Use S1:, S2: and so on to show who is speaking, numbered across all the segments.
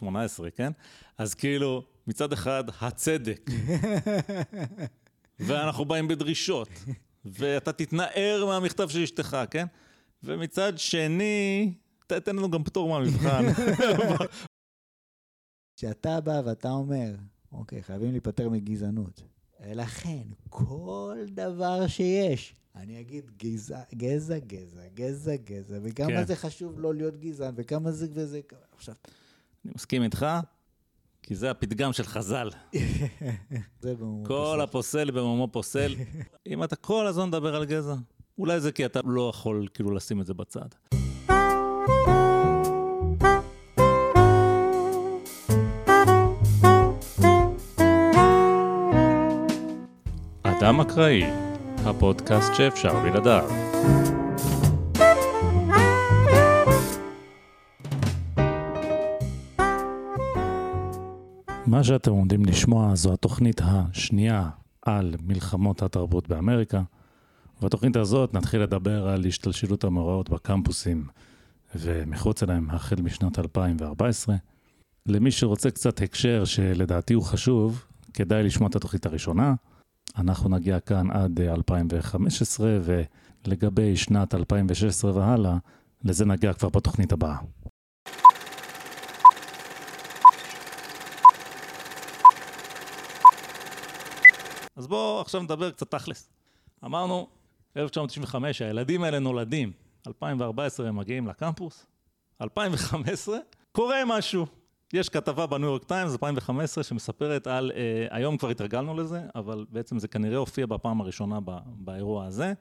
S1: 18, כן? אז כאילו, מצד אחד, הצדק. ואנחנו באים בדרישות, ואתה תתנער מהמכתב של אשתך, כן? ומצד שני, תתן לנו גם פטור מהמבחן.
S2: כשאתה בא ואתה אומר, אוקיי, חייבים להיפטר מגזענות. לכן, כל דבר שיש, אני אגיד גזע, גזע, גזע, גזע, גזע, וכמה
S1: כן.
S2: זה חשוב לא להיות גזען, וכמה זה וזה... עכשיו,
S1: אני מסכים איתך, כי זה הפתגם של חז"ל.
S2: זה במובן
S1: כל
S2: בסוף.
S1: הפוסל במומו פוסל. אם אתה כל הזמן מדבר על גזע, אולי זה כי אתה לא יכול כאילו לשים את זה בצד. אדם אקראי, הפודקאסט שאפשר בלעדיו. מה שאתם עומדים לשמוע זו התוכנית השנייה על מלחמות התרבות באמריקה. בתוכנית הזאת נתחיל לדבר על השתלשלות המאורעות בקמפוסים ומחוץ אליהם החל משנת 2014. למי שרוצה קצת הקשר שלדעתי הוא חשוב, כדאי לשמוע את התוכנית הראשונה. אנחנו נגיע כאן עד אה, 2015, ולגבי שנת 2016 והלאה, לזה נגיע כבר בתוכנית הבאה. אז בואו עכשיו נדבר קצת תכלס. אמרנו, 1995, הילדים האלה נולדים, 2014 הם מגיעים לקמפוס, 2015, קורה משהו. יש כתבה בניו יורק טיימס, 2015, שמספרת על, אה, היום כבר התרגלנו לזה, אבל בעצם זה כנראה הופיע בפעם הראשונה ב, באירוע הזה,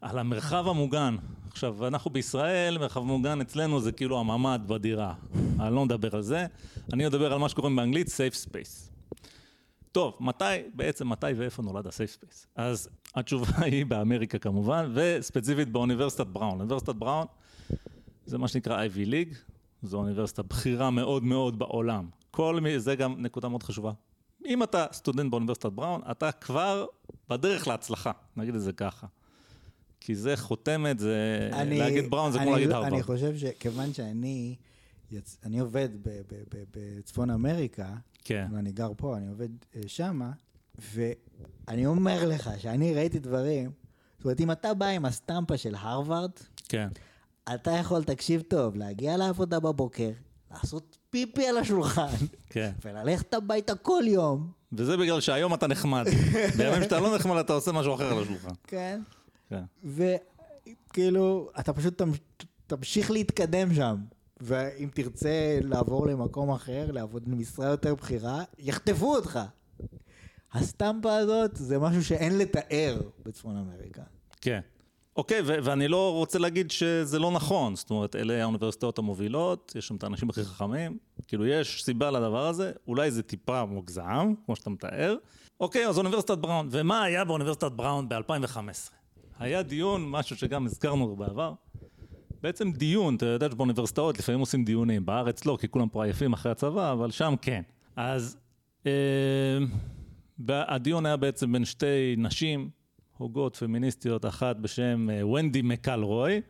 S1: על המרחב המוגן. עכשיו, אנחנו בישראל, מרחב מוגן אצלנו זה כאילו הממ"ד בדירה. אני לא מדבר על זה, אני מדבר על מה שקוראים באנגלית safe space. טוב, מתי, בעצם מתי ואיפה נולד ה safe space? אז התשובה היא באמריקה כמובן, וספציפית באוניברסיטת בראון. אוניברסיטת בראון זה מה שנקרא Ivy League, זו אוניברסיטה בכירה מאוד מאוד בעולם. כל מי, זה גם נקודה מאוד חשובה. אם אתה סטודנט באוניברסיטת בראון, אתה כבר בדרך להצלחה, נגיד את זה ככה. כי זה חותמת, זה...
S2: אני-
S1: להגיד בראון זה כמו
S2: אני-
S1: להגיד
S2: אני
S1: הרווארד.
S2: חושב שכיוון שאני יצ... אני עובד בצפון אמריקה,
S1: כן,
S2: ואני גר פה, אני עובד אה, שמה, ואני אומר לך שאני ראיתי דברים, זאת אומרת, אם אתה בא עם הסטמפה של הרווארד,
S1: כן.
S2: אתה יכול, תקשיב טוב, להגיע לעבודה בבוקר, לעשות פיפי על השולחן,
S1: כן.
S2: וללכת הביתה כל יום,
S1: וזה בגלל שהיום אתה נחמד. בימים שאתה לא נחמד אתה עושה משהו אחר על השולחן.
S2: כן?
S1: כן.
S2: וכאילו, אתה פשוט תמ- תמשיך להתקדם שם. ואם תרצה לעבור למקום אחר, לעבוד במשרה יותר בכירה, יחטפו אותך. הסטמפה הזאת זה משהו שאין לתאר בצפון אמריקה.
S1: כן. אוקיי, ו- ואני לא רוצה להגיד שזה לא נכון, זאת אומרת, אלה האוניברסיטאות המובילות, יש שם את האנשים הכי חכמים, כאילו יש סיבה לדבר הזה, אולי זה טיפה מוגזם, כמו שאתה מתאר. אוקיי, אז אוניברסיטת בראון, ומה היה באוניברסיטת בראון ב-2015? היה דיון, משהו שגם הזכרנו בעבר, בעצם דיון, אתה יודע שבאוניברסיטאות לפעמים עושים דיונים, בארץ לא, כי כולם פה עייפים אחרי הצבא, אבל שם כן. אז אה, הדיון היה בעצם בין שתי נשים, הוגות פמיניסטיות, אחת בשם ונדי מקלרוי,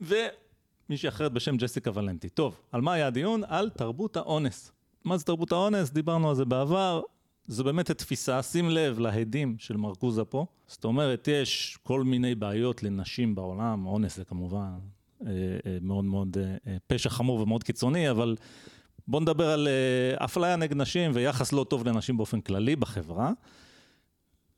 S1: ומישהי אחרת בשם ג'סיקה ולנטי. טוב, על מה היה הדיון? על תרבות האונס. מה זה תרבות האונס? דיברנו על זה בעבר. זו באמת תפיסה, שים לב להדים של מרקוזה פה. זאת אומרת, יש כל מיני בעיות לנשים בעולם, אונס זה כמובן מאוד מאוד אה, אה, פשע חמור ומאוד קיצוני, אבל בואו נדבר על אה, אפליה נגד נשים ויחס לא טוב לנשים באופן כללי בחברה.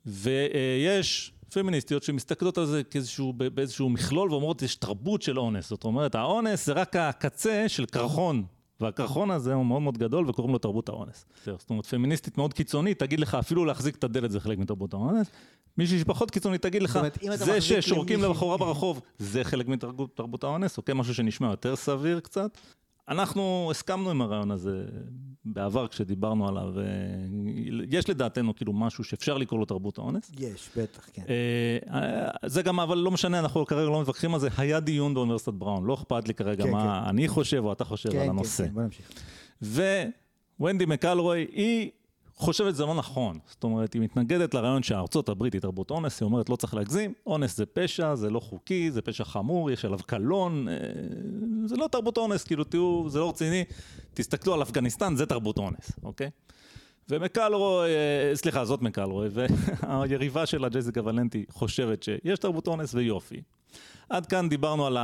S1: ויש פמיניסטיות שמסתכלות על זה כאיזשהו, באיזשהו מכלול ואומרות, יש תרבות של אונס. זאת אומרת, האונס זה רק הקצה של קרחון, והקרחון הזה הוא מאוד מאוד גדול וקוראים לו תרבות האונס. זאת אומרת, פמיניסטית מאוד קיצונית, תגיד לך, אפילו להחזיק את הדלת זה חלק מתרבות האונס. מישהי שפחות קיצונית תגיד לך,
S2: זאת
S1: זה ששורקים לבחורה ברחוב, זה חלק מתרבות תרבות האונס, אוקיי? משהו שנשמע יותר סביר קצת. אנחנו הסכמנו עם הרעיון הזה בעבר כשדיברנו עליו, אה, יש לדעתנו כאילו משהו שאפשר לקרוא לו תרבות האונס.
S2: יש, בטח, כן.
S1: אה, זה גם, אבל לא משנה, אנחנו כרגע לא מתווכחים על זה, היה דיון באוניברסיטת בראון, לא אכפת לי כרגע
S2: כן,
S1: מה אני חושב או אתה חושב
S2: כן,
S1: על
S2: כן,
S1: הנושא.
S2: כן, בוא נמשיך.
S1: וונדי מקלרוי, היא חושבת שזה לא נכון. זאת אומרת, היא מתנגדת לרעיון שהארצות הברית היא תרבות אונס, היא אומרת לא צריך להגזים, אונס זה פשע, זה לא חוקי, זה פשע חמור, יש עליו קלון, אה, זה לא תרבות אונס, כאילו תהיו, זה לא רציני, תסתכלו על אפגניסטן, זה תרבות אונס, אוקיי? ומקלרוי, אה, סליחה, זאת מקלרוי, והיריבה שלה, ג'זיקה ולנטי, חושבת שיש תרבות אונס ויופי. עד כאן דיברנו על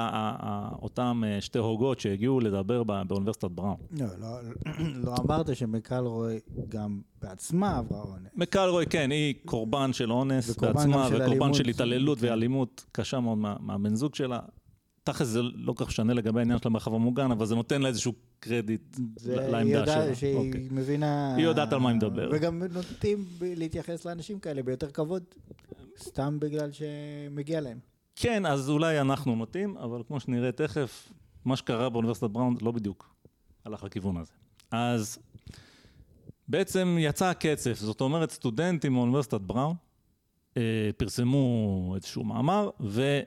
S1: אותם אה, שתי הוגות שהגיעו לדבר באוניברסיטת בראון.
S2: לא, לא, לא אמרת שמקלרוי גם בעצמה עברה אונס.
S1: מקלרוי, כן, היא קורבן של אונס בעצמה, וקורבן של התעללות ואלימות קשה מאוד מהבן זוג שלה. תכל'ס זה לא כל כך משנה לגבי העניין של המרחב המוגן, אבל זה נותן לה איזשהו קרדיט לעמדה שלה.
S2: היא שהיא אוקיי. מבינה...
S1: היא יודעת על מה היא מדברת.
S2: וגם נוטים להתייחס לאנשים כאלה ביותר כבוד, סתם בגלל שמגיע להם.
S1: כן, אז אולי אנחנו נוטים, אבל כמו שנראה תכף, מה שקרה באוניברסיטת בראון לא בדיוק הלך לכיוון הזה. אז בעצם יצא הקצף, זאת אומרת סטודנטים מאוניברסיטת בראון אה, פרסמו איזשהו מאמר ולא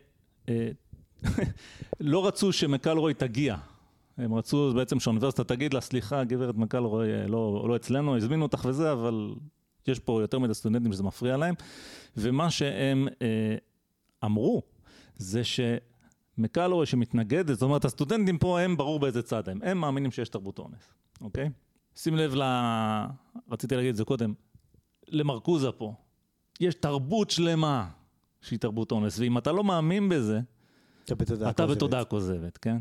S1: אה, רצו שמקלרוי תגיע. הם רצו בעצם שהאוניברסיטה תגיד לה, סליחה, גברת מקלרוי, אה, לא, לא אצלנו, הזמינו אותך וזה, אבל יש פה יותר מדי סטודנטים שזה מפריע להם. ומה שהם אה, אמרו, זה שמקלורי שמתנגדת, זאת אומרת הסטודנטים פה הם ברור באיזה צד הם, הם מאמינים שיש תרבות אונס, אוקיי? שים לב ל... רציתי להגיד את זה קודם, למרקוזה פה, יש תרבות שלמה שהיא תרבות אונס, ואם אתה לא מאמין בזה,
S2: אתה בתודעה
S1: אתה כוזבת. בתודעה כוזבת, כן?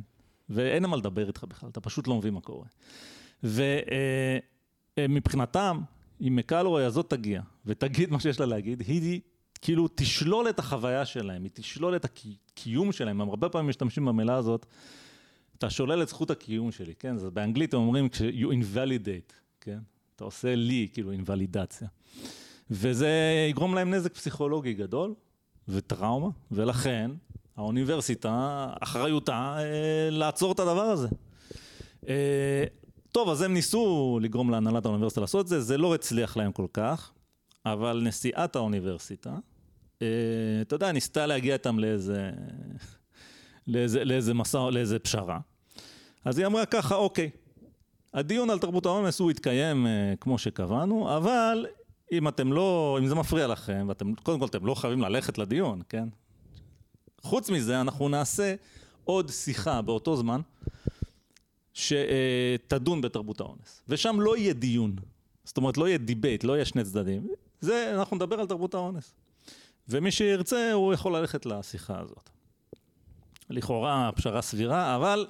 S1: ואין מה לדבר איתך בכלל, אתה פשוט לא מבין מה קורה. ומבחינתם, אה, אם מקלורי הזאת תגיע ותגיד מה שיש לה להגיד, היא כאילו תשלול את החוויה שלהם, היא תשלול את הקיום שלהם, הם הרבה פעמים משתמשים במילה הזאת, אתה שולל את זכות הקיום שלי, כן? זה באנגלית אומרים you invalidate, כן? אתה עושה לי כאילו אינוולידציה. וזה יגרום להם נזק פסיכולוגי גדול וטראומה, ולכן האוניברסיטה, אחריותה אה, לעצור את הדבר הזה. אה, טוב, אז הם ניסו לגרום להנהלת האוניברסיטה לעשות את זה, זה לא הצליח להם כל כך, אבל נשיאת האוניברסיטה, אתה יודע, ניסתה להגיע איתם לאיזה, לאיזה, לאיזה מסע, לאיזה פשרה. אז היא אמרה ככה, אוקיי, הדיון על תרבות האונס הוא יתקיים אה, כמו שקבענו, אבל אם אתם לא, אם זה מפריע לכם, ואתם, קודם כל אתם לא חייבים ללכת לדיון, כן? חוץ מזה, אנחנו נעשה עוד שיחה באותו זמן, שתדון בתרבות האונס. ושם לא יהיה דיון. זאת אומרת, לא יהיה debate, לא יהיה שני צדדים. זה, אנחנו נדבר על תרבות האונס. ומי שירצה, הוא יכול ללכת לשיחה הזאת. לכאורה פשרה סבירה, אבל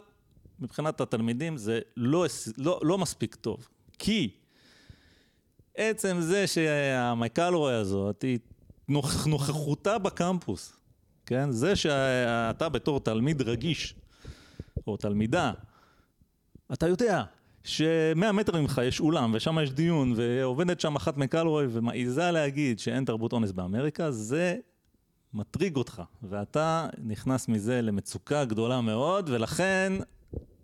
S1: מבחינת התלמידים זה לא, לא, לא מספיק טוב. כי עצם זה שהמייקלרוי הזאת, היא נוכ, נוכחותה בקמפוס, כן? זה שאתה בתור תלמיד רגיש, או תלמידה, אתה יודע שמאה מטר ממך יש אולם ושם יש דיון ועובדת שם אחת מקלרוי ומעיזה להגיד שאין תרבות אונס באמריקה, זה מטריג אותך ואתה נכנס מזה למצוקה גדולה מאוד ולכן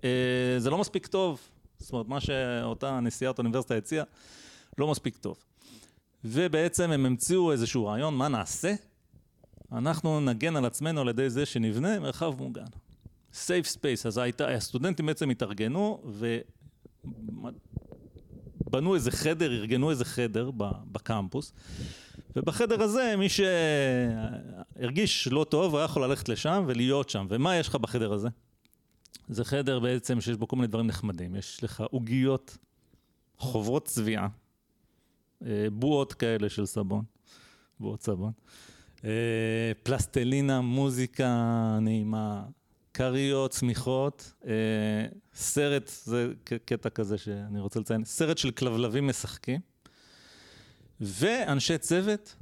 S1: אה, זה לא מספיק טוב. זאת אומרת, מה שאותה נשיאת האוניברסיטה הציעה לא מספיק טוב. ובעצם הם המציאו איזשהו רעיון, מה נעשה? אנחנו נגן על עצמנו על ידי זה שנבנה מרחב מוגן. safe space, אז הסטודנטים בעצם התארגנו. בנו איזה חדר, ארגנו איזה חדר בקמפוס, ובחדר הזה מי שהרגיש לא טוב היה יכול ללכת לשם ולהיות שם. ומה יש לך בחדר הזה? זה חדר בעצם שיש בו כל מיני דברים נחמדים. יש לך עוגיות, חוברות צביעה, אה, בועות כאלה של סבון, בועות סבון, אה, פלסטלינה, מוזיקה נעימה, כריות, צמיחות, אה, סרט, זה קטע כזה שאני רוצה לציין, סרט של כלבלבים משחקים, ואנשי צוות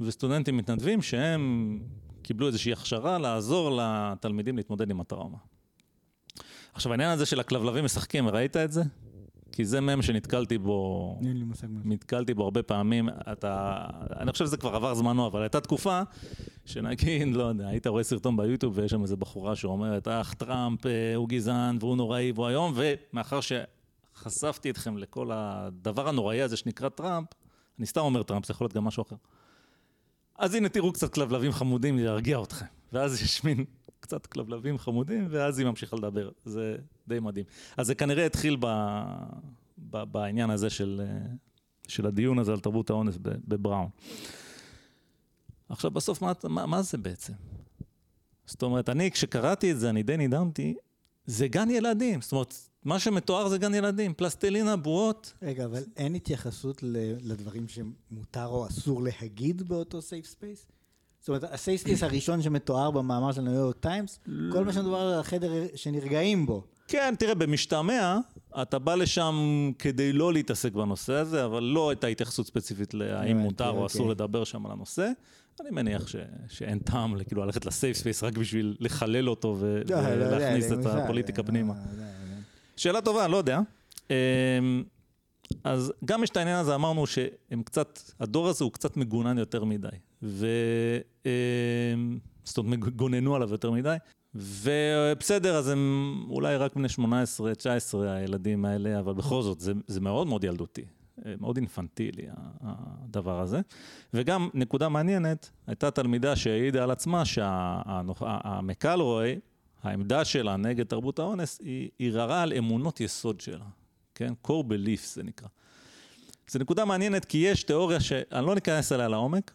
S1: וסטודנטים מתנדבים שהם קיבלו איזושהי הכשרה לעזור לתלמידים להתמודד עם הטראומה. עכשיו העניין הזה של הכלבלבים משחקים, ראית את זה? כי זה מם שנתקלתי בו,
S2: אין לי מושג
S1: נתקלתי בו הרבה פעמים, אתה, אני חושב שזה כבר עבר זמנו, אבל הייתה תקופה שנגיד, לא יודע, היית רואה סרטון ביוטיוב ויש שם איזה בחורה שאומרת, אך טראמפ אה, הוא גזען והוא נוראי והוא היום, ומאחר שחשפתי אתכם לכל הדבר הנוראי הזה שנקרא טראמפ, אני סתם אומר טראמפ, זה יכול להיות גם משהו אחר. אז הנה תראו קצת כלבלבים חמודים להרגיע אתכם. ואז יש מין קצת כלבלבים חמודים, ואז היא ממשיכה לדבר. זה די מדהים. אז זה כנראה התחיל ב, ב, בעניין הזה של, של הדיון הזה על תרבות האונס בבראון. עכשיו בסוף, מה, מה, מה זה בעצם? זאת אומרת, אני כשקראתי את זה, אני די נדהמתי, זה גן ילדים, זאת אומרת, מה שמתואר זה גן ילדים, פלסטלינה, בועות.
S2: רגע, אבל אין התייחסות ל- לדברים שמותר או אסור להגיד באותו safe space? זאת אומרת, ה safe space הראשון שמתואר במאמר של ניו יורק טיימס, כל מה שמדובר על החדר שנרגעים בו.
S1: כן, תראה, במשתמע, אתה בא לשם כדי לא להתעסק בנושא הזה, אבל לא הייתה התייחסות ספציפית להאם
S2: הבנתי,
S1: מותר או אסור
S2: אוקיי.
S1: לדבר שם על הנושא. אני מניח ש, שאין טעם כאילו ללכת ל safe space רק בשביל לחלל אותו ו-
S2: לא, לא יודע,
S1: ולהכניס את. הפוליטיקה
S2: לא,
S1: פנימה.
S2: לא לא.
S1: שאלה טובה, לא יודע. אמ, אז גם יש את העניין הזה, אמרנו שהם קצת, הדור הזה הוא קצת מגונן יותר מדי. ו... אמ, זאת אומרת, גוננו עליו יותר מדי. ובסדר, אז הם אולי רק בני 18, 19 הילדים האלה, אבל בכל זאת, זה, זה מאוד מאוד ילדותי. אה, מאוד אינפנטילי הדבר הזה. וגם נקודה מעניינת, הייתה תלמידה שהעידה על עצמה שהמקלרוי, העמדה שלה נגד תרבות האונס, היא ערערה על אמונות יסוד שלה, כן? core beliefs זה נקרא. זו נקודה מעניינת כי יש תיאוריה שאני לא ניכנס אליה לעומק,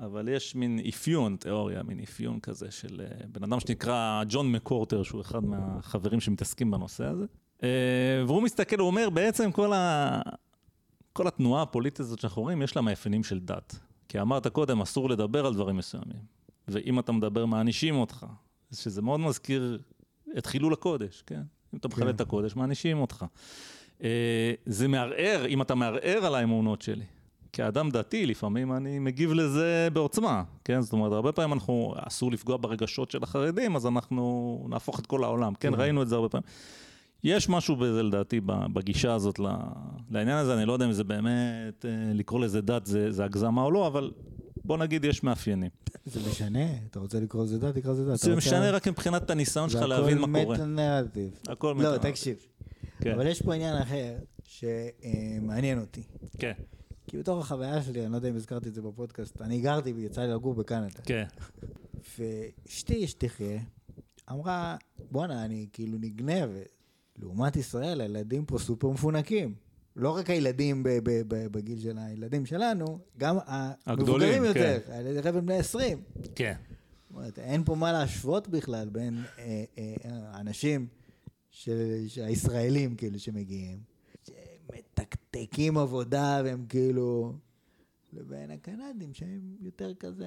S1: אבל יש מין אפיון, תיאוריה, מין אפיון כזה של אה, בן אדם שנקרא ג'ון מקורטר, שהוא אחד מהחברים שמתעסקים בנושא הזה. אה, והוא מסתכל, הוא אומר, בעצם כל, ה... כל התנועה הפוליטית הזאת שאנחנו רואים, יש לה מאפיינים של דת. כי אמרת קודם, אסור לדבר על דברים מסוימים. ואם אתה מדבר, מענישים אותך. שזה מאוד מזכיר את חילול הקודש, כן? אם אתה מחלל את הקודש, מענישים אותך. אה, זה מערער, אם אתה מערער על האמונות שלי. כאדם דתי, לפעמים אני מגיב לזה בעוצמה, כן? זאת אומרת, הרבה פעמים אנחנו, אסור לפגוע ברגשות של החרדים, אז אנחנו נהפוך את כל העולם, כן? ראינו את זה הרבה פעמים. יש משהו בזה לדעתי בגישה הזאת לעניין הזה, אני לא יודע אם זה באמת, אה, לקרוא לזה דת זה, זה הגזמה או לא, אבל בוא נגיד יש מאפיינים.
S2: זה משנה, אתה רוצה לקרוא לזה דת, תקרא לזה דת.
S1: זה משנה רק מבחינת הניסיון שלך להבין מה קורה.
S2: זה הכל מטה-נרטיב.
S1: הכל
S2: לא,
S1: מטה-
S2: תקשיב.
S1: כן.
S2: אבל יש פה עניין אחר שמעניין אותי.
S1: כן,
S2: כי בתוך החוויה שלי, אני לא יודע אם הזכרתי את זה בפודקאסט, אני גרתי ויצא לי לגור בקנדה.
S1: כן,
S2: ואשתי, שתחיה, אמרה, בואנה, אני כאילו נגנב. לעומת ישראל, הילדים פה סופר מפונקים. לא רק הילדים ב- ב- ב- בגיל של הילדים שלנו, גם
S1: הגדולים,
S2: המבוגרים יותר,
S1: כן.
S2: הילדים בני 20.
S1: כן,
S2: אומרת, אין פה מה להשוות בכלל בין אה, אה, האנשים של, של הישראלים כאילו שמגיעים, שמתקתקים עבודה והם כאילו, לבין הקנדים שהם יותר כזה,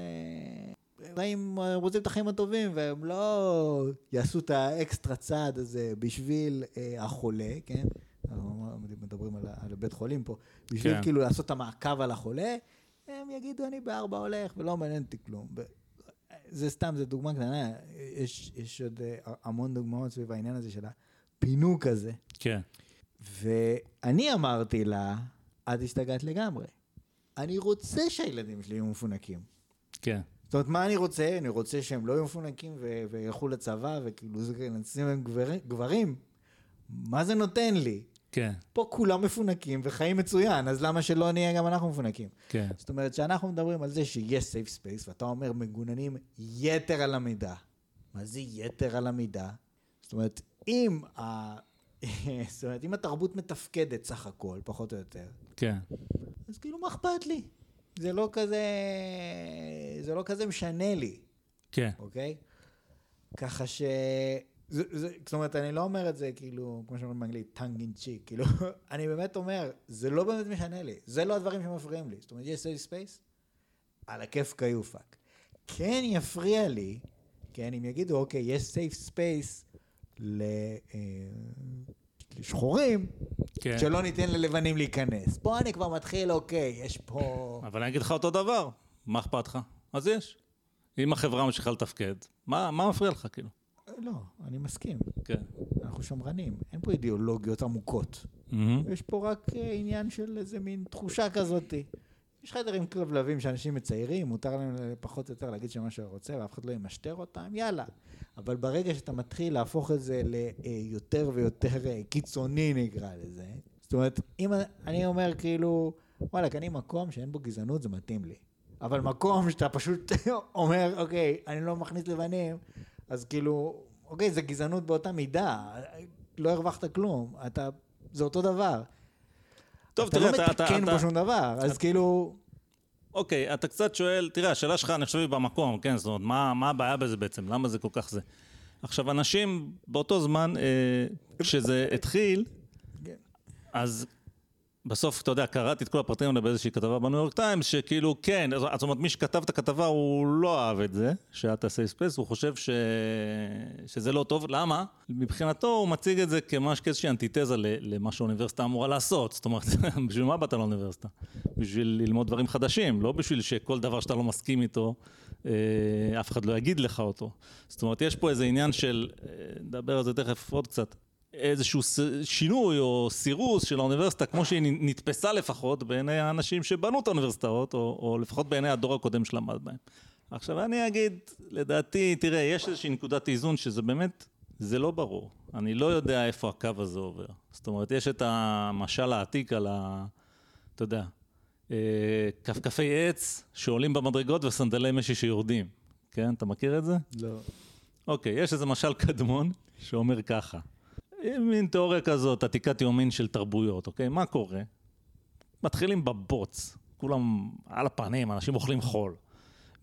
S2: הם רוצים את החיים הטובים והם לא יעשו את האקסטרה צעד הזה בשביל אה, החולה, כן? אנחנו מדברים על, על בית חולים פה, בשביל
S1: כן.
S2: כאילו לעשות את המעקב על החולה, הם יגידו אני בארבע הולך ולא מעניין אותי כלום. זה סתם, זה דוגמה קטנה, יש, יש עוד אה, המון דוגמאות סביב העניין הזה של הפינוק הזה.
S1: כן,
S2: ואני אמרתי לה, את השתגעת לגמרי. אני רוצה שהילדים שלי יהיו מפונקים.
S1: כן,
S2: זאת אומרת, מה אני רוצה? אני רוצה שהם לא יהיו מפונקים ו- וילכו לצבא, וכאילו זה נשים להם גברים, גברים. מה זה נותן לי?
S1: כן,
S2: פה כולם מפונקים וחיים מצוין, אז למה שלא נהיה גם אנחנו מפונקים?
S1: כן,
S2: זאת אומרת, שאנחנו מדברים על זה שיש safe space, ואתה אומר מגוננים יתר על המידה. מה זה יתר על המידה? זאת אומרת, אם, ה... זאת אומרת, אם התרבות מתפקדת סך הכל, פחות או יותר,
S1: כן,
S2: אז כאילו, מה אכפת לי? זה לא כזה... זה לא כזה משנה לי,
S1: כן,
S2: אוקיי? ככה ש... זה, זה, זאת אומרת, אני לא אומר את זה כאילו, כמו שאומרים באנגלית, tongue in cheek, כאילו, אני באמת אומר, זה לא באמת משנה לי, זה לא הדברים שמפריעים לי. זאת אומרת, יש safe space, על הכיף כיופק. כן יפריע לי, כן, אם יגידו, אוקיי, יש ל, אה, לשחורים,
S1: כן.
S2: שלא ניתן ללבנים להיכנס. פה אני כבר מתחיל, אוקיי, יש פה...
S1: אבל אני אגיד לך אותו דבר, מה אכפת לך? אז יש. אם החברה ממשיכה לתפקד, מה, מה מפריע לך כאילו?
S2: לא, אני מסכים.
S1: כן.
S2: אנחנו שמרנים, אין פה אידיאולוגיות עמוקות.
S1: מהמם.
S2: יש פה רק אה, עניין של איזה מין תחושה כזאת. יש חדרים כלבלבים שאנשים מציירים, מותר להם פחות או יותר להגיד שמה שהוא רוצה, ואף אחד לא ימשטר אותם, יאללה. אבל ברגע שאתה מתחיל להפוך את זה ליותר ויותר אה, קיצוני, נקרא לזה, זאת אומרת, אם אני אומר כאילו, וואלכ, אני מקום שאין בו גזענות, זה מתאים לי. אבל מקום שאתה פשוט אומר, אוקיי, אני לא מכניס לבנים, אז כאילו, אוקיי, זה גזענות באותה מידה, לא הרווחת כלום, אתה, זה אותו דבר.
S1: טוב,
S2: אתה
S1: תראה,
S2: לא
S1: אתה... אתה,
S2: מתקן
S1: אתה
S2: פה שום דבר, אז כאילו,
S1: אוקיי, אתה קצת שואל, תראה, השאלה שלך, אני חושב, היא במקום, כן? זאת אומרת, מה, מה הבעיה בזה בעצם? למה זה כל כך זה? עכשיו, אנשים באותו זמן, אה, כשזה התחיל,
S2: כן.
S1: אז בסוף, אתה יודע, קראתי את כל הפרטים האלה באיזושהי כתבה בניו יורק טיימס, שכאילו, כן, זאת אומרת, מי שכתב את הכתבה, הוא לא אהב את זה, שאת ה safe space, הוא חושב ש... שזה לא טוב. למה? מבחינתו הוא מציג את זה כמשהו, כאיזושהי אנטיתזה למה שהאוניברסיטה אמורה לעשות. זאת אומרת, בשביל מה באת לאוניברסיטה? בשביל ללמוד דברים חדשים, לא בשביל שכל דבר שאתה לא מסכים איתו, אה, אף אחד לא יגיד לך אותו. זאת אומרת, יש פה איזה עניין של, אה, נדבר על זה תכף עוד קצת, איזשהו שינוי או סירוס של האוניברסיטה, כמו שהיא נתפסה לפחות בעיני האנשים שבנו את האוניברסיטאות, או, או לפחות בעיני הדור הקודם שלמד בהם. עכשיו אני אגיד, לדעתי, תראה, יש איזושהי נקודת איזון שזה באמת, זה לא ברור. אני לא יודע איפה הקו הזה עובר. זאת אומרת, יש את המשל העתיק על ה... אתה יודע, אה, כפכפי עץ שעולים במדרגות וסנדלי משי שיורדים. כן, אתה מכיר את זה?
S2: לא.
S1: אוקיי, יש איזה משל קדמון שאומר ככה. מין תיאוריה כזאת, עתיקת יומין של תרבויות, אוקיי? מה קורה? מתחילים בבוץ, כולם על הפנים, אנשים אוכלים חול.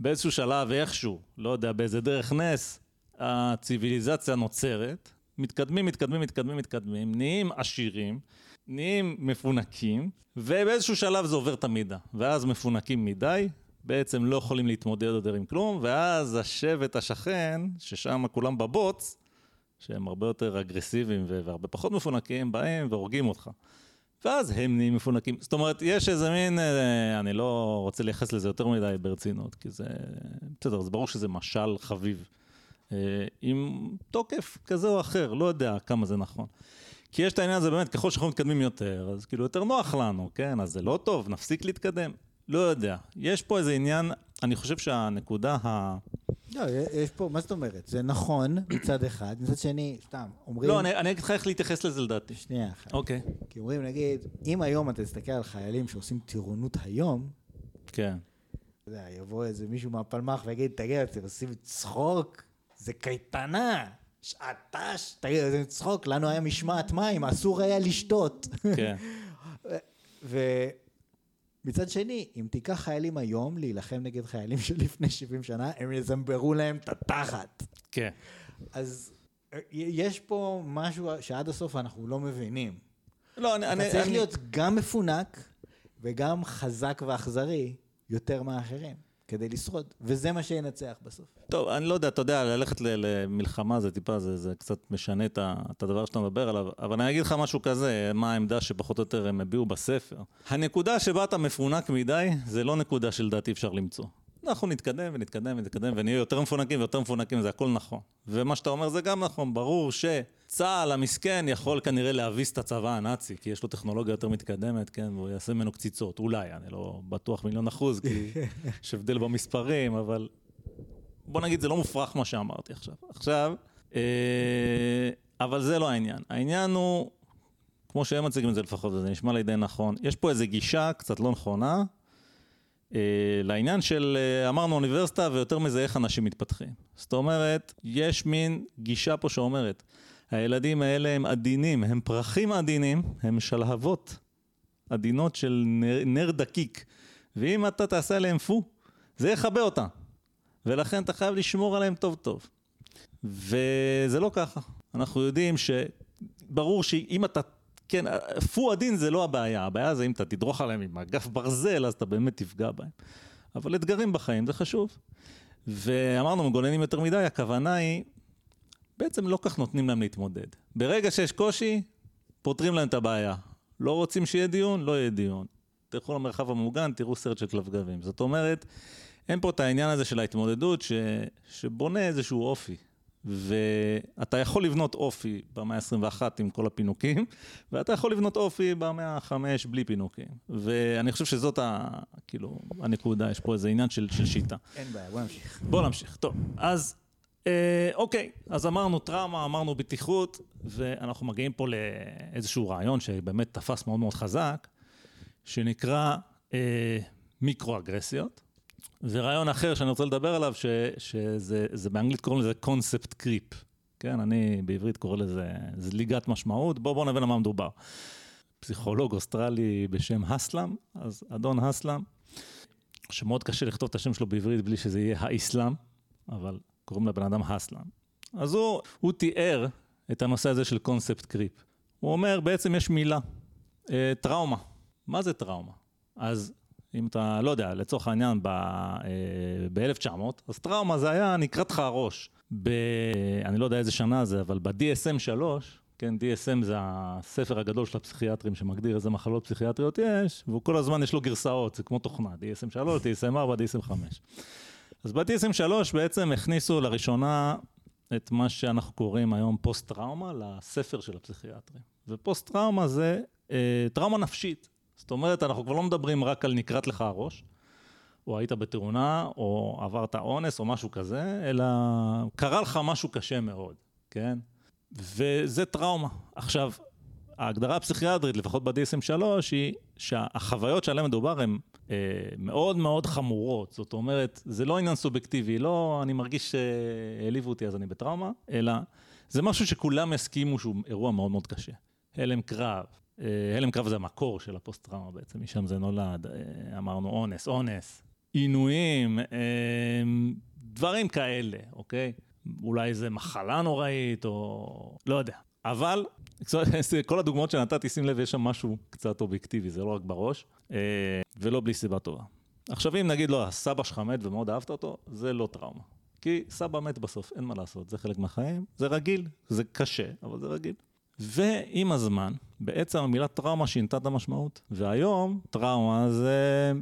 S1: באיזשהו שלב, איכשהו, לא יודע, באיזה דרך נס, הציוויליזציה נוצרת, מתקדמים, מתקדמים, מתקדמים, מתקדמים, נהיים עשירים, נהיים מפונקים, ובאיזשהו שלב זה עובר את המידה. ואז מפונקים מדי, בעצם לא יכולים להתמודד יותר עם כלום, ואז השבט השכן, ששם כולם בבוץ, שהם הרבה יותר אגרסיביים והרבה פחות מפונקים, באים והורגים אותך. ואז הם נהיים מפונקים. זאת אומרת, יש איזה מין, אה, אני לא רוצה לייחס לזה יותר מדי ברצינות, כי זה, בסדר, זה ברור שזה משל חביב. אה, עם תוקף כזה או אחר, לא יודע כמה זה נכון. כי יש את העניין הזה באמת, ככל שאנחנו מתקדמים יותר, אז כאילו יותר נוח לנו, כן? אז זה לא טוב, נפסיק להתקדם. לא יודע. יש פה איזה עניין, אני חושב שהנקודה ה...
S2: לא, יש פה, מה זאת אומרת? זה נכון מצד אחד, מצד שני, סתם, אומרים...
S1: לא, אני, אני אגיד לך איך להתייחס לזה לדעתי.
S2: שנייה אחת.
S1: אוקיי.
S2: כי אומרים, נגיד, אם היום אתה תסתכל על חיילים שעושים טירונות היום,
S1: כן.
S2: אתה יודע, יבוא איזה מישהו מהפלמ"ח ויגיד, תגיד, אתם עושים צחוק? זה קייטנה! שעטש! תגיד, זה צחוק, לנו היה משמעת מים, אסור היה לשתות.
S1: כן.
S2: ומצד שני, אם תיקח חיילים היום להילחם נגד חיילים של לפני 70 שנה, הם יזמברו להם את התחת.
S1: כן.
S2: אז אה, יש פה משהו שעד הסוף אנחנו לא מבינים.
S1: לא, אני...
S2: אתה
S1: אני,
S2: צריך
S1: אני...
S2: להיות גם מפונק וגם חזק ואכזרי יותר מאחרים כדי לשרוד, וזה מה שינצח בסוף.
S1: טוב, אני לא יודע, אתה יודע, ללכת למלחמה זה טיפה, זה, זה קצת משנה את, את הדבר שאתה מדבר עליו, אבל אני אגיד לך משהו כזה, מה העמדה שפחות או יותר הם הביעו בספר. הנקודה שבה אתה מפונק מדי, זה לא נקודה שלדעתי אפשר למצוא. אנחנו נתקדם ונתקדם ונתקדם ונהיה יותר מפונקים ויותר מפונקים, זה הכל נכון. ומה שאתה אומר זה גם נכון, ברור שצה"ל המסכן יכול כנראה להביס את הצבא הנאצי, כי יש לו טכנולוגיה יותר מתקדמת, כן, והוא יעשה ממנו קציצות, אולי, אני לא בטוח מיליון אחוז, כי יש הבדל במספרים, אבל בוא נגיד, זה לא מופרך מה שאמרתי עכשיו. עכשיו, אה, אבל זה לא העניין. העניין הוא, כמו שהם מציגים את זה לפחות, וזה נשמע לי די נכון, יש פה איזו גישה קצת לא נכונה לעניין של, אה, אמרנו אוניברסיטה, ויותר מזה, איך אנשים מתפתחים. זאת אומרת, יש מין גישה פה שאומרת, הילדים האלה הם עדינים, הם פרחים עדינים, הם שלהבות עדינות של נר, נר דקיק, ואם אתה תעשה עליהם פו, זה יכבה אותם. ולכן אתה חייב לשמור עליהם טוב טוב. וזה לא ככה. אנחנו יודעים שברור שאם אתה, כן, פו עדין זה לא הבעיה, הבעיה זה אם אתה תדרוך עליהם עם אגף ברזל, אז אתה באמת תפגע בהם. אבל אתגרים בחיים זה חשוב. ואמרנו, מגוננים יותר מדי, הכוונה היא, בעצם לא כך נותנים להם להתמודד. ברגע שיש קושי, פותרים להם את הבעיה. לא רוצים שיהיה דיון, לא יהיה דיון. תלכו למרחב המוגן, תראו סרט של כלבגבים. זאת אומרת, אין פה את העניין הזה של ההתמודדות ש... שבונה איזשהו אופי. ואתה יכול לבנות אופי במאה ה-21 עם כל הפינוקים, ואתה יכול לבנות אופי במאה ה-5 בלי פינוקים. ואני חושב שזאת ה... כאילו, הנקודה, יש פה איזה עניין של, של שיטה.
S2: אין בעיה, בוא נמשיך.
S1: בוא נמשיך. טוב, אז אה, אוקיי, אז אמרנו טראומה, אמרנו בטיחות, ואנחנו מגיעים פה לאיזשהו רעיון שבאמת תפס מאוד מאוד חזק, שנקרא אה, מיקרו-אגרסיות. ורעיון אחר שאני רוצה לדבר עליו, ש, שזה זה באנגלית קוראים לזה קונספט קריפ. כן, אני בעברית קורא לזה זליגת משמעות. בואו בוא נבין על מה מדובר. פסיכולוג אוסטרלי בשם הסלאם, אז אדון הסלאם, שמאוד קשה לכתוב את השם שלו בעברית בלי שזה יהיה האסלאם, אבל קוראים לבן אדם הסלאם. אז הוא, הוא תיאר את הנושא הזה של קונספט קריפ. הוא אומר, בעצם יש מילה, אה, טראומה. מה זה טראומה? אז אם אתה, לא יודע, לצורך העניין, ב-1900, אה, אז טראומה זה היה נקראת לך הראש. ב... אני לא יודע איזה שנה זה, אבל ב-DSM 3, כן, DSM זה הספר הגדול של הפסיכיאטרים שמגדיר איזה מחלות פסיכיאטריות יש, והוא כל הזמן יש לו גרסאות, זה כמו תוכנה, DSM 3, DSM 4, DSM 5. אז ב-DSM 3 בעצם הכניסו לראשונה את מה שאנחנו קוראים היום פוסט-טראומה לספר של הפסיכיאטרים. ופוסט-טראומה זה אה, טראומה נפשית. זאת אומרת, אנחנו כבר לא מדברים רק על נקרט לך הראש, או היית בתאונה, או עברת אונס, או משהו כזה, אלא קרה לך משהו קשה מאוד, כן? וזה טראומה. עכשיו, ההגדרה הפסיכיאטרית, לפחות ב-DSM 3, היא שהחוויות שעליהן מדובר הן אה, מאוד מאוד חמורות. זאת אומרת, זה לא עניין סובייקטיבי, לא אני מרגיש שהעליבו אותי אז אני בטראומה, אלא זה משהו שכולם יסכימו שהוא אירוע מאוד מאוד קשה. הלם קרב, הלם קרב זה המקור של הפוסט-טראומה בעצם, משם זה נולד, אה, אמרנו אונס, אונס, עינויים, אה, דברים כאלה, אוקיי? אולי זה מחלה נוראית, או לא יודע. אבל כל הדוגמאות שנתתי, שים לב, יש שם משהו קצת אובייקטיבי, זה לא רק בראש, ולא בלי סיבה טובה. עכשיו, אם נגיד לא, הסבא שלך מת ומאוד אהבת אותו, זה לא טראומה. כי סבא מת בסוף, אין מה לעשות, זה חלק מהחיים, זה רגיל, זה קשה, אבל זה רגיל. ועם הזמן, בעצם המילה טראומה שינתה את המשמעות, והיום טראומה זה,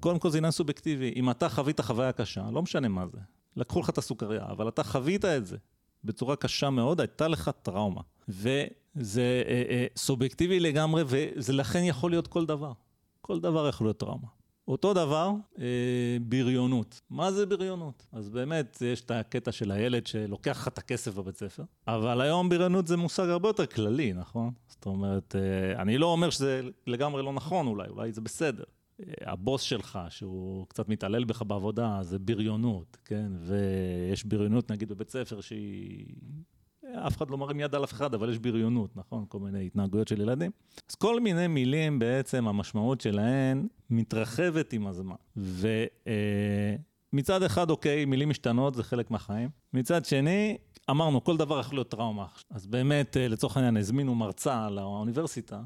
S1: קודם כל זה עניין סובייקטיבי. אם אתה חווית חוויה קשה, לא משנה מה זה, לקחו לך את הסוכריה, אבל אתה חווית את זה בצורה קשה מאוד, הייתה לך טראומה. וזה אה, אה, סובייקטיבי לגמרי, וזה לכן יכול להיות כל דבר. כל דבר יכול להיות טראומה. אותו דבר, אה, בריונות. מה זה בריונות? אז באמת, יש את הקטע של הילד שלוקח לך את הכסף בבית ספר, אבל היום בריונות זה מושג הרבה יותר כללי, נכון? זאת אומרת, אה, אני לא אומר שזה לגמרי לא נכון אולי, אולי זה בסדר. אה, הבוס שלך, שהוא קצת מתעלל בך בעבודה, זה בריונות, כן? ויש בריונות נגיד בבית ספר שהיא אף אחד לא מרים יד על אף אחד, אבל יש בריונות, נכון? כל מיני התנהגויות של ילדים. אז כל מיני מילים בעצם, המשמעות שלהן מתרחבת עם הזמן. ומצד אה, אחד, אוקיי, מילים משתנות, זה חלק מהחיים. מצד שני, אמרנו, כל דבר יכול להיות טראומה. אז באמת, אה, לצורך העניין, הזמינו מרצה לאוניברסיטה,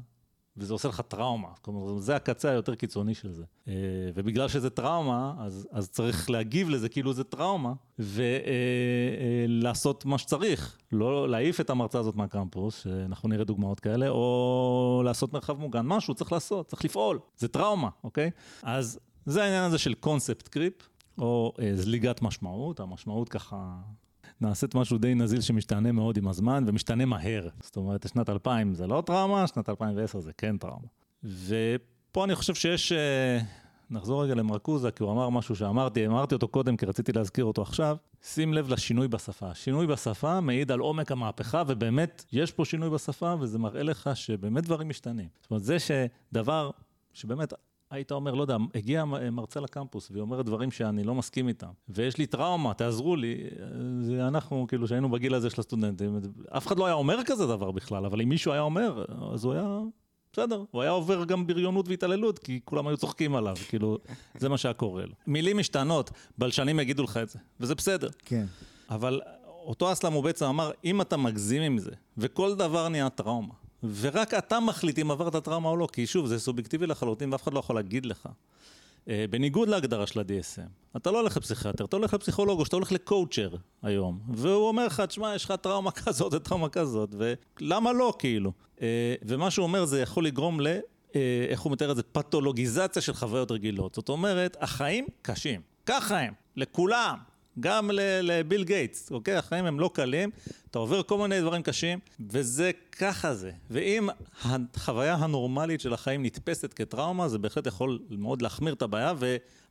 S1: וזה עושה לך טראומה. כלומר, זה הקצה היותר קיצוני של זה. אה, ובגלל שזה טראומה, אז, אז צריך להגיב לזה כאילו זה טראומה, ולעשות אה, אה, מה שצריך. לא להעיף את המרצה הזאת מהקמפוס, שאנחנו נראה דוגמאות כאלה, או לעשות מרחב מוגן. משהו צריך לעשות, צריך לפעול. זה טראומה, אוקיי? אז זה העניין הזה של קונספט קריפ, או זליגת משמעות. המשמעות ככה נעשית משהו די נזיל שמשתנה מאוד עם הזמן ומשתנה מהר. זאת אומרת, שנת 2000 זה לא טראומה, שנת 2010 זה כן טראומה. ופה אני חושב שיש, אה, נחזור רגע למרקוזה, כי הוא אמר משהו שאמרתי, אמרתי אותו קודם כי רציתי להזכיר אותו עכשיו. שים לב לשינוי בשפה. שינוי בשפה מעיד על עומק המהפכה, ובאמת יש פה שינוי בשפה, וזה מראה לך שבאמת דברים משתנים. זאת אומרת, זה שדבר שבאמת היית אומר, לא יודע, הגיע מרצה לקמפוס והיא אומרת דברים שאני לא מסכים איתם, ויש לי טראומה, תעזרו לי. זה אנחנו, כאילו, שהיינו בגיל הזה של הסטודנטים, אף אחד לא היה אומר כזה דבר בכלל, אבל אם מישהו היה אומר, אז הוא היה... בסדר, הוא היה עובר גם בריונות והתעללות, כי כולם היו צוחקים עליו, כאילו, זה מה שהיה קורה לו. מילים משתנות, בלשנים יגידו לך את זה, וזה בסדר.
S2: כן.
S1: אבל אותו אסלאם הוא בעצם אמר, אם אתה מגזים עם זה, וכל דבר נהיה טראומה, ורק אתה מחליט אם עברת טראומה או לא, כי שוב, זה סובייקטיבי לחלוטין ואף אחד לא יכול להגיד לך. Uh, בניגוד להגדרה של ה-DSM, אתה לא הולך לפסיכיאטר, אתה הולך לפסיכולוג או שאתה הולך לקואוצ'ר היום, והוא אומר לך, תשמע, יש לך טראומה כזאת וטראומה כזאת, ולמה לא, כאילו? Uh, ומה שהוא אומר זה יכול לגרום ל... Uh, איך הוא מתאר את זה? פתולוגיזציה של חוויות רגילות. זאת אומרת, החיים קשים. ככה הם, לכולם. גם לביל גייטס, אוקיי? החיים הם לא קלים, אתה עובר כל מיני דברים קשים, וזה ככה זה. ואם החוויה הנורמלית של החיים נתפסת כטראומה, זה בהחלט יכול מאוד להחמיר את הבעיה,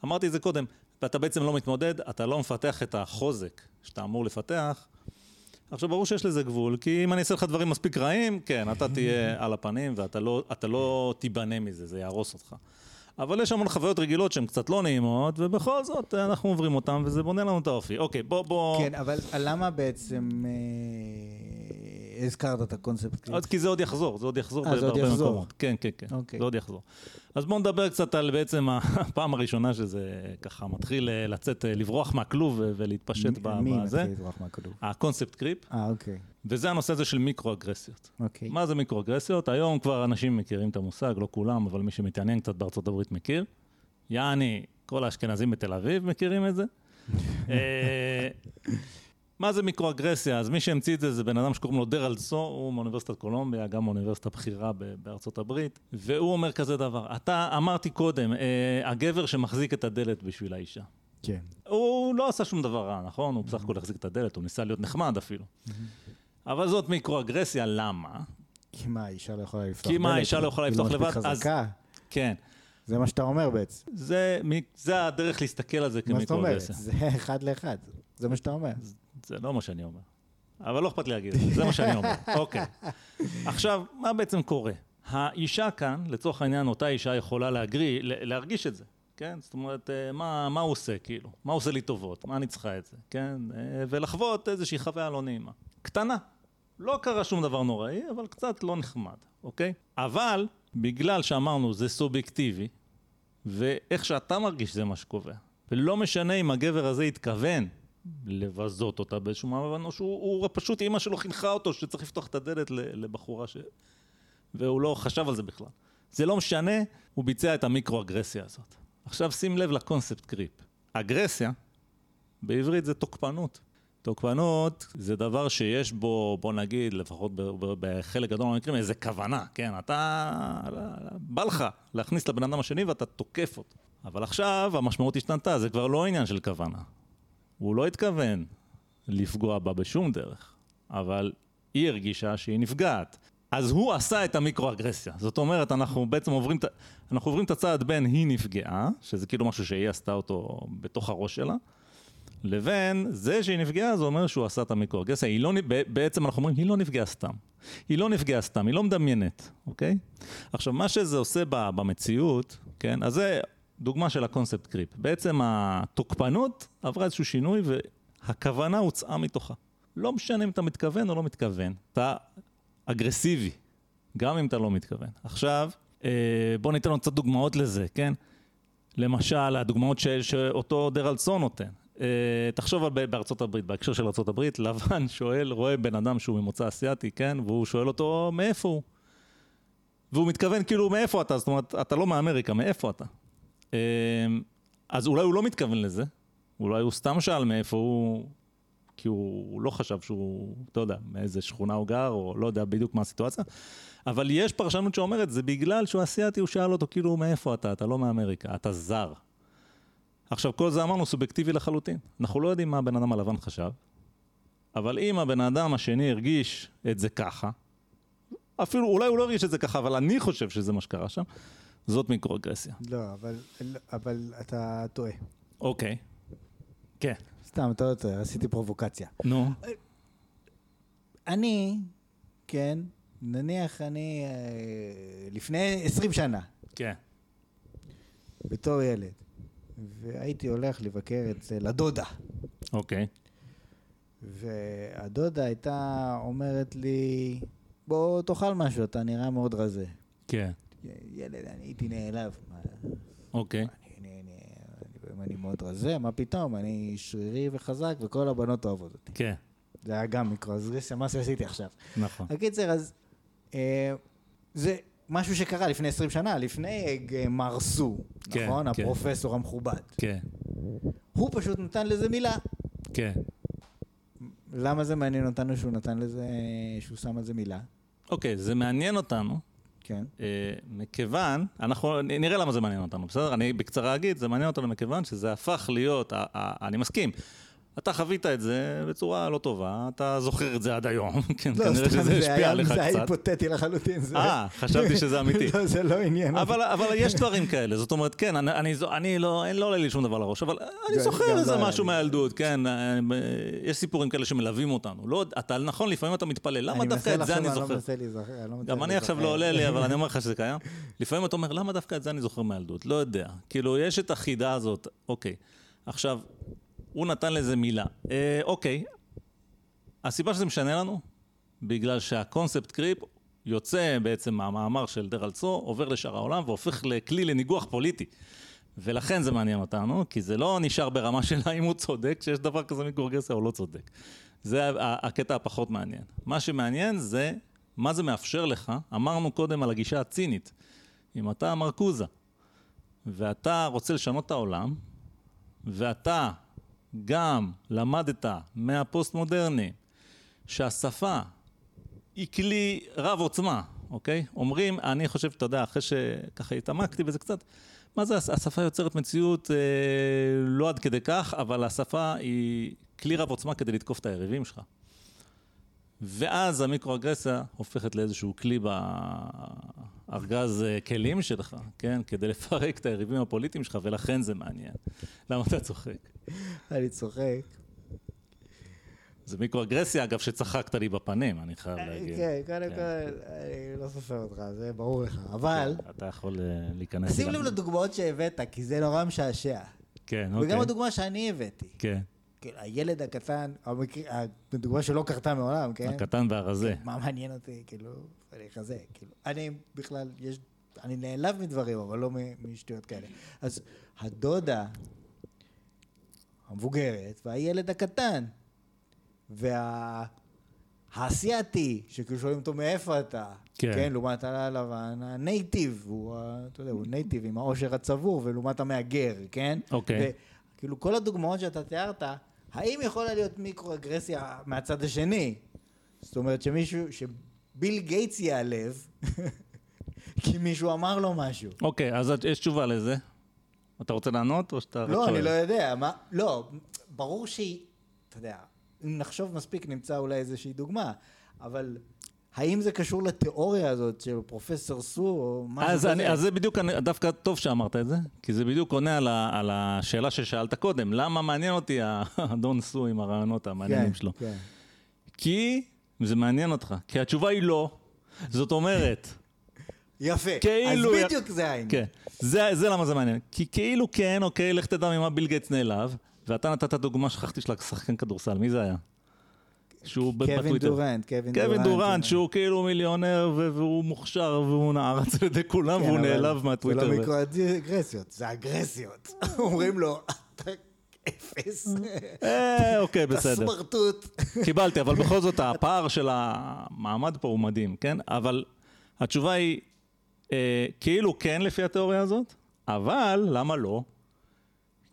S1: ואמרתי את זה קודם, ואתה בעצם לא מתמודד, אתה לא מפתח את החוזק שאתה אמור לפתח. עכשיו, ברור שיש לזה גבול, כי אם אני אעשה לך דברים מספיק רעים, כן, אתה תהיה על הפנים ואתה לא, לא תיבנה מזה, זה יהרוס אותך. אבל יש המון חוויות רגילות שהן קצת לא נעימות, ובכל זאת אנחנו עוברים אותן, וזה בונה לנו את האופי. אוקיי, בוא, בוא...
S2: כן, אבל למה בעצם... אה, הזכרת את הקונספט.
S1: אז כי זה עוד יחזור, זה עוד יחזור
S2: אה, זה עוד
S1: בהרבה
S2: יחזור.
S1: מקומות. כן, כן, כן,
S2: אוקיי.
S1: זה עוד יחזור. אז בואו נדבר קצת על בעצם הפעם הראשונה שזה ככה מתחיל אה, לצאת, אה, לברוח מהכלוב ולהתפשט ב-
S2: מי
S1: בזה.
S2: מתחיל לברוח מהכדור?
S1: הקונספט קריפ,
S2: אה, אוקיי.
S1: וזה הנושא הזה של מיקרו-אגרסיות.
S2: אוקיי.
S1: מה זה מיקרו-אגרסיות? היום כבר אנשים מכירים את המושג, לא כולם, אבל מי שמתעניין קצת בארצות הברית מכיר. יעני, כל האשכנזים בתל אביב מכירים את זה. מה זה מיקרו-אגרסיה? אז מי שהמציא את זה זה בן אדם שקוראים לו דרלד סו, הוא מאוניברסיטת קולומביה, גם מאוניברסיטה בכירה בארצות הברית, והוא אומר כזה דבר, אתה, אמרתי קודם, אה, הגבר שמחזיק את הדלת בשביל האישה.
S2: כן.
S1: הוא לא עשה שום דבר רע, נכון? הוא בסך הכל החזיק את הדלת, הוא ניסה להיות נחמד אפילו. אבל זאת מיקרו-אגרסיה, למה?
S2: כי מה, האישה לא יכולה לפתוח
S1: כי מה,
S2: דלת?
S1: האישה לא יכולה
S2: היא
S1: לפתוח
S2: מספיק
S1: לבד? אז-
S2: חזקה.
S1: כן.
S2: זה מה שאתה אומר בעצם.
S1: זה, זה הדרך להסתכל על זה
S2: מה זאת אומרת?
S1: כמיקרו-אגרסיה.
S2: זה אחד לאחד. זה מה שאתה אומר.
S1: זה לא מה שאני אומר. אבל לא אכפת לי להגיד את זה, זה מה שאני אומר. אוקיי. עכשיו, מה בעצם קורה? האישה כאן, לצורך העניין, אותה אישה יכולה להגרי, להרגיש את זה, כן? זאת אומרת, אה, מה, מה הוא עושה, כאילו? מה הוא עושה לי טובות? מה אני צריכה את זה, כן? אה, ולחוות איזושהי חוויה לא נעימה. קטנה. לא קרה שום דבר נוראי, אבל קצת לא נחמד, אוקיי? אבל, בגלל שאמרנו, זה סובייקטיבי, ואיך שאתה מרגיש זה מה שקובע. ולא משנה אם הגבר הזה התכוון לבזות אותה באיזשהו מעמד, או שהוא הוא פשוט אימא שלו חינכה אותו שצריך לפתוח את הדלת לבחורה ש... והוא לא חשב על זה בכלל. זה לא משנה, הוא ביצע את המיקרו-אגרסיה הזאת. עכשיו שים לב לקונספט קריפ. אגרסיה, בעברית זה תוקפנות. תוקפנות זה דבר שיש בו, בוא נגיד, לפחות בחלק גדול מהמקרים, איזה כוונה, כן? אתה, בא לך להכניס לבן אדם השני ואתה תוקף אותו. אבל עכשיו המשמעות השתנתה, זה כבר לא עניין של כוונה. הוא לא התכוון לפגוע בה בשום דרך, אבל היא הרגישה שהיא נפגעת. אז הוא עשה את המיקרו-אגרסיה. זאת אומרת, אנחנו בעצם עוברים, אנחנו עוברים את הצעד בין היא נפגעה, שזה כאילו משהו שהיא עשתה אותו בתוך הראש שלה, לבין זה שהיא נפגעה, זה אומר שהוא עשה את המיקרו-אגרסיה. לא, בעצם אנחנו אומרים, היא לא נפגעה סתם. היא לא נפגעה סתם, היא לא מדמיינת, אוקיי? עכשיו, מה שזה עושה במציאות, כן? אז זה דוגמה של הקונספט קריפ. בעצם התוקפנות עברה איזשהו שינוי והכוונה הוצאה מתוכה. לא משנה אם אתה מתכוון או לא מתכוון, אתה אגרסיבי, גם אם אתה לא מתכוון. עכשיו, אה, בוא ניתן עוד קצת דוגמאות לזה, כן? למשל, הדוגמאות ש, שאותו דרלסון נותן. אה, תחשוב על בארצות הברית, בהקשר של ארצות הברית, לבן שואל, רואה בן אדם שהוא ממוצא אסיאתי, כן? והוא שואל אותו, מאיפה הוא? והוא מתכוון כאילו, מאיפה אתה? זאת אומרת, אתה לא מאמריקה, מאיפה אתה? אה, אז אולי הוא לא מתכוון לזה, אולי הוא סתם שאל מאיפה הוא, כי הוא לא חשב שהוא, אתה יודע, מאיזה שכונה הוא גר, או לא יודע בדיוק מה הסיטואציה, אבל יש פרשנות שאומרת, זה בגלל שהוא אסיאתי, הוא שאל אותו, כאילו, מאיפה אתה? אתה לא מאמריקה, אתה זר. עכשיו, כל זה אמרנו סובייקטיבי לחלוטין. אנחנו לא יודעים מה הבן אדם הלבן חשב, אבל אם הבן אדם השני הרגיש את זה ככה, אפילו, אולי הוא לא הרגיש את זה ככה, אבל אני חושב שזה מה שקרה שם, זאת מיקרואגרסיה.
S2: לא, אבל, אבל אתה טועה.
S1: אוקיי. כן.
S2: סתם, אתה לא טועה, עשיתי פרובוקציה.
S1: נו.
S2: אני, כן, נניח אני אה, לפני 20 שנה,
S1: כן.
S2: בתור ילד, והייתי הולך לבקר אצל הדודה,
S1: אוקיי.
S2: והדודה הייתה אומרת לי, בוא תאכל משהו, אתה נראה מאוד רזה.
S1: כן.
S2: ילד, אני הייתי נעלב.
S1: אוקיי.
S2: אני, מאוד רזה, מה פתאום, אני שרירי וחזק וכל הבנות אוהבות אותי.
S1: כן.
S2: זה היה גם מיקרואגרסיה, מה שעשיתי עכשיו.
S1: נכון.
S2: הקיצר, אז אה, זה משהו שקרה לפני 20 שנה, לפני אה, מר סו,
S1: כן,
S2: נכון?
S1: כן.
S2: הפרופסור המכובד.
S1: כן.
S2: הוא פשוט נתן לזה מילה.
S1: כן.
S2: למה זה מעניין אותנו שהוא נתן לזה, שהוא שם על זה מילה?
S1: אוקיי, זה מעניין אותנו,
S2: כן.
S1: אה, מכיוון, אנחנו נראה למה זה מעניין אותנו, בסדר? אני בקצרה אגיד, זה מעניין אותנו מכיוון שזה הפך להיות, אני מסכים. אתה חווית את זה בצורה לא טובה, אתה זוכר את זה עד היום, כן,
S2: לא,
S1: כנראה שזה
S2: זה
S1: השפיע עליך
S2: זה היה
S1: קצת.
S2: היפותטי לחלוטין. זה-
S1: אה, חשבתי שזה אמיתי.
S2: לא, זה לא עניין.
S1: אבל, אבל יש דברים כאלה, זאת אומרת, כן, אני, אני, אני לא, אין, לא עולה לי שום דבר לראש, אבל אני זוכר איזה
S2: לא
S1: משהו. מהילדות, כן, אה, יש סיפורים כאלה שמלווים אותנו. לא, אתה, נכון, לפעמים אתה מתפלל, למה דווקא
S2: מנסה
S1: את זה אני זוכר?
S2: אני לא מנסה להיזכר. אני לא מצליח
S1: גם אני עכשיו. לא עולה לי, אבל אני אומר לך שזה קיים. לפעמים אתה אומר, למה דווקא את זה אני זוכר מהילדות? לא יודע. כאילו, יש את החידה הזאת, אוקיי. עכשיו, הוא נתן לזה מילה. אה, אוקיי, הסיבה שזה משנה לנו, בגלל שהקונספט קריפ יוצא בעצם מהמאמר של דרל צו, עובר לשאר העולם והופך לכלי לניגוח פוליטי. ולכן זה מעניין אותנו, כי זה לא נשאר ברמה של האם הוא צודק, שיש דבר כזה מיקרוגרסיה או לא צודק. זה הקטע הפחות מעניין. מה שמעניין זה מה זה מאפשר לך, אמרנו קודם על הגישה הצינית. אם אתה מרקוזה, ואתה רוצה לשנות את העולם, ואתה גם למדת מהפוסט-מודרני שהשפה היא כלי רב עוצמה, אוקיי? אומרים, אני חושב, אתה יודע, אחרי שככה התעמקתי בזה קצת, מה זה, השפה יוצרת מציאות אה, לא עד כדי כך, אבל השפה היא כלי רב עוצמה כדי לתקוף את היריבים שלך. ואז המיקרואגרסיה הופכת לאיזשהו כלי בארגז אה, כלים שלך, כן? כדי לפרק את היריבים הפוליטיים שלך, ולכן זה מעניין. למה אתה צוחק?
S2: אני צוחק.
S1: זה מיקרואגרסיה, אגב, שצחקת לי בפנים, אני חייב
S2: אה,
S1: להגיד.
S2: כן, קודם כל, אני לא סופר אותך, זה ברור לך. אבל,
S1: כן, אתה יכול אה, להיכנס...
S2: שים. לב לדוגמאות שהבאת, כי זה נורא משעשע.
S1: כן, אוקיי.
S2: וגם הדוגמה שאני הבאתי.
S1: כן,
S2: הילד הקטן, הדוגמה שלא קרתה מעולם, כן?
S1: הקטן והרזה.
S2: מה מעניין אותי, כאילו, אני כזה, כאילו, אני בכלל, יש, אני נעלב מדברים, אבל לא משטויות כאלה. אז הדודה המבוגרת והילד הקטן, והאסייתי, שכאילו שואלים אותו מאיפה אתה,
S1: כן.
S2: כן, לעומת הלבן, הנייטיב, הוא, אתה יודע, הוא נייטיב עם העושר הצבור, ולעומת המהגר, כן?
S1: אוקיי.
S2: וכאילו כל הדוגמאות שאתה תיארת, האם יכולה להיות מיקרואגרסיה מהצד השני? זאת אומרת שמישהו, שביל גייטס ייעלב, כי מישהו אמר לו משהו.
S1: אוקיי, אז יש תשובה לזה. אתה רוצה לענות או שאתה
S2: לא? אני לא יודע, מה, לא, ברור שהיא, אתה יודע, אם נחשוב מספיק נמצא אולי איזושהי דוגמה, אבל האם זה קשור לתיאוריה הזאת של פרופסור סו או משהו
S1: אז,
S2: כזה?
S1: אני, אז זה בדיוק, אני, דווקא טוב שאמרת את זה, כי זה בדיוק עונה על, ה, על השאלה ששאלת קודם, למה מעניין אותי האדון סו עם הרעיונות המעניינים
S2: כן,
S1: שלו?
S2: כן.
S1: כי זה מעניין אותך, כי התשובה היא לא. זאת אומרת,
S2: יפה,
S1: כאילו-
S2: אז בדיוק זה העניין.
S1: כן, זה, זה למה זה מעניין. כי כאילו כן, אוקיי, לך תדע ממה ביל גייטס נעלב, ואתה נתת דוגמה, שכחתי של השחקן כדורסל, מי זה היה? שהוא ב-
S2: קווין
S1: בטוויטר.
S2: דורנט, קווין דורנט.
S1: קווין דורנט,
S2: כן.
S1: שהוא כאילו מיליונר והוא מוכשר והוא נערץ על ידי כולם
S2: כן,
S1: והוא נעלב מהטוויטר.
S2: זה לא מיקרואגרסיות, זה אגרסיות. אומרים לו, אתה אפס,
S1: אה, אוקיי,
S2: אתה
S1: בסדר.
S2: סמרטוט.
S1: קיבלתי, אבל בכל זאת הפער של המעמד פה הוא מדהים, כן? אבל התשובה היא, אה, כאילו כן לפי התיאוריה הזאת, אבל למה לא?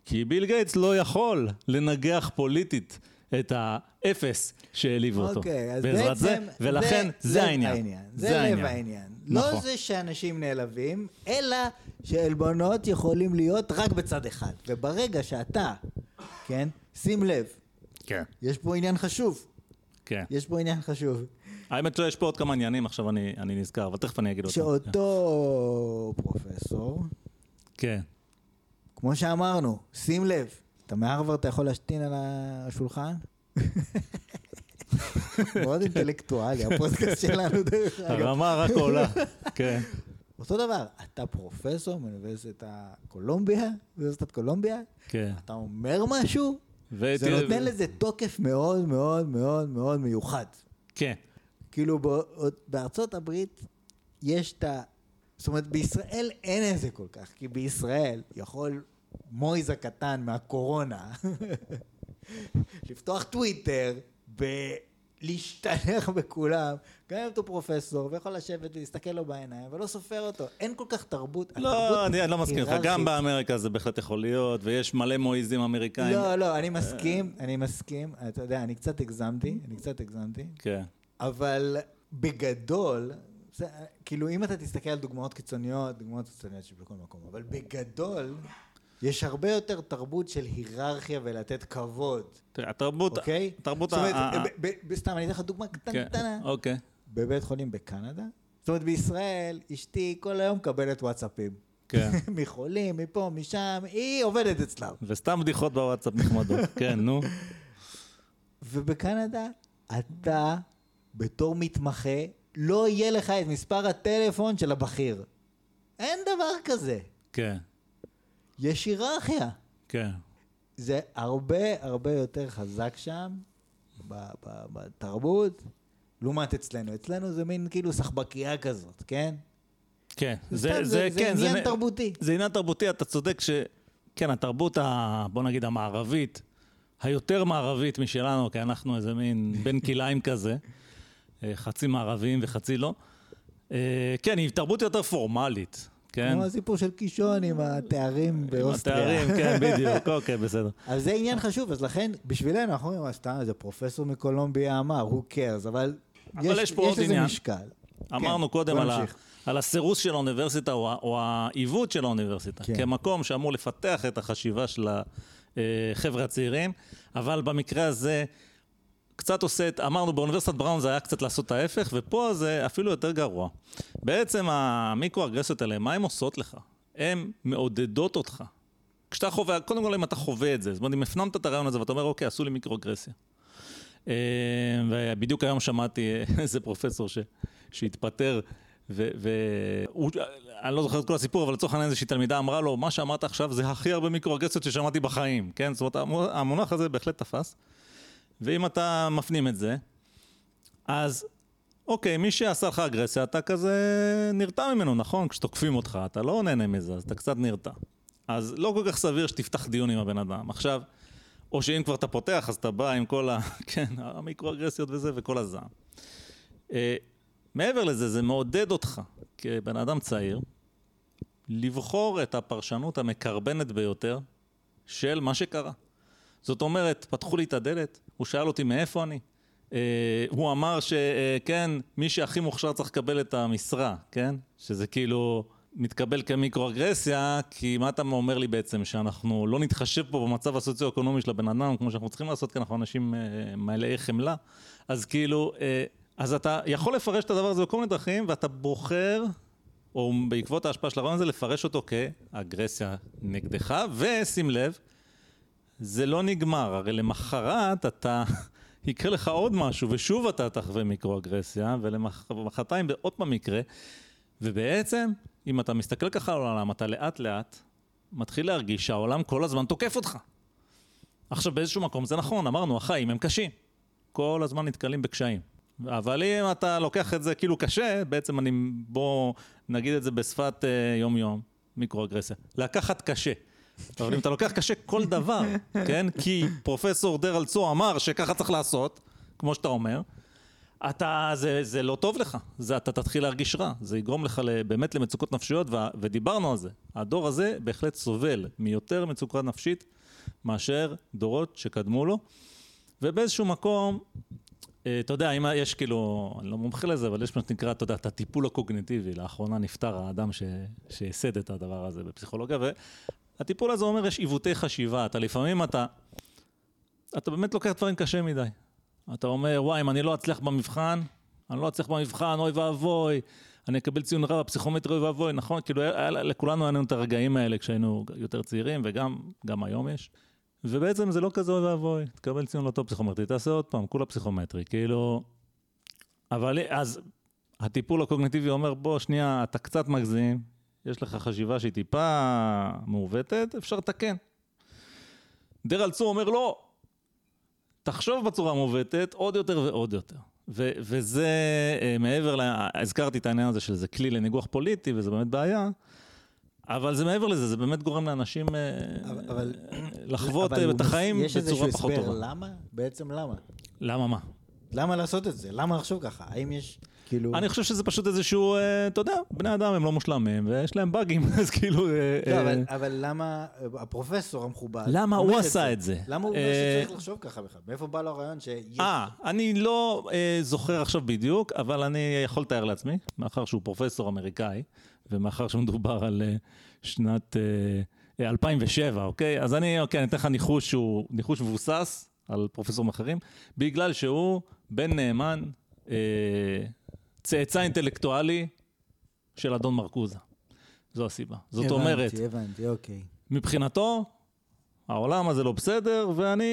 S1: כי ביל גייטס לא יכול לנגח פוליטית את האפס שהעליב אותו.
S2: אוקיי, אז בעצם...
S1: זה, ולכן זה, העניין.
S2: זה לב העניין.
S1: נכון.
S2: לא זה שאנשים נעלבים, אלא שעלבונות יכולים להיות רק בצד אחד. וברגע שאתה, כן, שים לב,
S1: כן,
S2: יש פה עניין חשוב.
S1: כן.
S2: יש פה עניין חשוב.
S1: האמת שיש פה עוד כמה עניינים, עכשיו אני, אני נזכר, אבל תכף אני אגיד אותם.
S2: שאותו פרופסור,
S1: כן.
S2: כמו שאמרנו, שים לב, אתה מהרווארד אתה יכול להשתין על השולחן? מאוד אינטלקטואלי, הפודקאסט שלנו דרך אגב.
S1: הרמה רק עולה. כן.
S2: אותו דבר, אתה פרופסור מאוניברסיטת קולומביה, באוניברסיטת קולומביה,
S1: כן.
S2: אתה אומר משהו, זה נותן לזה תוקף מאוד מאוד מאוד מאוד מיוחד.
S1: כן.
S2: כאילו בא- בארצות הברית יש את ה... זאת אומרת, בישראל אין את זה כל כך, כי בישראל יכול מויז הקטן מהקורונה לפתוח טוויטר ולהשתלח בכולם, גם אם אתה פרופסור, ויכול לשבת ולהסתכל לו בעיניים, ולא סופר אותו. אין כל כך תרבות.
S1: לא, אני לא מסכים איתך, גם. באמריקה זה בהחלט יכול להיות, ויש מלא מואיזים אמריקאים.
S2: לא, לא, אני מסכים, אני מסכים. אתה יודע, אני קצת הגזמתי, אני קצת הגזמתי.
S1: כן.
S2: אבל בגדול, זה, כאילו אם אתה תסתכל על דוגמאות קיצוניות, דוגמאות קיצוניות שבכל מקום, אבל בגדול, יש הרבה יותר תרבות של היררכיה ולתת כבוד,
S1: תראה, התרבות,
S2: אוקיי?
S1: התרבות,
S2: זאת אומרת, סתם, אני אתן לך דוגמה
S1: כן,
S2: קטנטנה.
S1: אוקיי.
S2: בבית חולים בקנדה, זאת אומרת בישראל, אשתי כל היום מקבלת וואטסאפים.
S1: כן.
S2: מחולים, מפה, משם, היא עובדת אצלם.
S1: וסתם בדיחות בוואטסאפ נחמדות. כן, נו.
S2: ובקנדה, אתה, בתור מתמחה, לא יהיה לך את מספר הטלפון של הבכיר. אין דבר כזה.
S1: כן,
S2: יש היררכיה.
S1: כן.
S2: זה הרבה הרבה יותר חזק שם, בתרבות, לעומת אצלנו. אצלנו זה מין כאילו סחבקייה כזאת, כן?
S1: כן,
S2: זה, סתם, זה, זה
S1: כן,
S2: עניין
S1: זה-
S2: תרבותי.
S1: זה עניין תרבותי, אתה צודק ש... כן, התרבות, ה... בוא נגיד, המערבית, היותר מערבית משלנו, כי אנחנו איזה מין בן כלאיים כזה, אה, חצי מערבים וחצי לא. אה, כן, היא תרבות יותר פורמלית, כן?
S2: כמו הסיפור של קישון עם התארים
S1: עם
S2: באוסטריה.
S1: התארים, כן, בדיוק, אוקיי, בסדר.
S2: אז זה עניין חשוב, אז לכן, בשבילנו, אנחנו אומרים, "אה, סתם איזה פרופסור מקולומביה אמר, who cares, אבל
S1: אבל יש
S2: לזה. משקל.
S1: אמרנו
S2: כן,
S1: קודם על, ה. על הסירוס של האוניברסיטה או, או העיוות של האוניברסיטה,
S2: כן.
S1: כן. כמקום שאמור לפתח את החשיבה של החבר'ה הצעירים, אבל במקרה הזה קצת עושה את, אמרנו באוניברסיטת בראון זה היה קצת לעשות את ההפך, ופה זה אפילו יותר גרוע. בעצם המיקרו-אגרסיות האלה, מה הן עושות לך? הן מעודדות אותך. כשאתה חווה, קודם כל אם אתה חווה את זה, זאת אומרת אם הפנמת את הרעיון הזה ואתה אומר אוקיי, עשו לי מיקרו-אגרסיה. אה, ובדיוק היום שמעתי אה, איזה פרופסור ש, שהתפטר, והוא, אני לא זוכר את כל הסיפור, אבל לצורך העניין איזושהי תלמידה אמרה לו, מה שאמרת עכשיו זה הכי הרבה מיקרו-אגרסיות ששמעתי בחיים, כן? זאת אומרת, המו- המונח הזה בהחלט תפס. ואם אתה מפנים את זה, אז אוקיי, מי שעשה לך אגרסיה, אתה כזה נרתע ממנו, נכון? כשתוקפים אותך, אתה לא נהנה מזה, אז אתה קצת נרתע. אז לא כל כך סביר שתפתח דיון עם הבן אדם. עכשיו, או שאם כבר אתה פותח, אז אתה בא עם כל ה... כן, המיקרו-אגרסיות וזה, וכל הזעם. אה, מעבר לזה, זה מעודד אותך, כבן אדם צעיר, לבחור את הפרשנות המקרבנת ביותר של מה שקרה. זאת אומרת, פתחו לי את הדלת, הוא שאל אותי מאיפה אני. אה, הוא אמר שכן, מי שהכי מוכשר צריך לקבל את המשרה, כן? שזה כאילו מתקבל כמיקרואגרסיה, כי מה אתה אומר לי בעצם? שאנחנו לא נתחשב פה במצב הסוציו-אקונומי של הבן אדם, כמו שאנחנו צריכים לעשות, כי אנחנו אנשים אה, מלאי חמלה. אז כאילו, אה, אז אתה יכול לפרש את הדבר הזה בכל מיני דרכים, ואתה בוחר, או בעקבות ההשפעה של הרעיון הזה, לפרש אותו כאגרסיה נגדך, ושים לב, זה לא נגמר, הרי למחרת אתה, יקרה לך עוד משהו, ושוב אתה תחווה מיקרואגרסיה, ולמחרתיים בעוד פעם יקרה, ובעצם, אם אתה מסתכל ככה על העולם, אתה לאט לאט מתחיל להרגיש שהעולם כל הזמן תוקף אותך. עכשיו, באיזשהו מקום זה נכון, אמרנו, החיים הם קשים. כל הזמן נתקלים בקשיים. אבל אם אתה לוקח את זה כאילו קשה, בעצם אני, בוא נגיד את זה בשפת uh, יום-יום, מיקרואגרסיה. לקחת קשה. אבל אם אתה לוקח קשה כל דבר, כן? כי פרופסור דרל צור אמר שככה צריך לעשות, כמו שאתה אומר, אתה, זה, זה לא טוב לך, זה, אתה תתחיל להרגיש רע, זה יגרום לך באמת למצוקות נפשיות, ו, ודיברנו על זה. הדור הזה בהחלט סובל מיותר מצוקה נפשית מאשר דורות שקדמו לו, ובאיזשהו מקום, אה, אתה יודע, אם יש כאילו, אני לא מומחה לזה, אבל יש מה שנקרא, אתה יודע, את הטיפול הקוגניטיבי. לאחרונה נפטר האדם שייסד את הדבר הזה בפסיכולוגיה, והטיפול הזה אומר, יש עיוותי חשיבה. אתה לפעמים, אתה, אתה באמת לוקח דברים קשה מדי. אתה אומר, וואי, אם אני לא אצליח במבחן, אני לא אצליח במבחן, אוי ואבוי, אני אקבל ציון רע בפסיכומטרי, אוי ואבוי, נכון? כאילו, היה, לכולנו היה לנו את הרגעים האלה כשהיינו יותר צעירים, וגם גם היום יש. ובעצם זה לא כזה אוי ואבוי, תקבל ציון לא טוב פסיכומטרי, תעשה עוד פעם, כולה פסיכומטרי, כאילו... אבל אז הטיפול הקוגניטיבי אומר, בוא, שנייה, אתה קצת מגזים, יש לך חשיבה שהיא טיפה מעוותת, אפשר לתקן. דרל צור אומר, לא, תחשוב בצורה מעוותת עוד יותר ועוד יותר. ו- וזה אה, מעבר ל... הזכרתי את העניין הזה שזה כלי לניגוח פוליטי, וזה באמת בעיה, אבל זה מעבר לזה, זה באמת גורם לאנשים אה,
S2: אבל-
S1: לחוות
S2: אבל
S1: אה, את החיים
S2: יש איזשהו
S1: בצורה פחות
S2: הסבר
S1: טובה.
S2: למה? בעצם למה?
S1: למה מה?
S2: למה לעשות את זה? למה לחשוב ככה? האם יש, כאילו...
S1: אני חושב שזה פשוט איזשהו, אה, אתה יודע, בני אדם הם לא מושלמים, ויש להם באגים, אז כאילו... אה,
S2: לא,
S1: אה,
S2: אבל, אבל למה אה, הפרופסור המכובד...
S1: למה הוא עשה את זה?
S2: למה הוא אומר
S1: אה,
S2: שצריך לחשוב ככה בכלל? מאיפה בא לו הרעיון שיש...
S1: אה, אני לא אה, זוכר עכשיו בדיוק, אבל אני יכול לתאר לעצמי, מאחר שהוא פרופסור אמריקאי, ומאחר שמדובר על אה, שנת אה, אה, 2007, אוקיי? אז אני, אוקיי, אני אתן לך ניחוש שהוא ניחוש מבוסס על פרופסורים אחרים, בגלל שהוא בן נאמן, אה, צאצא אינטלקטואלי של אדון מרקוזה. זו הסיבה. זאת
S2: הבנתי,
S1: אומרת,
S2: הבנתי, אוקיי.
S1: מבחינתו, העולם הזה לא בסדר, ואני,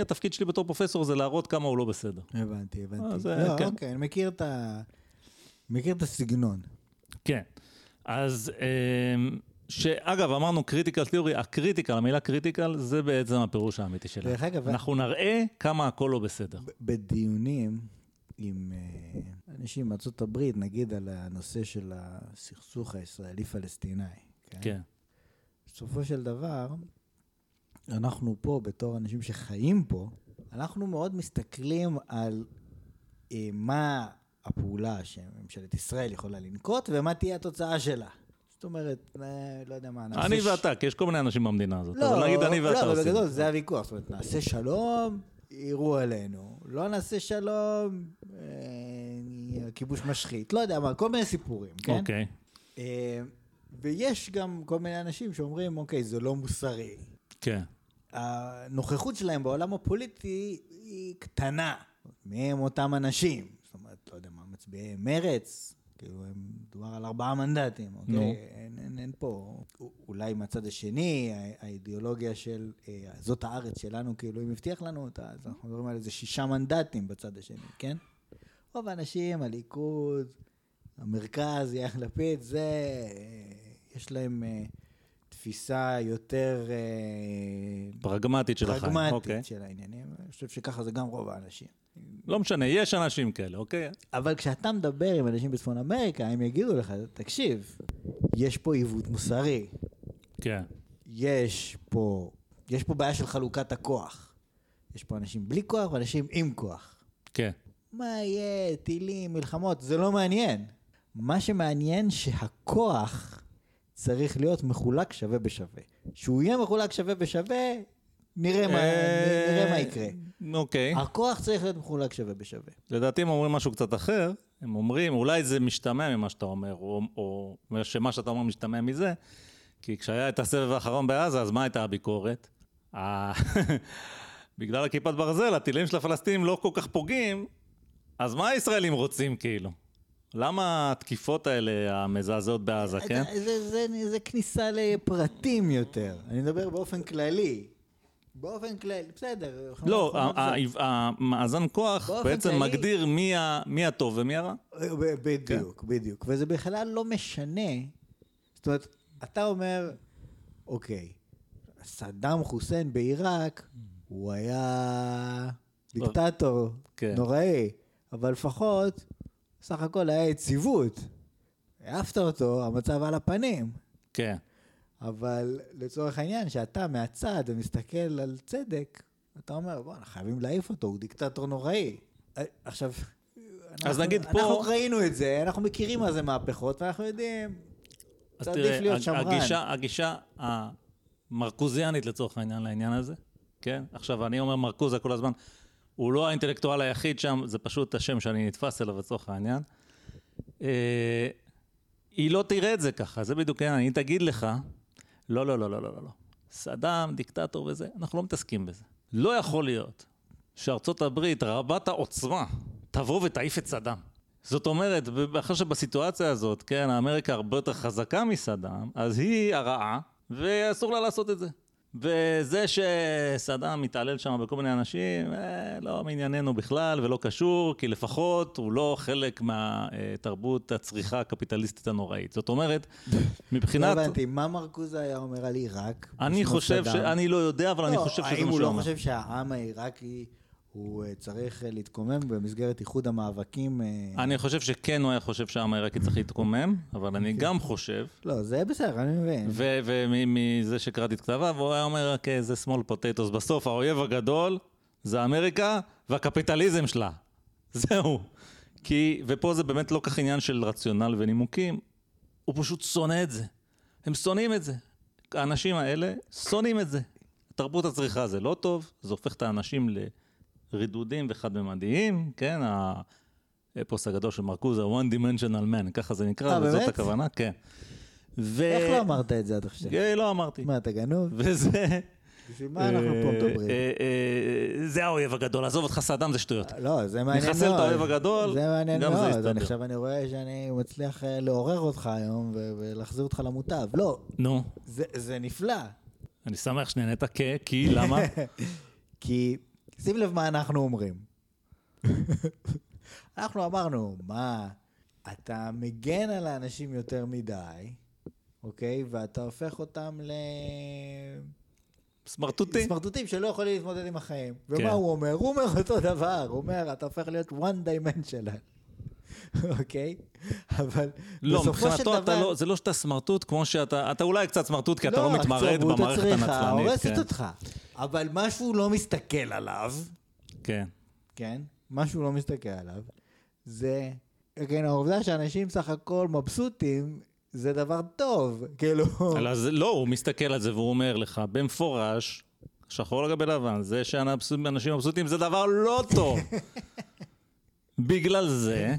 S1: התפקיד שלי בתור פרופסור זה להראות כמה הוא לא בסדר.
S2: הבנתי, הבנתי.
S1: אז, אה,
S2: לא,
S1: כן.
S2: אוקיי, אני מכיר את ה... מכיר את הסגנון.
S1: כן. אז, אמ, שאגב, אמרנו critical theory, ה critical, המילה critical, זה בעצם הפירוש האמיתי שלה.
S2: דרך אגב,
S1: אנחנו נראה כמה הכל לא בסדר.
S2: בדיונים עם אה, אנשים מארצות הברית, נגיד על הנושא של הסכסוך הישראלי-פלסטיני.
S1: כן.
S2: בסופו של דבר, אנחנו פה, בתור אנשים שחיים פה, אנחנו מאוד מסתכלים על אה, מה הפעולה שממשלת ישראל יכולה לנקוט ומה תהיה התוצאה שלה. זאת אומרת, אה, לא יודע מה, נעשה...
S1: אני
S2: ש-
S1: ואתה, כי יש כל מיני אנשים במדינה הזאת.
S2: לא,
S1: אבל נגיד אני ואתה
S2: לא,
S1: עושים.
S2: בגדול זה הוויכוח. זאת אומרת, נעשה שלום, יירו עלינו. לא נעשה שלום, אה, הכיבוש משחית. לא יודע מה, כל מיני סיפורים, כן?
S1: אוקיי.
S2: אה, ויש גם כל מיני אנשים שאומרים, אוקיי, זה לא מוסרי.
S1: כן.
S2: הנוכחות שלהם בעולם הפוליטי היא קטנה. מי הם אותם אנשים? זאת אומרת, לא יודע מה, מצביעי מרץ? כאילו, הם מדובר על ארבעה מנדטים, אוקיי?
S1: נו.
S2: אין, אין, אין פה... אולי מהצד השני, האידיאולוגיה של אה, זאת הארץ שלנו, כאילו, אם הבטיח לנו אותה, אז אנחנו מדברים על איזה שישה מנדטים בצד השני, כן? רוב האנשים, הליכוד, המרכז, יאיר לפיד, זה... אה, יש להם אה, תפיסה יותר... אה,
S1: פרגמטית של החיים.
S2: פרגמטית
S1: אוקיי.
S2: של העניינים. אני חושב שככה זה גם רוב האנשים.
S1: לא משנה, יש אנשים כאלה, אוקיי?
S2: אבל כשאתה מדבר עם אנשים בצפון אמריקה, הם יגידו לך, תקשיב, יש פה עיוות מוסרי,
S1: כן.
S2: יש פה, יש פה בעיה של חלוקת הכוח. יש פה אנשים בלי כוח ואנשים עם כוח.
S1: כן.
S2: מה יהיה, טילים, מלחמות, זה לא מעניין. מה שמעניין שהכוח צריך להיות מחולק שווה בשווה. שהוא יהיה מחולק שווה בשווה, נראה מה, מה יקרה.
S1: אוקיי.
S2: הכוח צריך להיות מחולק שווה בשווה.
S1: לדעתי הם אומרים משהו קצת אחר. הם אומרים, אולי זה משתמע ממה שאתה אומר, או, או שמה שאתה אומר משתמע מזה, כי כשהיה את הסבב האחרון בעזה, אז מה הייתה הביקורת? בגלל הכיפת ברזל, הטילים של הפלסטינים לא כל כך פוגעים, אז מה הישראלים רוצים כאילו? למה התקיפות האלה המזעזעות בעזה, כן?
S2: זה, זה, זה, זה כניסה לפרטים יותר. אני מדבר באופן כללי. באופן כללי, בסדר.
S1: לא, המאזן כוח בעצם מגדיר מי הטוב ומי הרע.
S2: ב- בדיוק, בדיוק. וזה בכלל לא משנה. זאת אומרת, אתה אומר, אוקיי, סדאם חוסיין בעיראק, הוא היה דיקטטור
S1: כן.
S2: נוראי, אבל לפחות, סך הכל היה יציבות. העפת אותו, המצב על הפנים.
S1: כן.
S2: אבל לצורך העניין, שאתה מהצד ומסתכל על צדק, אתה אומר, בואנה, חייבים להעיף אותו, הוא דיקטטור נוראי. אה, עכשיו,
S1: אז
S2: אנחנו-
S1: נגיד פה-
S2: אנחנו ראינו את זה, אנחנו מכירים מה זה מהפכות, ואנחנו יודעים,
S1: אז תראה,
S2: להיות
S1: הג-
S2: שמרן.
S1: הגישה, הגישה המרקוזיאנית לצורך העניין לעניין הזה, כן? עכשיו, אני אומר מרקוזה כל הזמן, הוא לא האינטלקטואל היחיד שם, זה פשוט השם שאני נתפס אליו לצורך העניין. אה, היא לא תראה את זה ככה, זה בדיוק העניין, היא תגיד לך, לא, לא, לא, לא, לא, לא, לא. סדאם, דיקטטור וזה, אנחנו לא מתעסקים בזה. לא יכול להיות שארצות הברית, רבת העוצמה, תבוא ותעיף את סדאם. זאת אומרת, מאחר שבסיטואציה הזאת, כן, אמריקה הרבה יותר חזקה מסדאם, אז היא הרעה, ואסור לה לעשות את זה. וזה שסדאם מתעלל שם בכל מיני אנשים, אה, לא מענייננו בכלל ולא קשור, כי לפחות הוא לא חלק מהתרבות הצריכה הקפיטליסטית הנוראית. זאת אומרת,
S2: לא
S1: מבחינת...
S2: הבנתי, מה מרקוזה היה אומר על עיראק?
S1: אני חושב ש... אני לא יודע, אבל אני
S2: לא,
S1: חושב שזה
S2: האם
S1: מה
S2: הוא
S1: שהוא
S2: לא
S1: אמר.
S2: חושב שהעם העיראקי, הוא אה, צריך אה, להתקומם במסגרת איחוד המאבקים? אה,
S1: אני חושב שכן הוא היה חושב שהעם העיראקי צריך להתקומם, אבל אני גם חושב,
S2: לא, זה בסדר, אני מבין.
S1: ומזה שקראתי את כתביו, הוא היה אומר, אוקיי, זה small potatoes, בסוף האויב הגדול זה אמריקה והקפיטליזם שלה. זהו. כי, ופה זה באמת לא כך עניין של רציונל ונימוקים, הוא פשוט שונא את זה. הם שונאים את זה. האנשים האלה שונאים את זה. תרבות הצריכה זה לא טוב, זה הופך את האנשים לרידודים וחד-ממדיים, כן? האפוס הגדול של מרקוזה, one dimensional man, ככה זה נקרא,
S2: אה,
S1: וזאת? הכוונה, כן. ו...
S2: איך לא אמרת את זה עד עכשיו?
S1: אה, לא אמרתי.
S2: מה, אתה גנוב?
S1: וזה...
S2: בשביל מה אנחנו פה
S1: אה,
S2: מדברים?
S1: זה האויב הגדול, עזוב אותך סדאם זה שטויות.
S2: לא, זה מעניין מאוד.
S1: נחסל את האויב הגדול,
S2: זה מעניין
S1: גם זה
S2: מאוד.
S1: יסתדר.
S2: אני עכשיו אני רואה שאני מצליח לעורר אותך היום ולהחזיר אותך למוטב. לא,
S1: נו,
S2: זה- זה נפלא.
S1: אני שמח שנהנית. כי למה?
S2: כי שים לב מה אנחנו אומרים. אנחנו אמרנו, מה, אתה מגן על האנשים יותר מדי, אוקיי? ואתה הופך אותם ל...
S1: סמרטוטי.
S2: סמרטוטים שלא יכולים להתמודד עם החיים. ומה
S1: כן.
S2: הוא אומר? הוא אומר אותו דבר, הוא אומר, אתה הופך להיות one dimensional, אוקיי? אבל
S1: לא, מבחינתו אתה. לא, זה לא שאתה סמרטוט כמו שאתה, אתה אולי קצת סמרטוט כי אתה לא מתמרד
S2: התרבות
S1: במערכת
S2: הצריכה
S1: הנצלנית.
S2: הורסת
S1: כן,
S2: אותך. אבל משהו לא מסתכל עליו,
S1: כן.
S2: כן? משהו לא מסתכל עליו, זה, כן, העובדה שאנשים סך הכל מבסוטים, זה דבר טוב, כאילו...
S1: לא, הוא מסתכל על זה והוא אומר לך במפורש, שחור לגבי לבן, זה שאנשים מבסוטים זה דבר לא טוב. בגלל זה,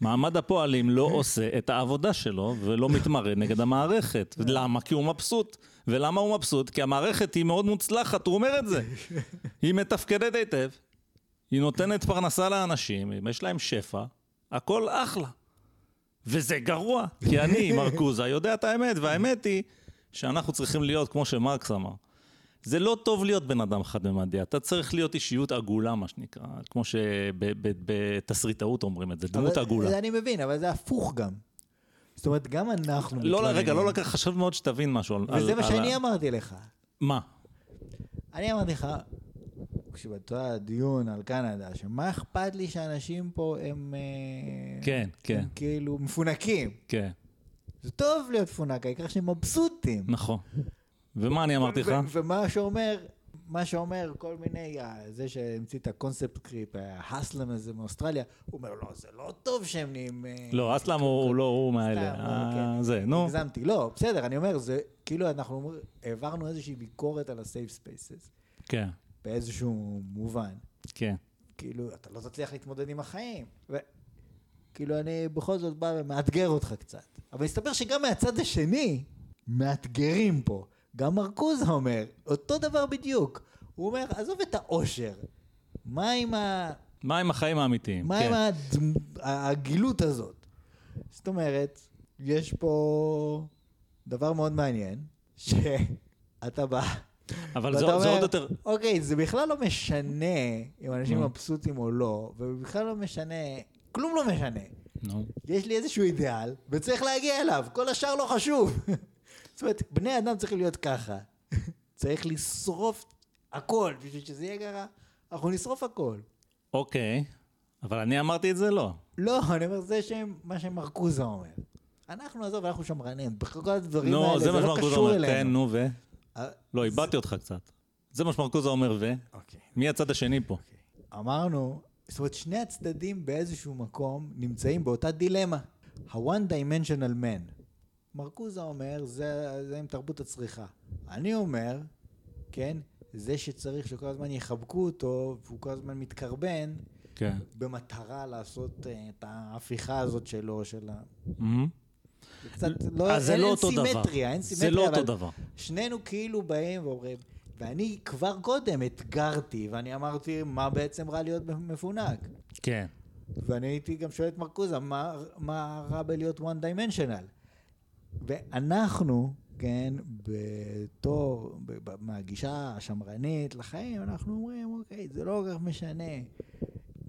S1: מעמד הפועלים לא עושה את העבודה שלו ולא מתמרד נגד המערכת. למה? כי הוא מבסוט. ולמה הוא מבסוט? כי המערכת היא מאוד מוצלחת, הוא אומר את זה. היא מתפקדת היטב, היא נותנת פרנסה לאנשים, יש להם שפע, הכל אחלה. וזה גרוע, כי אני, מרקוזה, יודע את האמת, והאמת היא שאנחנו צריכים להיות, כמו שמרקס אמר, זה לא טוב להיות בן אדם חד-ממדי, אתה צריך להיות אישיות עגולה, מה שנקרא, כמו שבתסריטאות אומרים את זה, דמות
S2: אבל-
S1: עגולה.
S2: זה אני מבין, אבל זה הפוך גם. זאת אומרת, גם אנחנו
S1: לא, רגע,
S2: מתלוננים.
S1: לא לקח, חשוב מאוד שתבין משהו. על-
S2: וזה
S1: על-
S2: מה
S1: על
S2: שאני אמרתי לך.
S1: מה?
S2: אני אמרתי לך, כשבאותו הדיון על קנדה, שמה אכפת לי שאנשים פה הם... אה,
S1: כן, כן.
S2: הם כאילו מפונקים.
S1: כן,
S2: זה טוב להיות מפונק, העיקר שהם מבסוטים.
S1: נכון. ומה אני אמרתי לך?
S2: ומה שאומר, מה שאומר כל מיני, אה, זה שהמציא את הקונספט קריפ, ההסלם הזה מאוסטרליה, הוא אומר, לא, זה לא טוב שהם נהיים... אה,
S1: לא, אסלאם הוא לא הוא אה,
S2: כן.
S1: זה, נו.
S2: הגזמתי. לא, בסדר, אני אומר, זה כאילו אנחנו העברנו איזושהי ביקורת על ה-safe spaces,
S1: כן,
S2: באיזשהו מובן.
S1: כן.
S2: כאילו, אתה לא תצליח להתמודד עם החיים. וכאילו, אני בכל זאת בא ומאתגר אותך קצת. אבל מסתבר שגם מהצד השני, מאתגרים פה. גם מרקוזה אומר, אותו דבר בדיוק. הוא אומר, עזוב את האושר. מה עם, ה...
S1: מה עם החיים האמיתיים?
S2: מה
S1: כן.
S2: עם הדמ... הגילות הזאת? זאת אומרת, יש פה דבר מאוד מעניין, שאתה בא...
S1: אבל זה זה
S2: אומר,
S1: עוד יותר...
S2: אוקיי, זה בכלל לא משנה אם אנשים. מבסוטים או לא, ובכלל לא משנה, כלום לא משנה.
S1: נו.
S2: יש לי איזשהו אידיאל, וצריך להגיע אליו, כל השאר לא חשוב. זאת אומרת, בני אדם צריכים להיות ככה. צריך לשרוף הכל, בשביל שזה יהיה ככה, אנחנו נשרוף הכל.
S1: אוקיי, אבל אני אמרתי את זה לא.
S2: לא, אני אומר, זה שם, מה שמרקוזה אומר. אנחנו, עזוב, אנחנו שמרנים, בכל הדברים
S1: נו,
S2: האלה,
S1: זה
S2: זה לא
S1: שמרקוזה
S2: קשור
S1: אומר.
S2: אלינו.
S1: כן, נו, ו?
S2: אה,
S1: לא, איבדתי אותך קצת. זה מה שמרקוזה אומר, ו?
S2: אוקיי.
S1: מי הצד השני פה?
S2: אמרנו, זאת אומרת, שני הצדדים באיזשהו מקום נמצאים באותה דילמה. ה-one dimensional man. מרקוזה אומר, זה, זה עם תרבות הצריכה. אני אומר, כן, זה שצריך שכל הזמן יחבקו אותו, והוא כל הזמן מתקרבן,
S1: כן.
S2: במטרה לעשות אה, את ההפיכה הזאת שלו, של ה... זה קצת, לא,
S1: אז זה
S2: אין,
S1: לא
S2: אין
S1: אותו דבר.
S2: סימטריה, אין סימטריה,
S1: זה לא אותו דבר.
S2: שנינו כאילו באים ואומרים, ואני כבר קודם אתגרתי, ואני אמרתי, מה בעצם רע להיות מפונק?
S1: כן.
S2: ואני הייתי גם שואל את מרקוזה, מה, מה רע בלהיות one dimensional? ואנחנו, כן, בתור, מהגישה השמרנית לחיים, אנחנו אומרים, אוקיי, זה לא כל כך משנה.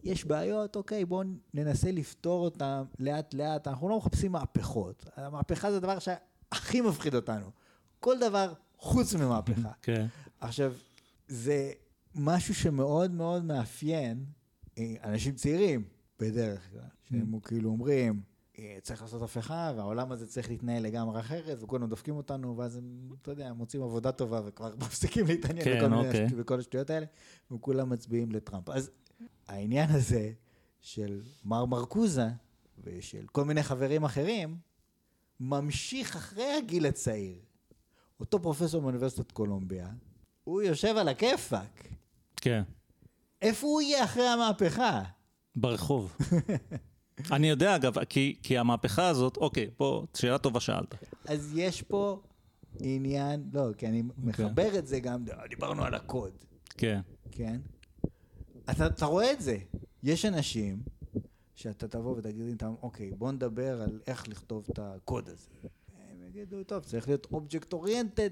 S2: יש בעיות, אוקיי, בואו ננסה לפתור אותן לאט לאט. אנחנו לא מחפשים מהפכות. המהפכה זה הדבר שהכי מפחיד אותנו. כל דבר חוץ ממהפכה.
S1: כן.
S2: עכשיו, זה משהו שמאוד מאוד מאפיין אה, אנשים צעירים, בדרך כלל, שהם כאילו אומרים, צריך לעשות הפיכה, והעולם הזה צריך להתנהל לגמרי אחרת, וכולם דופקים אותנו, ואז הם, אתה יודע, מוצאים עבודה טובה, וכבר מפסיקים להתעניין
S1: כן,
S2: בכל,
S1: אוקיי.
S2: השט- בכל השטויות האלה, וכולם מצביעים לטראמפ. אז העניין הזה של מר מרקוזה, ושל כל מיני חברים אחרים, ממשיך אחרי הגיל הצעיר. אותו פרופסור מאוניברסיטת קולומביה, הוא יושב על הכיפאק.
S1: כן.
S2: איפה הוא יהיה אחרי המהפכה?
S1: ברחוב. אני יודע, אגב, כי, כי המהפכה הזאת, אוקיי, פה, שאלה טובה שאלת.
S2: אז יש פה עניין, לא, כי אני מחבר את זה גם, דיברנו על הקוד,
S1: כן.
S2: כן? אתה, אתה רואה את זה. יש אנשים שאתה תבוא ותגיד איתם, אוקיי, בוא נדבר על איך לכתוב את הקוד הזה. הם יגידו, טוב, צריך להיות object oriented,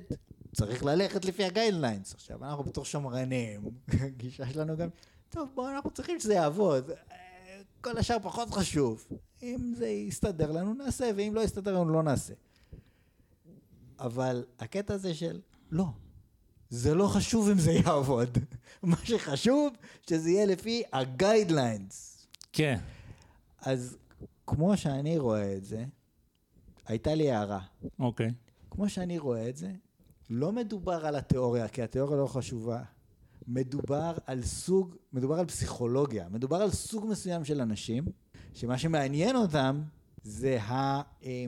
S2: צריך ללכת לפי ה guidelines. עכשיו, אנחנו בתור שמרנים, הגישה שלנו גם, טוב, בואו, אנחנו צריכים שזה יעבוד. כל השאר פחות חשוב. אם זה יסתדר לנו, נעשה, ואם לא יסתדר לנו, לא נעשה. אבל הקטע הזה של, לא, זה לא חשוב אם זה יעבוד. מה שחשוב, שזה יהיה לפי ה-guidelines.
S1: כן.
S2: אז כמו שאני רואה את זה, הייתה לי הערה.
S1: אוקיי.
S2: כמו שאני רואה את זה, לא מדובר על התיאוריה, כי התיאוריה לא חשובה. מדובר על סוג, מדובר על פסיכולוגיה, מדובר על סוג מסוים של אנשים, שמה שמעניין אותם זה ה, אה,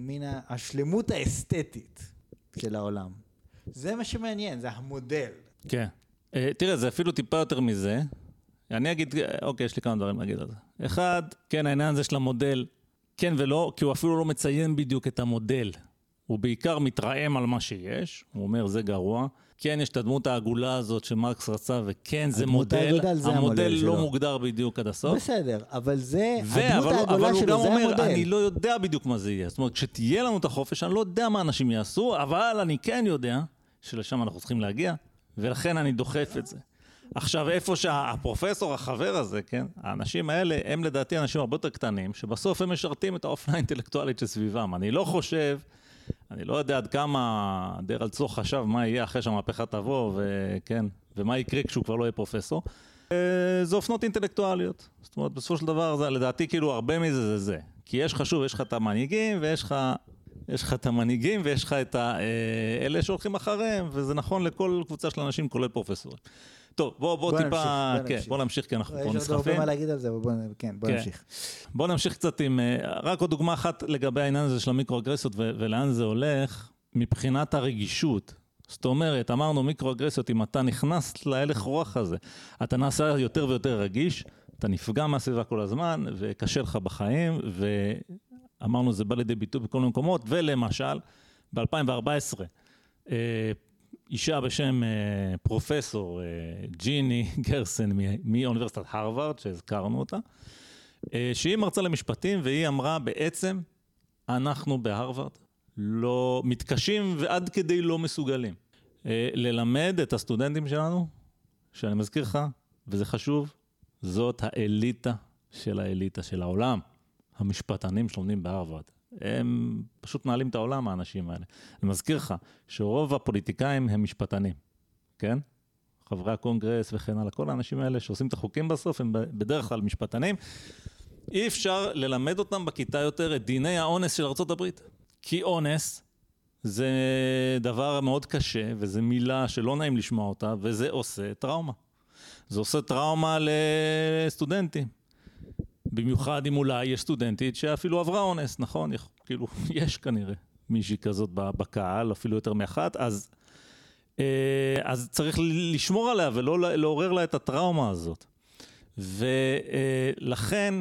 S2: השלמות האסתטית של העולם. זה מה שמעניין, זה המודל.
S1: כן. אה, תראה, זה אפילו טיפה יותר מזה. אני אגיד, אה, אוקיי, יש לי כמה דברים להגיד על זה. אחד, כן, העניין הזה של המודל, כן ולא, כי הוא אפילו לא מציין בדיוק את המודל. הוא בעיקר מתרעם על מה שיש, הוא אומר זה גרוע. כן, יש את הדמות העגולה הזאת שמרקס רצה, וכן, זה מודל,
S2: העגולה, זה המודל
S1: המודל לא
S2: שלו.
S1: מוגדר בדיוק עד הסוף.
S2: בסדר, אבל זה,
S1: ו-
S2: הדמות העגולה שלו, זה
S1: אומר,
S2: המודל.
S1: אני לא יודע בדיוק מה זה יהיה. זאת אומרת, כשתהיה לנו את החופש, אני לא יודע מה אנשים יעשו, אבל אני כן יודע שלשם אנחנו צריכים להגיע, ולכן אני דוחף את זה. עכשיו, איפה שהפרופסור, החבר הזה, כן, האנשים האלה, הם לדעתי אנשים הרבה יותר קטנים, שבסוף הם משרתים את האופנה האינטלקטואלית שסביבם. אני לא חושב, אני לא יודע עד כמה דרל צור חשב מה יהיה אחרי שהמהפכה תבוא, וכן, ומה יקרה כשהוא כבר לא יהיה פרופסור. אה, זה אופנות אינטלקטואליות. זאת אומרת, בסופו של דבר, זה, לדעתי, כאילו, הרבה מזה זה זה. כי יש לך, שוב, יש לך את המנהיגים, ויש לך, יש לך את המנהיגים, ויש לך את אה, אלה שהולכים אחריהם, וזה נכון לכל קבוצה של אנשים, כולל פרופסורים. טוב, בוא, בוא,
S2: בוא
S1: טיפה,
S2: נמשיך, בוא
S1: כן,
S2: נמשיך.
S1: בוא נמשיך, כי אנחנו פה
S2: יש עוד הרבה
S1: נסחפים.
S2: מה להגיד על זה, אבל בוא, כן, בוא
S1: כן.
S2: נמשיך.
S1: בוא נמשיך קצת עם, אה, רק עוד דוגמה אחת לגבי העניין הזה של המיקרואגרסיות ולאן זה הולך, מבחינת הרגישות. זאת אומרת, אמרנו מיקרואגרסיות, אם אתה נכנס להלך רוח הזה, אתה נעשה יותר ויותר רגיש, אתה נפגע מהסביבה כל הזמן, וקשה לך בחיים, ואמרנו, זה בא לידי ביטוי בכל מיני מקומות, ולמשל, ב-2014, אה, אישה בשם אה, פרופסור אה, ג'יני גרסן מאוניברסיטת הרווארד, שהזכרנו אותה, אה, שהיא מרצה למשפטים, והיא אמרה בעצם, אנחנו בהרווארד לא מתקשים ועד כדי לא מסוגלים אה, ללמד את הסטודנטים שלנו, שאני מזכיר לך, וזה חשוב, זאת האליטה של האליטה של העולם. המשפטנים שלומדים בהרווארד. הם פשוט מנהלים את העולם, האנשים האלה. אני מזכיר לך שרוב הפוליטיקאים הם משפטנים, כן? חברי הקונגרס וכן הלאה, כל האנשים האלה שעושים את החוקים בסוף הם בדרך כלל משפטנים. אי אפשר ללמד אותם בכיתה יותר את דיני האונס של ארה"ב. כי אונס זה דבר מאוד קשה, וזו מילה שלא נעים לשמוע אותה, וזה עושה טראומה. זה עושה טראומה לסטודנטים. במיוחד אם אולי יש סטודנטית שאפילו עברה אונס, נכון? כאילו, יש כנראה מישהי כזאת בקהל, אפילו יותר מאחת, אז, אה, אז צריך לשמור עליה ולא לעורר לה את הטראומה הזאת. ולכן,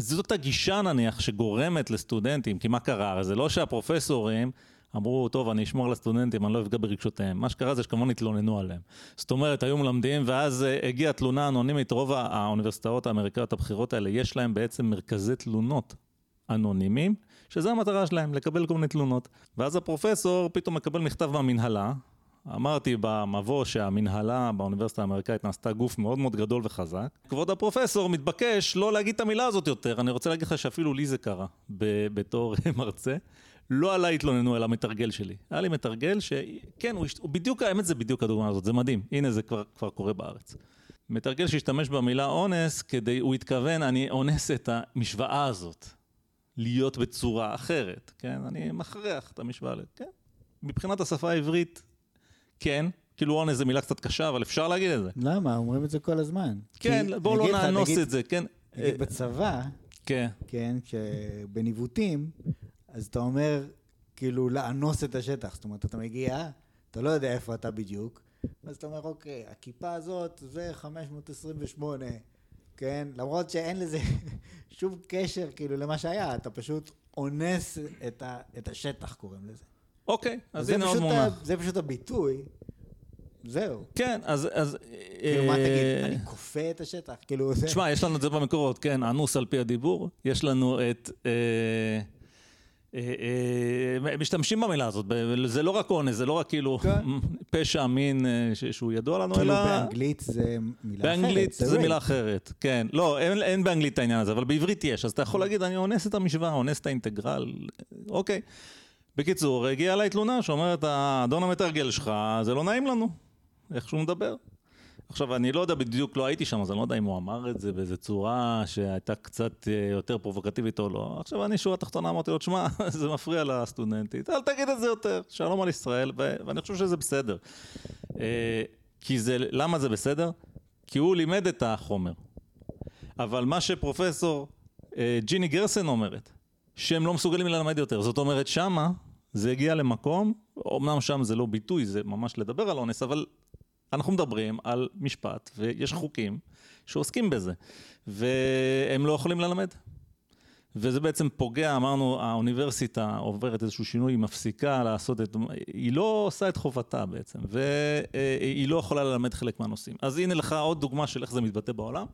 S1: זאת הגישה נניח שגורמת לסטודנטים, כי מה קרה? זה לא שהפרופסורים אמרו, טוב, אני אשמור על הסטודנטים, אני לא אפגע ברגשותיהם. מה שקרה זה שכמובן התלוננו עליהם. זאת אומרת, היו מלמדים, ואז אה, הגיעה תלונה אנונימית, רוב האוניברסיטאות האמריקאיות הבכירות האלה, יש להם בעצם מרכזי תלונות אנונימיים, שזה המטרה שלהם, לקבל כל מיני תלונות. ואז הפרופסור פתאום מקבל מכתב מהמנהלה, אמרתי במבוא שהמנהלה באוניברסיטה האמריקאית נעשתה גוף מאוד מאוד גדול וחזק. כבוד הפרופסור מתבקש לא להגיד את המילה הזאת יותר. אני רוצה להגיד לך שאפילו לי זה קרה, בתור מרצה. לא עליי התלוננו, אלא המתרגל שלי. היה לי מתרגל שכן, הוא, הוא בדיוק, האמת זה בדיוק הדוגמה הזאת, זה מדהים. הנה, זה כבר, כבר קורה בארץ. מתרגל שהשתמש במילה אונס, כדי, הוא התכוון, אני אונס את המשוואה הזאת. להיות בצורה אחרת, כן? אני מכריח את המשוואה, כן? מבחינת השפה העברית, כן. כאילו אונס זו מילה קצת קשה, אבל אפשר להגיד את זה.
S2: למה? אומרים את זה כל הזמן.
S1: כן, בואו לא נאנוס את זה, כן?
S2: נגיד בצבא,
S1: כן.
S2: כן, שבניווטים, אז אתה אומר, כאילו, לאנוס את השטח. זאת אומרת, אתה מגיע, אתה לא יודע איפה אתה בדיוק, אז אתה אומר, אוקיי, הכיפה הזאת זה 528, כן? למרות שאין לזה שום קשר, כאילו, למה שהיה, אתה פשוט אונס את, ה, את השטח, קוראים לזה.
S1: אוקיי, אז הנה עוד
S2: ה-
S1: מונח.
S2: זה פשוט הביטוי, זהו.
S1: כן, אז... אז
S2: כאילו, מה
S1: אה,
S2: תגיד, אני כופה את השטח? כאילו, זה...
S1: תשמע, יש לנו את זה במקורות, כן, אנוס על פי הדיבור. יש לנו את... אה, משתמשים במילה הזאת, זה לא רק אונס, זה לא רק כאילו
S2: כן.
S1: פשע מין אה, שהוא ידוע לנו,
S2: כאילו
S1: אלא...
S2: באנגלית זה מילה אחרת.
S1: באנגלית זה. מילה אחרת, כן. לא, אין באנגלית את העניין הזה, אבל בעברית יש. אז אתה יכול להגיד, אני אונס את המשוואה, אונס את האינטגרל, אוקיי. בקיצור, הגיעה אליי תלונה שאומרת, האדון המתרגל שלך, זה לא נעים לנו. איך שהוא מדבר. עכשיו, אני לא יודע בדיוק, לא הייתי שם, אז אני לא יודע אם הוא אמר את זה באיזו צורה שהייתה קצת אה, יותר פרובוקטיבית או לא. עכשיו, אני שורה תחתונה אמרתי לו, תשמע, זה מפריע לסטודנטית, אל תגיד את זה יותר, שלום על ישראל, ואני חושב שזה בסדר. אה, כי זה, למה זה בסדר? כי הוא לימד את החומר. אבל מה שפרופסור אה, ג'יני גרסן אומרת, שהם לא מסוגלים ללמד יותר. זאת אומרת, שמה זה הגיע למקום, אמנם שם זה לא ביטוי, זה ממש לדבר על אונס, אבל אנחנו מדברים על משפט, ויש חוקים שעוסקים בזה, והם לא יכולים ללמד. וזה בעצם פוגע, אמרנו, האוניברסיטה עוברת איזשהו שינוי, היא מפסיקה לעשות את... היא לא עושה את חובתה בעצם, והיא לא יכולה ללמד חלק מהנושאים. אז הנה לך עוד דוגמה של איך זה מתבטא בעולם.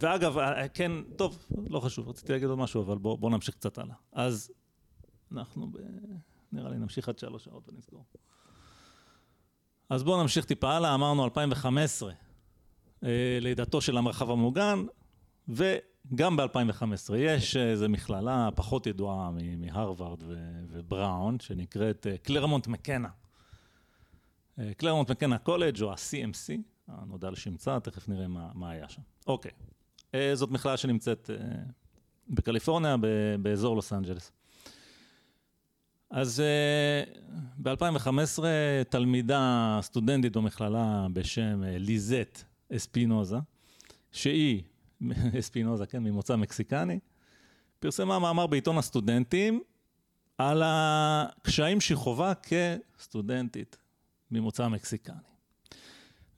S1: ואגב, כן, טוב, לא חשוב, רציתי להגיד עוד משהו, אבל בואו בוא נמשיך קצת הלאה. אז אנחנו ב... נראה לי נמשיך עד שלוש שעות ונסגור. אז בואו נמשיך טיפה הלאה, אמרנו 2015, אה, לידתו של המרחב המוגן, וגם ב-2015 יש איזו מכללה פחות ידועה מהרווארד ובראון, שנקראת אה, קלרמונט מקנה. אה, קלרמונט מקנה קולג' או ה-CMC, הנודע לשמצה, תכף נראה מה, מה היה שם. אוקיי, זאת מכללה שנמצאת בקליפורניה, באזור לוס אנג'לס. אז ב-2015 תלמידה סטודנטית במכללה בשם ליזט אספינוזה, שהיא, אספינוזה, כן, ממוצא מקסיקני, פרסמה מאמר בעיתון הסטודנטים על הקשיים שהיא חווה כסטודנטית ממוצא מקסיקני.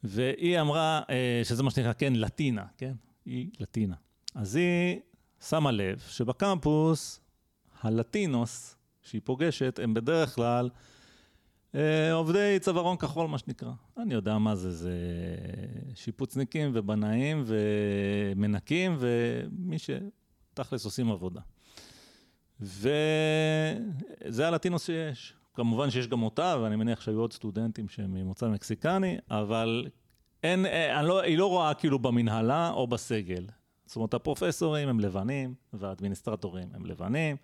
S1: והיא אמרה, שזה מה שנקרא, כן, לטינה, כן? היא לטינה. אז היא שמה לב שבקמפוס הלטינוס שהיא פוגשת הם בדרך כלל אה, עובדי צווארון כחול, מה שנקרא. אני יודע מה זה, זה שיפוצניקים ובנאים ומנקים ומי שתכלס עושים עבודה. וזה הלטינוס שיש. כמובן שיש גם אותה, ואני מניח שהיו עוד סטודנטים שהם ממוצא מקסיקני, אבל אין, אה, לא, היא לא רואה כאילו במנהלה או בסגל. זאת אומרת, הפרופסורים הם לבנים, והאדמיניסטרטורים הם לבנים,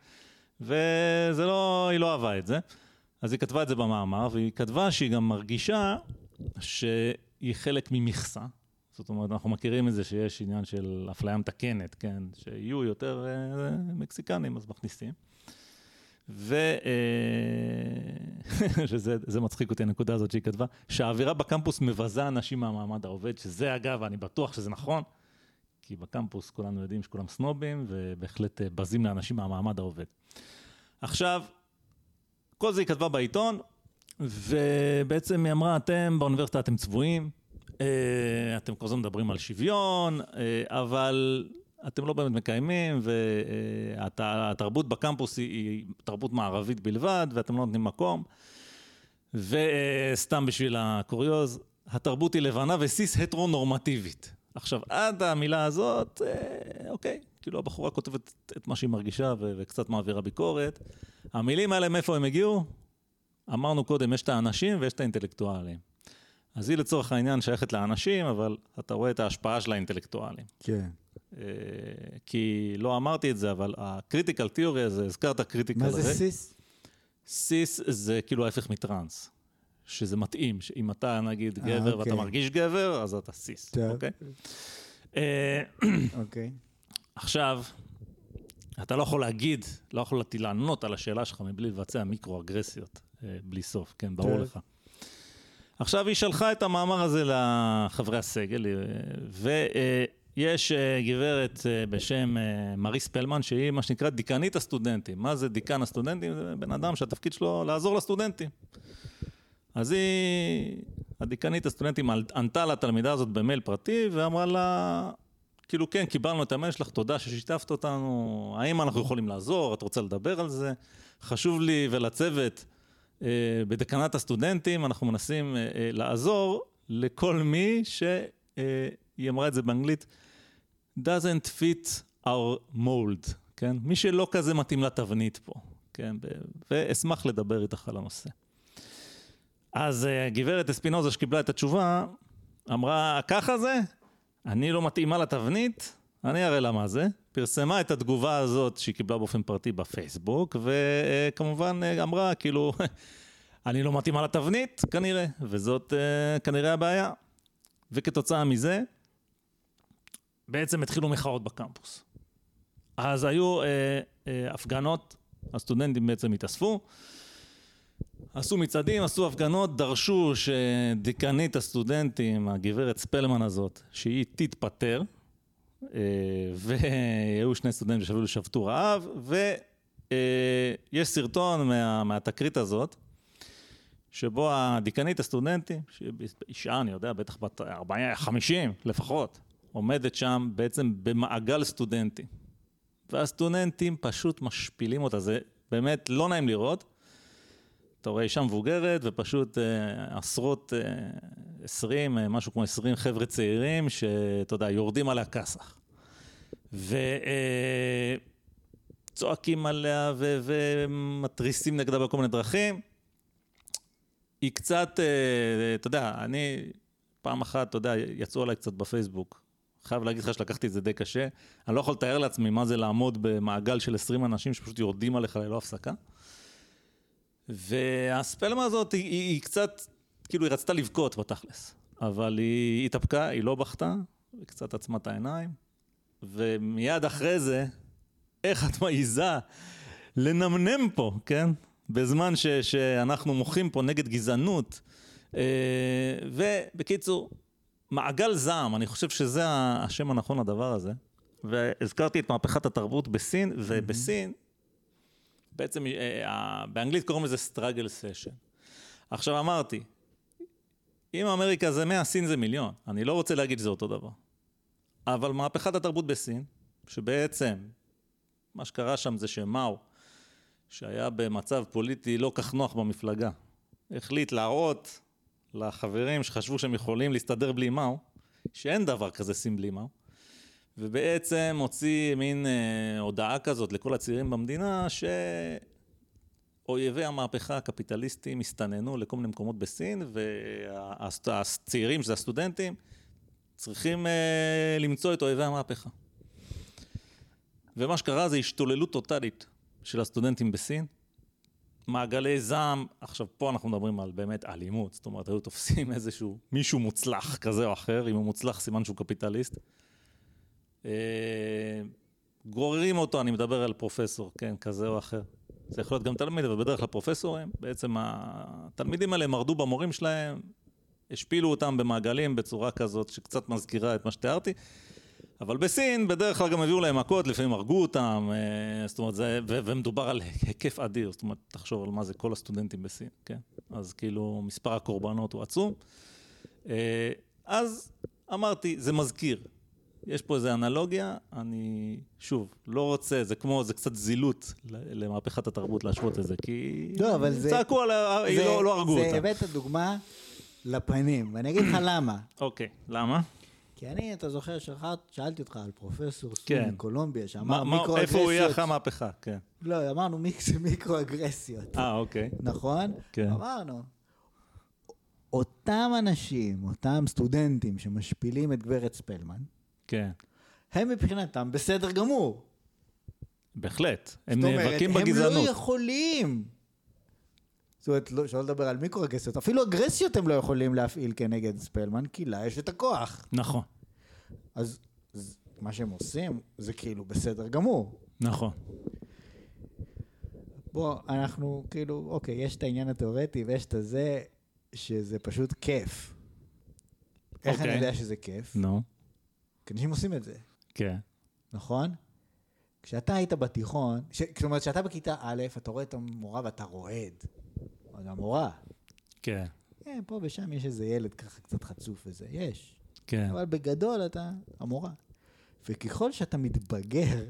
S1: וזה לא, היא לא אהבה את זה. אז היא כתבה את זה במאמר, והיא כתבה שהיא גם מרגישה שהיא חלק ממכסה. זאת אומרת, אנחנו מכירים את זה שיש עניין של אפליה מתקנת, כן? שיהיו יותר אה, מקסיקנים, אז מכניסים. ו... אה, שזה מצחיק אותי, הנקודה הזאת שהיא כתבה, שהאווירה בקמפוס מבזה אנשים מהמעמד העובד, שזה אגב, אני בטוח שזה נכון, כי בקמפוס כולנו יודעים שכולם סנובים, ובהחלט אה, בזים לאנשים מהמעמד העובד. עכשיו, כל זה היא כתבה בעיתון, ובעצם היא אמרה, אתם באוניברסיטה אתם צבועים, אה, אתם כל הזמן מדברים על שוויון, אה, אבל אתם לא באמת מקיימים, והתרבות בקמפוס היא תרבות מערבית בלבד, ואתם לא נותנים מקום. וסתם בשביל הקוריוז, התרבות היא לבנה וסיס הטרו-נורמטיבית. עכשיו, עד המילה הזאת, אה, אוקיי, כאילו הבחורה כותבת את מה שהיא מרגישה וקצת מעבירה ביקורת. המילים האלה, מאיפה הם הגיעו? אמרנו קודם, יש את האנשים ויש את האינטלקטואלים. אז היא לצורך העניין שייכת לאנשים, אבל אתה רואה את ההשפעה של האינטלקטואלים.
S2: כן.
S1: אה, כי לא אמרתי את זה, אבל הקריטיקל תיאורי הזה, הזכרת
S2: critical. מה זה cis?
S1: cis זה כאילו ההפך מטראנס. שזה מתאים, שאם אתה נגיד אה, גבר ואתה אוקיי. מרגיש גבר, אז אתה cis, אוקיי?
S2: אה, אוקיי.
S1: עכשיו, אתה לא יכול להגיד, לא יכול לענות על השאלה שלך מבלי לבצע מיקרו-אגרסיות, אה, בלי סוף, כן, ברור לך. עכשיו, היא שלחה את המאמר הזה לחברי הסגל, ויש גברת בשם מריס פלמן, שהיא מה שנקרא דיקנית הסטודנטים. מה זה דיקן הסטודנטים? זה בן אדם שהתפקיד שלו לעזור לסטודנטים. אז היא, הדיקנית הסטודנטים ענתה לתלמידה הזאת במייל פרטי ואמרה לה, כאילו כן, קיבלנו את המייל שלך, תודה ששיתפת אותנו, האם אנחנו יכולים לעזור, את רוצה לדבר על זה? חשוב לי ולצוות אה, בדקנת הסטודנטים, אנחנו מנסים אה, אה, לעזור לכל מי שהיא אה, אמרה את זה באנגלית, doesn't fit our mold, כן? מי שלא כזה מתאים לתבנית פה, כן? ואשמח לדבר איתך על הנושא. אז אה, גברת אספינוזה שקיבלה את התשובה, אמרה, ככה זה? אני לא מתאימה לתבנית? אני אראה לה מה זה. פרסמה את התגובה הזאת שהיא קיבלה באופן פרטי בפייסבוק, וכמובן אה, אמרה, כאילו, אני לא מתאימה לתבנית, כנראה, וזאת uh, כנראה הבעיה. וכתוצאה מזה, בעצם התחילו מחאות בקמפוס. אז היו uh, uh, הפגנות, הסטודנטים בעצם התאספו, עשו מצעדים, עשו הפגנות, דרשו שדיקנית הסטודנטים, הגברת ספלמן הזאת, שהיא תתפטר, והיו שני סטודנטים שאפילו שבתו רעב, ויש סרטון מה, מהתקרית הזאת, שבו הדיקנית הסטודנטים, אישה, אני יודע, בטח בת 40, 50 לפחות, עומדת שם בעצם במעגל סטודנטים. והסטודנטים פשוט משפילים אותה, זה באמת לא נעים לראות. אתה רואה אישה מבוגרת ופשוט אה, עשרות, אה, עשרים, אה, משהו כמו עשרים חבר'ה צעירים, שאתה יודע, יורדים עליה כסח. וצועקים אה, עליה ו- ומתריסים נגדה בכל מיני דרכים. היא קצת, אה, אתה יודע, אני פעם אחת, אתה יודע, יצאו עליי קצת בפייסבוק. חייב להגיד לך שלקחתי את זה די קשה. אני לא יכול לתאר לעצמי מה זה לעמוד במעגל של 20 אנשים שפשוט יורדים עליך ללא הפסקה. והספלמה הזאת היא, היא, היא קצת, כאילו היא רצתה לבכות בתכלס, אבל היא התאפקה, היא לא בכתה, היא קצת עצמה את העיניים, ומיד אחרי זה, איך את מעיזה לנמנם פה, כן? בזמן ש, שאנחנו מוחים פה נגד גזענות. אה, ובקיצור, מעגל זעם, אני חושב שזה השם הנכון לדבר הזה. והזכרתי את מהפכת התרבות בסין, ובסין, בעצם אה, באנגלית קוראים לזה struggle session. עכשיו אמרתי, אם אמריקה זה 100, סין זה מיליון. אני לא רוצה להגיד שזה אותו דבר. אבל מהפכת התרבות בסין, שבעצם מה שקרה שם זה שמאו, שהיה במצב פוליטי לא כך נוח במפלגה, החליט להראות לחברים שחשבו שהם יכולים להסתדר בלי מאו, שאין דבר כזה סין בלי מאו, ובעצם הוציא מין אה, הודעה כזאת לכל הצעירים במדינה, שאויבי המהפכה הקפיטליסטים הסתננו לכל מיני מקומות בסין, והצעירים, שזה הסטודנטים, צריכים אה, למצוא את אויבי המהפכה. ומה שקרה זה השתוללות טוטאלית של הסטודנטים בסין. מעגלי זעם, עכשיו פה אנחנו מדברים על באמת אלימות, זאת אומרת היו תופסים איזשהו מישהו מוצלח כזה או אחר, אם הוא מוצלח סימן שהוא קפיטליסט. אה, גוררים אותו, אני מדבר על פרופסור, כן, כזה או אחר. זה יכול להיות גם תלמיד, אבל בדרך כלל פרופסורים, בעצם התלמידים האלה מרדו במורים שלהם, השפילו אותם במעגלים בצורה כזאת שקצת מזכירה את מה שתיארתי. אבל בסין בדרך כלל גם הביאו להם מכות, לפעמים הרגו אותם, אה, זאת אומרת, זה, ו- ומדובר על היקף אדיר, זאת אומרת, תחשוב על מה זה כל הסטודנטים בסין, כן? אז כאילו, מספר הקורבנות הוא עצום. אה, אז אמרתי, זה מזכיר. יש פה איזו אנלוגיה, אני, שוב, לא רוצה, זה כמו, זה קצת זילות למהפכת התרבות להשוות את זה, כי...
S2: לא, אבל זה...
S1: צעקו עליה, לא, לא הרגו אותה.
S2: זה הבאת דוגמה לפנים, ואני אגיד לך למה.
S1: אוקיי, למה?
S2: כי אני, אתה זוכר, שאלתי אותך על פרופסור סון
S1: כן.
S2: מקולומביה, שאמר מיקרו-אגרסיות.
S1: איפה הוא יהיה אחרי המהפכה, כן.
S2: לא, אמרנו מיקרו-אגרסיות.
S1: אה, אוקיי.
S2: נכון?
S1: כן.
S2: אמרנו. אותם אנשים, אותם סטודנטים שמשפילים את גברת ספלמן,
S1: כן.
S2: הם מבחינתם בסדר גמור.
S1: בהחלט. הם
S2: זאת אומרת,
S1: נאבקים
S2: הם
S1: בגזענות.
S2: לא יכולים. זאת אומרת, לא- שלא לדבר על מיקרו-אגרסיות, אפילו אגרסיות הם לא יכולים להפעיל כנגד ספלמן, כי לה יש את הכוח.
S1: נכון,
S2: אז אז מה שהם עושים זה כאילו בסדר גמור.
S1: נכון.
S2: בוא, אנחנו כאילו, אוקיי, יש את העניין התיאורטי ויש את הזה, שזה פשוט כיף. איך אני
S1: אוקיי.
S2: יודע שזה כיף?
S1: נו,
S2: כי אנשים עושים את זה,
S1: כן.
S2: נכון? כשאתה היית בתיכון, ש... כלומר, כשאתה בכיתה א', אתה רואה את המורה ואתה רועד. את המורה.
S1: כן,
S2: כן, פה ושם יש איזה ילד ככה קצת חצוף וזה, יש.
S1: כן.
S2: אבל בגדול אתה המורה. וככל שאתה מתבגר,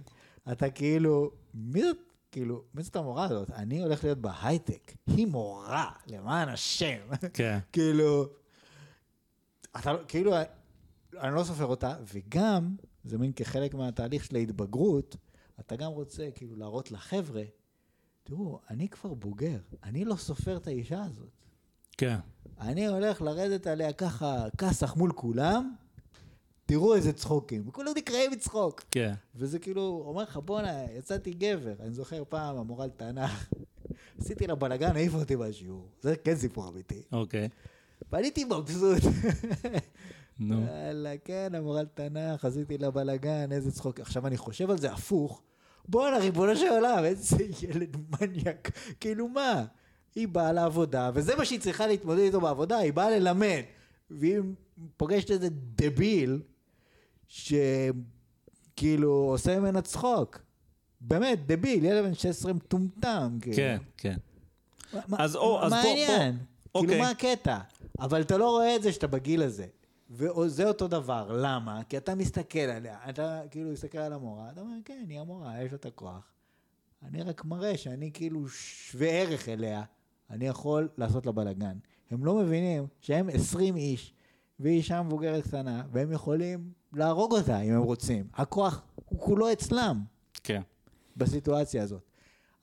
S2: אתה כאילו, מי זאת, כאילו, מי זאת המורה הזאת? אני הולך להיות בהייטק. היא מורה, למען השם.
S1: כן.
S2: כאילו, אתה לא- כאילו, אני לא סופר אותה, וגם, זה מין כחלק מהתהליך של ההתבגרות, אתה גם רוצה כאילו להראות לחבר'ה, תראו, אני כבר בוגר, אני לא סופר את האישה הזאת.
S1: כן.
S2: אני הולך לרדת עליה ככה, כסח מול כולם, תראו איזה צחוקים. וכולם נקראים מצחוק.
S1: כן.
S2: וזה כאילו, אומר לך, בואנה, יצאתי גבר. אני זוכר פעם, המורה לתנ"ך, עשיתי לה בלאגן, העיף אותי מהשיעור. זה כן סיפור אמיתי.
S1: אוקיי.
S2: ועליתי מבסוט.
S1: נו.
S2: יאללה, כן, המורה לתנ"ך, עשיתי לה בלאגן, איזה צחוק. עכשיו אני חושב על זה הפוך. בואנה, ריבונו של עולם, איזה ילד מניאק. כאילו מה? היא באה לעבודה, וזה מה שהיא צריכה להתמודד איתו בעבודה, היא באה ללמד. והיא פוגשת איזה דביל, שכאילו עושה ממנה צחוק. באמת, דביל, ילד בן 16 מטומטם. כאילו.
S1: כן, כן.
S2: מה-
S1: אז או- אז
S2: מה
S1: בוא-
S2: העניין?
S1: בוא,
S2: כאילו,
S1: אוקיי.
S2: מה הקטע? אבל אתה לא רואה את זה שאתה בגיל הזה. וזה אותו דבר, למה? כי אתה מסתכל עליה, אתה כאילו מסתכל על המורה, אתה אומר, כן, היא המורה, יש לה את הכוח. אני רק מראה שאני כאילו שווה ערך אליה, אני יכול לעשות לה בלאגן. הם לא מבינים שהם 20 איש, והיא אישה מבוגרת קטנה, והם יכולים להרוג אותה אם הם רוצים. הכוח הוא כולו אצלם.
S1: כן.
S2: בסיטואציה הזאת.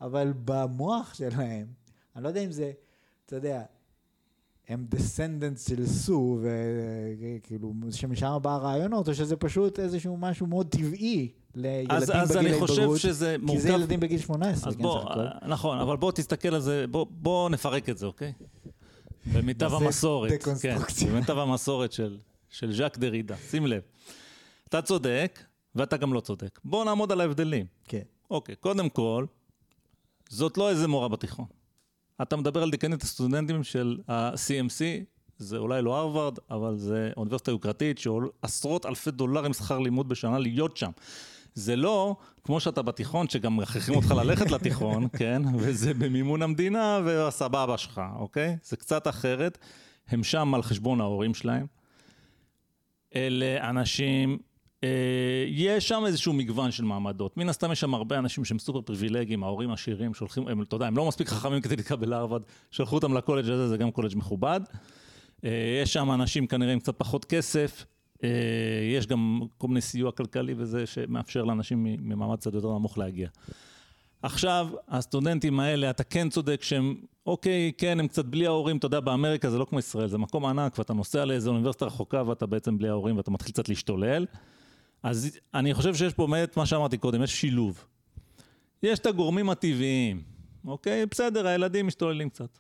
S2: אבל במוח שלהם, אני לא יודע אם זה, אתה יודע, הם דסנדנטס של סו, וכאילו, שמשם בא הרעיונות, או שזה פשוט איזשהו משהו מאוד טבעי לילדים
S1: אז, אז
S2: בגיל
S1: אני חושב שזה
S2: כי זה
S1: מורכב...
S2: ילדים בגיל 18,
S1: אז
S2: כן,
S1: בוא, נכון, אבל בוא תסתכל על זה, בוא, בוא נפרק את זה, אוקיי? במיטב המסורת. כן. במיטב המסורת של, של ז'אק דרידה, שים לב. אתה צודק, ואתה גם לא צודק. בוא נעמוד על ההבדלים.
S2: כן.
S1: אוקיי, קודם כל, זאת לא איזה מורה בתיכון. אתה מדבר על דיקנית הסטודנטים של ה-CMC, זה אולי לא הרווארד, אבל זה אוניברסיטה יוקרתית שעול עשרות אלפי דולרים שכר לימוד בשנה להיות שם. זה לא כמו שאתה בתיכון, שגם מכריחים אותך ללכת לתיכון, כן? וזה במימון המדינה והסבבה שלך, אוקיי? זה קצת אחרת. הם שם על חשבון ההורים שלהם. אלה אנשים, יש שם איזשהו מגוון של מעמדות. מן הסתם יש שם הרבה אנשים שהם סופר פריבילגיים, ההורים עשירים, שולחים, הם, אתה יודע, הם לא מספיק חכמים כדי להתקבל להרווארד, שלחו אותם לקולג' הזה, זה גם קולג' מכובד. אה, יש שם אנשים כנראה עם קצת פחות כסף, אה, יש גם כל מיני סיוע כלכלי וזה שמאפשר לאנשים ממעמד קצת יותר נמוך להגיע. עכשיו, הסטודנטים האלה, אתה כן צודק שהם, אוקיי, כן, הם קצת בלי ההורים, אתה יודע, באמריקה זה לא כמו ישראל, זה מקום ענק, ואתה נוסע לאיזו אוניברסיטה רחוקה ואתה בעצם בלי ההורים ואתה מתחיל קצת להשתולל. אז אני חושב שיש פה באמת מה שאמרתי קודם, יש שילוב. יש את הגורמים הטבעיים, אוקיי? בסדר, הילדים משתוללים קצת.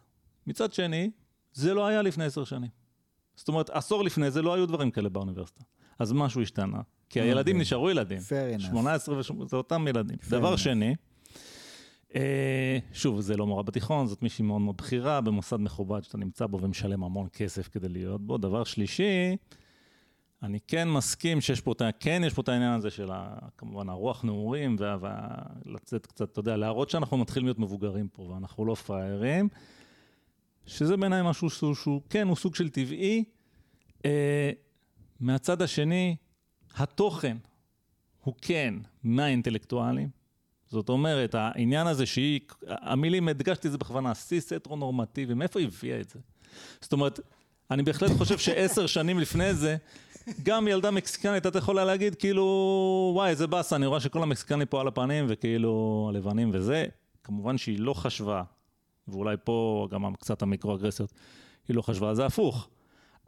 S1: מצד שני, זה לא היה לפני עשר שנים. זאת אומרת, עשור לפני זה לא היו דברים כאלה באוניברסיטה. אז משהו השתנה. כי הילדים. נשארו ילדים.
S2: Fair enough.
S1: 18 ו... זה אותם ילדים.
S2: Fair
S1: דבר
S2: enough.
S1: שני, אה, שוב, זה לא מורה בתיכון, זאת מישהי מאוד מאוד בכירה, במוסד מכובד שאתה נמצא בו ומשלם המון כסף כדי להיות בו. דבר שלישי, אני כן מסכים שיש פה, את ה- כן יש פה את העניין הזה של ה, כמובן הרוח נעורים, וה- וה- לצאת קצת, אתה יודע, להראות שאנחנו מתחילים להיות מבוגרים פה, ואנחנו לא פראיירים, שזה בעיניי משהו שהוא, שהוא כן, הוא סוג של טבעי. אה, מהצד השני, התוכן הוא כן מהאינטלקטואלים. זאת אומרת, העניין הזה שהיא, המילים, הדגשתי את זה בכוונה, סיס הטרו-נורמטיבי, מאיפה היא הביאה את זה? זאת אומרת, אני בהחלט חושב שעשר שנים לפני זה, גם ילדה מקסיקנית, אתה יכולה להגיד, כאילו, וואי, איזה באסה, אני רואה שכל המקסיקנים פה על הפנים, וכאילו, הלבנים וזה. כמובן שהיא לא חשבה, ואולי פה גם קצת המיקרו-אגרסיות, היא לא חשבה, זה הפוך.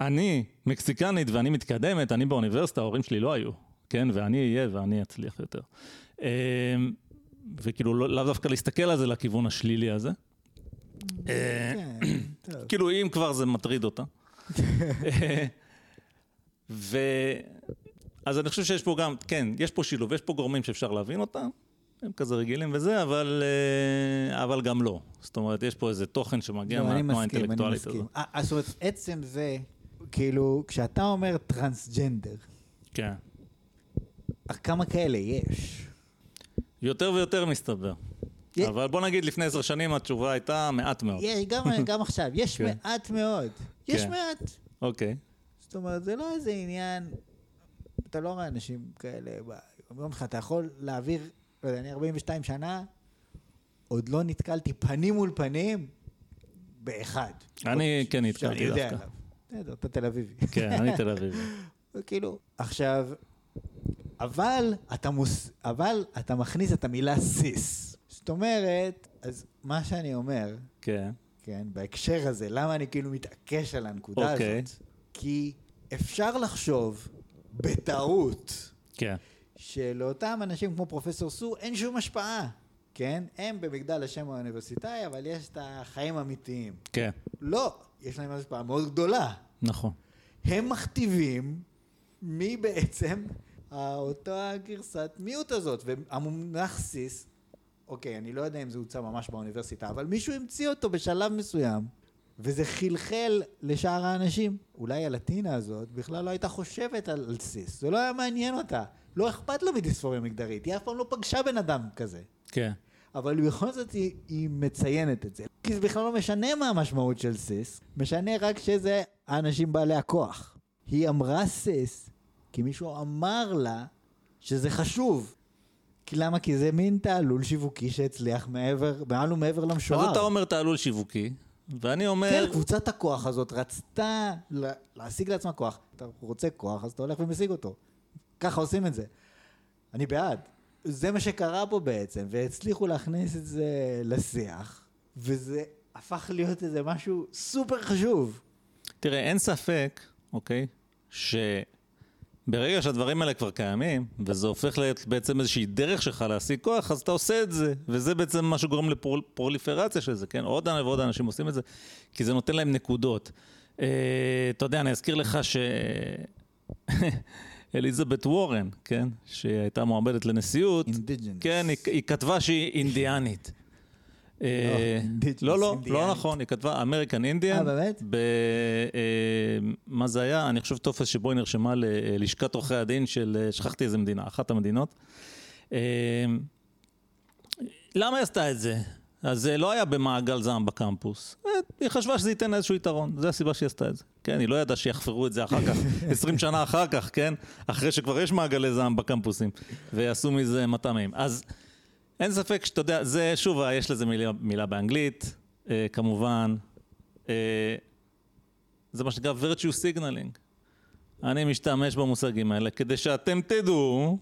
S1: אני מקסיקנית ואני מתקדמת, אני באוניברסיטה, ההורים שלי לא היו, כן? ואני אהיה ואני אצליח יותר. אמ, וכאילו, לא- לאו דווקא להסתכל על זה לכיוון השלילי הזה. אה,
S2: כן.
S1: כאילו, אם כבר זה מטריד אותה. ו... אז אני חושב שיש פה גם, כן, יש פה שילוב, יש פה גורמים שאפשר להבין אותם, הם כזה רגילים וזה, אבל, אה, אבל גם לא. זאת אומרת, יש פה איזה תוכן שמגיע
S2: לא,
S1: מהתנועה האינטלקטואלית. הזו.
S2: אה, אה, זאת אומרת, עצם זה, כאילו, כשאתה אומר טרנסג'נדר,
S1: כן.
S2: כמה כאלה יש?
S1: יותר ויותר מסתבר.
S2: יה-
S1: אבל בוא נגיד, לפני עשר שנים התשובה הייתה מעט מאוד.
S2: יש, גם, גם עכשיו, יש
S1: כן.
S2: מעט מאוד. יש
S1: כן.
S2: מעט.
S1: אוקיי.
S2: זאת אומרת, זה לא איזה עניין, אתה לא רואה אנשים כאלה, אומרים לך, אתה יכול להעביר, לא יודע, אני 42 שנה, עוד לא נתקלתי פנים מול פנים באחד.
S1: אני כן נתקלתי דווקא.
S2: בסדר, אתה תל אביבי.
S1: כן, אני תל אביבי.
S2: כאילו, עכשיו, אבל אתה, מוס, אבל אתה מכניס את המילה סיס. זאת אומרת, אז מה שאני אומר,
S1: כן.
S2: כן, בהקשר הזה, למה אני כאילו מתעקש על הנקודה
S1: אוקיי.
S2: הזאת? כי אפשר לחשוב בטעות
S1: כן.
S2: שלאותם אנשים כמו פרופסור סו אין שום השפעה. כן? הם במגדל השם האוניברסיטאי, אבל יש את החיים האמיתיים.
S1: כן,
S2: לא, יש להם השפעה מאוד גדולה.
S1: נכון.
S2: הם מכתיבים מי בעצם אותה גרסת מיעוט הזאת. והמונח סיס, אוקיי, אני לא יודע אם זה הוצא ממש באוניברסיטה, אבל מישהו המציא אותו בשלב מסוים, וזה חלחל לשאר האנשים. אולי הלטינה הזאת בכלל לא הייתה חושבת על, על סיס, זה לא היה מעניין אותה. לא אכפת לו מדיספוריה מגדרית, היא אף פעם לא פגשה בן אדם כזה.
S1: כן.
S2: אבל בכל זאת היא, היא מציינת את זה. כי זה בכלל לא משנה מה המשמעות של סיס, משנה רק שזה האנשים בעלי הכוח. היא אמרה סיס, כי מישהו אמר לה שזה חשוב. כי למה? כי זה מין תעלול שיווקי שהצליח מעבר, מעל ומעבר למשוער.
S1: אז אתה אומר תעלול שיווקי, ואני אומר...
S2: כן, קבוצת הכוח הזאת רצתה להשיג לעצמה כוח. אתה רוצה כוח, אז אתה הולך ומשיג אותו. ככה עושים את זה. אני בעד. זה מה שקרה פה בעצם, והצליחו להכניס את זה לשיח, וזה הפך להיות איזה משהו סופר חשוב.
S1: תראה, אין ספק, אוקיי, שברגע שהדברים האלה כבר קיימים, וזה הופך להיות בעצם איזושהי דרך שלך להשיג כוח, אז אתה עושה את זה, וזה בעצם מה שגורם לפרוליפרציה של זה, כן? עוד ועוד אנשים עושים את זה, כי זה נותן להם נקודות. אה, אתה יודע, אני אזכיר לך ש... אליזבת וורן, כן, שהיא הייתה מועמדת לנשיאות,
S2: Indigenous.
S1: כן, היא, היא כתבה שהיא אינדיאנית. אה, לא, לא, לא נכון, היא כתבה American Indian.
S2: אה, באמת?
S1: אה, מה זה היה? אני חושב טופס שבו היא נרשמה ללשכת עורכי הדין של, אה, שכחתי איזה מדינה, אחת המדינות. אה, למה היא עשתה את זה? אז זה לא היה במעגל זעם בקמפוס. אה, היא חשבה שזה ייתן איזשהו יתרון, זו הסיבה שהיא עשתה את זה. כן, היא לא ידעה שיחפרו את זה אחר כך, 20 שנה אחר כך, כן? אחרי שכבר יש מעגלי זעם בקמפוסים, ויעשו מזה מטעמים. אז אין ספק שאתה יודע, זה, שוב, יש לזה מילה, מילה באנגלית, אה, כמובן. אה, זה מה שנקרא virtue signaling. אני משתמש במושגים האלה כדי שאתם תדעו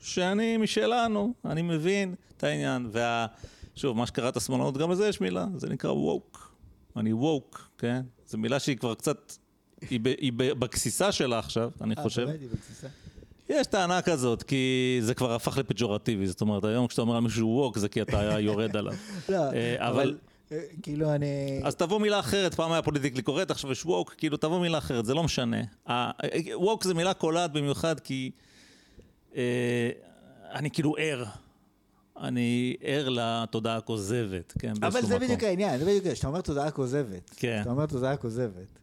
S1: שאני משלנו, אני מבין את העניין. וה... שוב, מה שקראת שמאלנות, גם לזה יש מילה, זה נקרא woke. אני woke, כן? זו מילה שהיא כבר קצת, היא, ב, היא ב, בגסיסה שלה עכשיו, אני
S2: אה,
S1: חושב.
S2: באמת, היא בגסיסה.
S1: יש טענה כזאת, כי זה כבר הפך לפג'ורטיבי, זאת אומרת, היום כשאתה אומר על מישהו ווק, זה כי אתה יורד עליו.
S2: לא,
S1: אה, אבל-
S2: אה, כאילו אני...
S1: אז תבוא מילה אחרת, פעם היה פוליטיקלי קורט, עכשיו יש ווק, כאילו תבוא מילה אחרת, זה לא משנה. ווק זה מילה קולעת במיוחד כי אה, אני כאילו ער. אני ער לתודעה הכוזבת, כן,
S2: אבל זה. בדיוק העניין, זה בדיוק כשאתה אומר תודעה כוזבת.
S1: כן.
S2: כשאתה אומר תודעה כוזבת.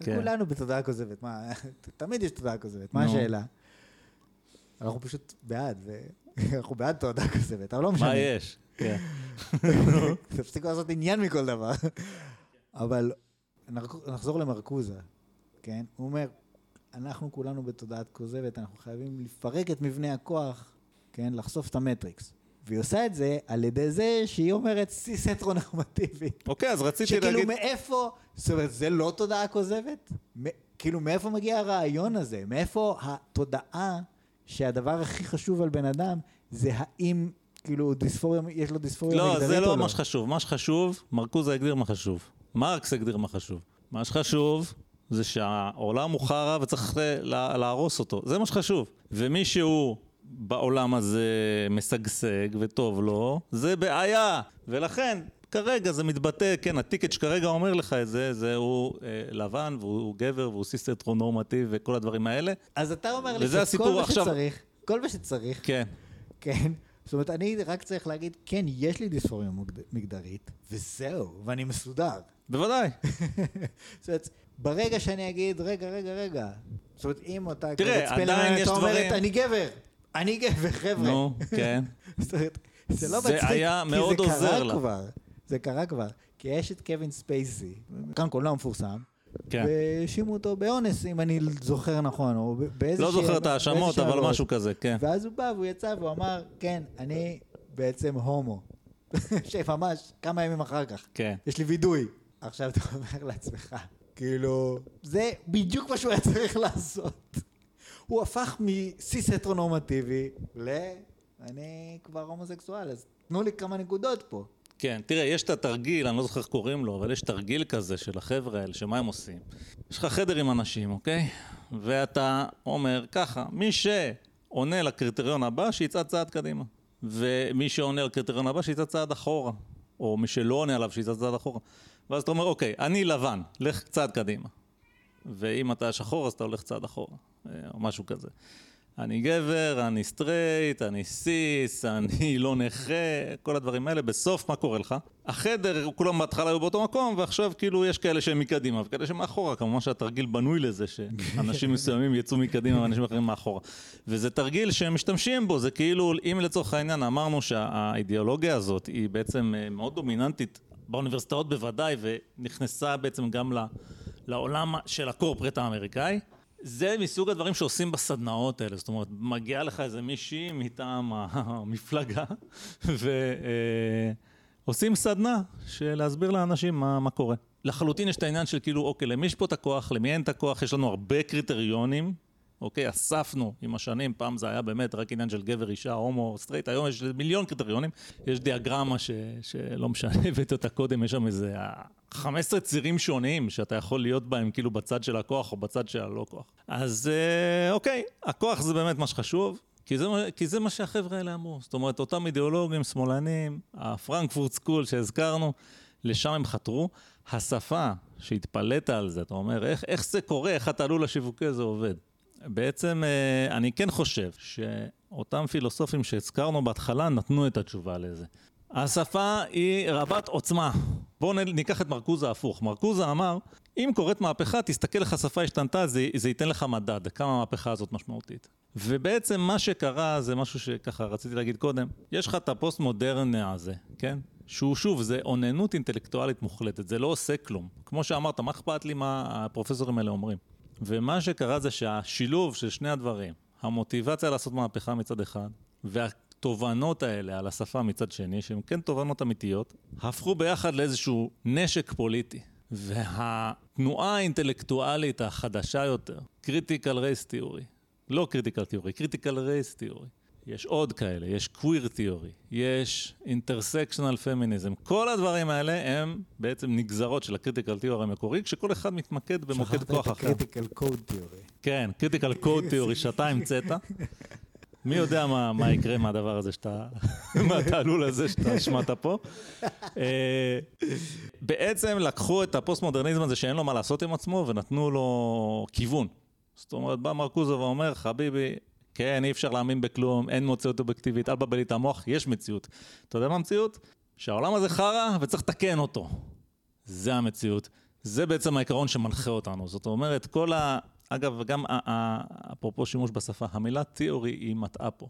S1: כן.
S2: כולנו בתודעה כוזבת, מה, תמיד יש תודעה כוזבת, מה. השאלה? אנחנו פשוט בעד, אנחנו בעד תודעה כוזבת, אבל לא משנה.
S1: מה יש? כן.
S2: תפסיקו לעשות עניין מכל דבר. אבל נח- נחזור למרקוזה, כן? הוא אומר, אנחנו כולנו בתודעת כוזבת, אנחנו חייבים לפרק את מבנה הכוח, כן? לחשוף את המטריקס. והיא עושה את זה על ידי זה שהיא אומרת סיס הטרונורמטיבי.
S1: אוקיי, אז רציתי
S2: שכאילו
S1: להגיד...
S2: מאיפה, זאת אומרת, זה לא תודעה כוזבת? מ- כאילו מאיפה מגיע הרעיון הזה? מאיפה התודעה שהדבר הכי חשוב על בן אדם זה האם, כאילו, דיספוריה, יש לו דיספוריה
S1: לא,
S2: מגדרית
S1: זה
S2: או
S1: לא
S2: לא?
S1: מה שחשוב. מה שחשוב, מרקוזה הגדיר מה חשוב. מרקס הגדיר מה חשוב. מה שחשוב זה שהעולם הוא חרא וצריך לה- להרוס אותו. זה מה שחשוב. ומי שהוא בעולם הזה משגשג וטוב לו, זה בעיה. ולכן, כרגע זה מתבטא, כן, הטיקט שכרגע אומר לך את זה, זה הוא אה, לבן והוא גבר והוא סיסטרונורמטיב וכל הדברים האלה.
S2: אז אתה אומר לי
S1: הסיפור
S2: שכל מה
S1: עכשיו.
S2: שצריך, כל מה שצריך,
S1: כן.
S2: כן, זאת אומרת, אני רק צריך להגיד, כן, יש לי דיספוריה מגדרית, וזהו, ואני מסודר.
S1: בוודאי.
S2: זאת אומרת, ברגע שאני אגיד, רגע, רגע, רגע, זאת אומרת, אם אותה
S1: תראה, עדיין יש
S2: אומרת,
S1: דברים-
S2: אני גבר, אני גבר, חבר'ה.
S1: נו, כן.
S2: זאת אומרת, זה לא מצחיק, כי זה קרה. כבר, זה קרה כבר, כי יש את קווין ספייסי, כאן קולנוע מפורסם,
S1: כן.
S2: והאשימו אותו באונס, אם אני זוכר נכון, או באיזה...
S1: לא זוכר את ההאשמות, אבל משהו כזה, כן.
S2: ואז הוא בא והוא יצא והוא אמר, כן, אני בעצם הומו. שממש כמה ימים אחר כך,
S1: כן.
S2: יש לי וידוי. עכשיו אתה אומר לעצמך, כאילו, זה בדיוק מה שהוא היה צריך לעשות. הוא הפך מסיס הטרונורמטיבי ל... אני כבר הומוסקסואל, אז תנו לי כמה נקודות פה.
S1: כן, תראה, יש את התרגיל, אני לא זוכר איך קוראים לו, אבל יש תרגיל כזה של החבר'ה האלה, שמה הם עושים? יש לך חדר עם אנשים, אוקיי? ואתה אומר ככה, מי שעונה לקריטריון הבא, שיצעד צעד קדימה. ומי שעונה על קריטריון הבא, שיצא צעד אחורה. או מי שלא עונה עליו, שיצא צעד אחורה. ואז אתה אומר, אוקיי, אני לבן, לך צעד קדימה. ואם אתה שחור, אז אתה הולך צעד אחורה, אה, או משהו כזה. אני גבר, אני סטרייט, אני cis, אני לא נכה, כל הדברים האלה, בסוף מה קורה לך? החדר, כולם בהתחלה היו באותו מקום, ועכשיו כאילו יש כאלה שהם מקדימה וכאלה שהם מאחורה, כמובן שהתרגיל בנוי לזה שאנשים מסוימים יצאו מקדימה ואנשים אחרים מאחורה. וזה תרגיל שהם משתמשים בו, זה כאילו, אם לצורך העניין אמרנו שהאידיאולוגיה הזאת היא בעצם אה, מאוד דומיננטית, באוניברסיטאות בוודאי, ונכנסה בעצם גם לעולם של הקורפרט האמריקאי, זה מסוג הדברים שעושים בסדנאות האלה, זאת אומרת, מגיעה לך איזה מישהי מטעם המפלגה, ועושים אה, סדנה של להסביר לאנשים מה, מה קורה. לחלוטין יש את העניין של כאילו, אוקיי, למי יש פה את הכוח, למי אין את הכוח, יש לנו הרבה קריטריונים, אוקיי, אספנו עם השנים, פעם זה היה באמת רק עניין של גבר, אישה, הומו, סטרייט, היום יש מיליון קריטריונים, יש דיאגרמה ש, שלא משנה, הבאתי אותה קודם, יש שם איזה 15 צירים שונים שאתה יכול להיות בהם כאילו בצד של הכוח או בצד של הלא כוח. אז אה, אוקיי, הכוח זה באמת מה שחשוב. כי זה, כי זה מה שהחבר'ה האלה אמרו. זאת אומרת, אותם אידיאולוגים שמאלנים, ה-Frankfurt School שהזכרנו, לשם הם חתרו. השפה שהתפלאת על זה, אתה אומר, איך, איך זה קורה, איך התעלול השיווקי הזה עובד? בעצם אה, אני כן חושב שאותם פילוסופים שהזכרנו בהתחלה נתנו את התשובה לזה. השפה היא רבת עוצמה. בואו ניקח את מרקוזה הפוך. מרקוזה אמר, אם קורית מהפכה, תסתכל איך השפה השתנתה, זה, זה ייתן לך מדד, כמה המהפכה הזאת משמעותית. ובעצם מה שקרה זה משהו שככה רציתי להגיד קודם, יש לך את הפוסט מודרנה הזה, כן? שהוא שוב, זה אוננות אינטלקטואלית מוחלטת, זה לא עושה כלום. כמו שאמרת, מה אכפת לי מה הפרופסורים האלה אומרים? ומה שקרה זה שהשילוב של שני הדברים, המוטיבציה לעשות מהפכה מצד אחד, והתובנות האלה על השפה מצד שני, שהן כן תובנות אמיתיות, הפכו ביחד לאיזשהו נשק פוליטי. והתנועה האינטלקטואלית החדשה יותר, critical race theory, לא critical theory, critical race theory, יש עוד כאלה, יש queer theory, יש intersectional feminism, כל הדברים האלה הם בעצם נגזרות של הקריטיקל תיאורי המקורי, כשכל אחד מתמקד במוקד כוח אחר.
S2: שכחת את ה-critical code theory.
S1: כן, critical code theory, שאתה המצאת. מי יודע מה, מה יקרה מהדבר הזה שאתה, מהתעלול הזה שאתה השמעת פה. אה, בעצם לקחו את הפוסט-מודרניזם הזה שאין לו מה לעשות עם עצמו ונתנו לו כיוון. זאת אומרת, בא מרקוזו ואומר, חביבי, כן, אי אפשר להאמין בכלום, אין מציאות אובייקטיבית, אל תבלבל לי את המוח, יש מציאות. אתה יודע מה המציאות? שהעולם הזה חרא וצריך לתקן אותו. זה המציאות. זה בעצם העיקרון שמנחה אותנו. זאת אומרת, כל ה... אגב, גם אפרופו שימוש בשפה, המילה תיאורי היא מטעה פה.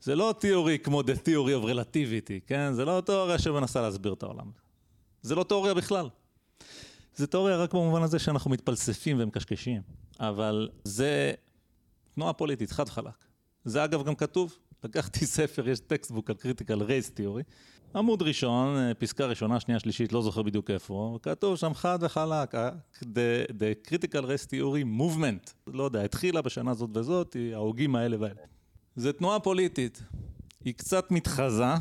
S1: זה לא תיאורי כמו the theory of relativity, כן? זה לא תיאוריה שמנסה להסביר את העולם. זה לא תיאוריה בכלל. זה תיאוריה רק במובן הזה שאנחנו מתפלספים ומקשקשים. אבל זה תנועה פוליטית, חד חלק. זה אגב גם כתוב, לקחתי ספר, יש textbook על critical race theory. עמוד ראשון, אה, פסקה ראשונה, שנייה, שלישית, לא זוכר בדיוק איפה, כתוב שם חד וחלק, אה, the, the critical race theory movement, לא יודע, התחילה בשנה זאת וזאת, ההוגים האלה והאלה. זה תנועה פוליטית, היא קצת מתחזה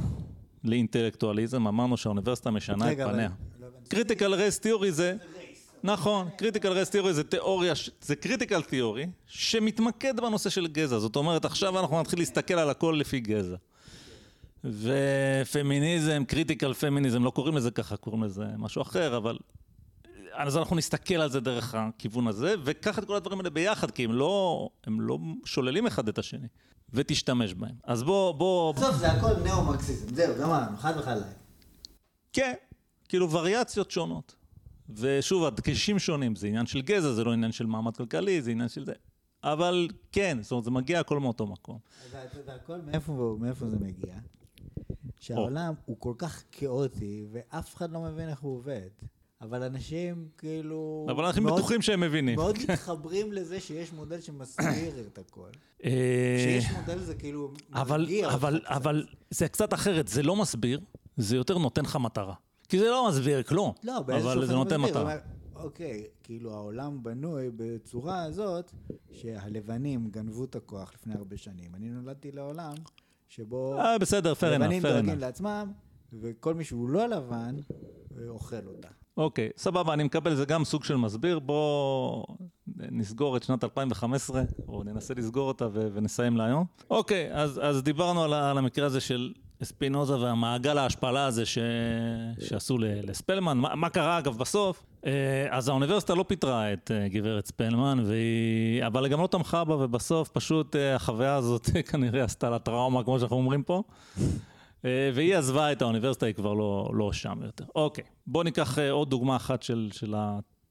S1: לאינטלקטואליזם, אמרנו שהאוניברסיטה משנה את פניה. critical race theory זה... נכון, critical race theory זה תיאוריה, זה critical theory שמתמקד בנושא של גזע, זאת אומרת עכשיו אנחנו נתחיל להסתכל על הכל לפי גזע. ופמיניזם, critical feminism, לא קוראים לזה ככה, קוראים לזה משהו אחר, אבל... אז אנחנו נסתכל על זה דרך הכיוון הזה, וקח את כל הדברים האלה ביחד, כי הם לא, הם לא שוללים אחד את השני, ותשתמש בהם. אז בוא, בוא...
S2: בסוף זה הכל ניאו-מרקסיזם, זהו, גמרנו, חד וחלק.
S1: כן, כאילו וריאציות שונות. ושוב, הדגשים שונים, זה עניין של גזע, זה לא עניין של מעמד כלכלי, זה עניין של זה. אבל כן, זאת אומרת, זה מגיע הכל מאותו מקום.
S2: אתה יודע, הכל מאיפה, מאיפה זה מגיע? שהעולם הוא כל כך כאוטי, ואף אחד לא מבין איך הוא עובד. אבל אנשים כאילו...
S1: אבל אנחנו בטוחים שהם מבינים.
S2: מאוד מתחברים לזה שיש מודל שמסביר את הכל.
S1: אה,
S2: שיש מודל זה כאילו
S1: אבל, אבל, אבל זה קצת אחרת, זה לא מסביר, זה יותר נותן לך מטרה. כי זה לא מסביר כלום,
S2: לא, אבל זה נותן מטרה. אוקיי, כאילו העולם בנוי בצורה הזאת שהלבנים גנבו את הכוח לפני הרבה שנים. אני נולדתי לעולם שבו...
S1: אה, בסדר, fair enough,
S2: לבנים דואגים לעצמם, וכל מי שהוא לא לבן, אוכל אותה.
S1: אוקיי, סבבה, אני מקבל, זה גם סוג של מסביר, בוא נסגור את שנת 2015, או ננסה לסגור אותה ונסיים להיום. אוקיי, אז, אז דיברנו על, על המקרה הזה של ספינוזה והמעגל ההשפלה הזה ש... שעשו לספלמן. מה, מה קרה אגב בסוף? אה, אז האוניברסיטה לא פיטרה את אה, גברת ספלמן, והיא... אבל היא גם לא תמכה בה, ובסוף פשוט אה, החוויה הזאת כנראה עשתה לה טראומה, כמו שאנחנו אומרים פה. והיא עזבה את האוניברסיטה, היא כבר לא, לא שם יותר. אוקיי, בואו ניקח עוד דוגמה אחת של, של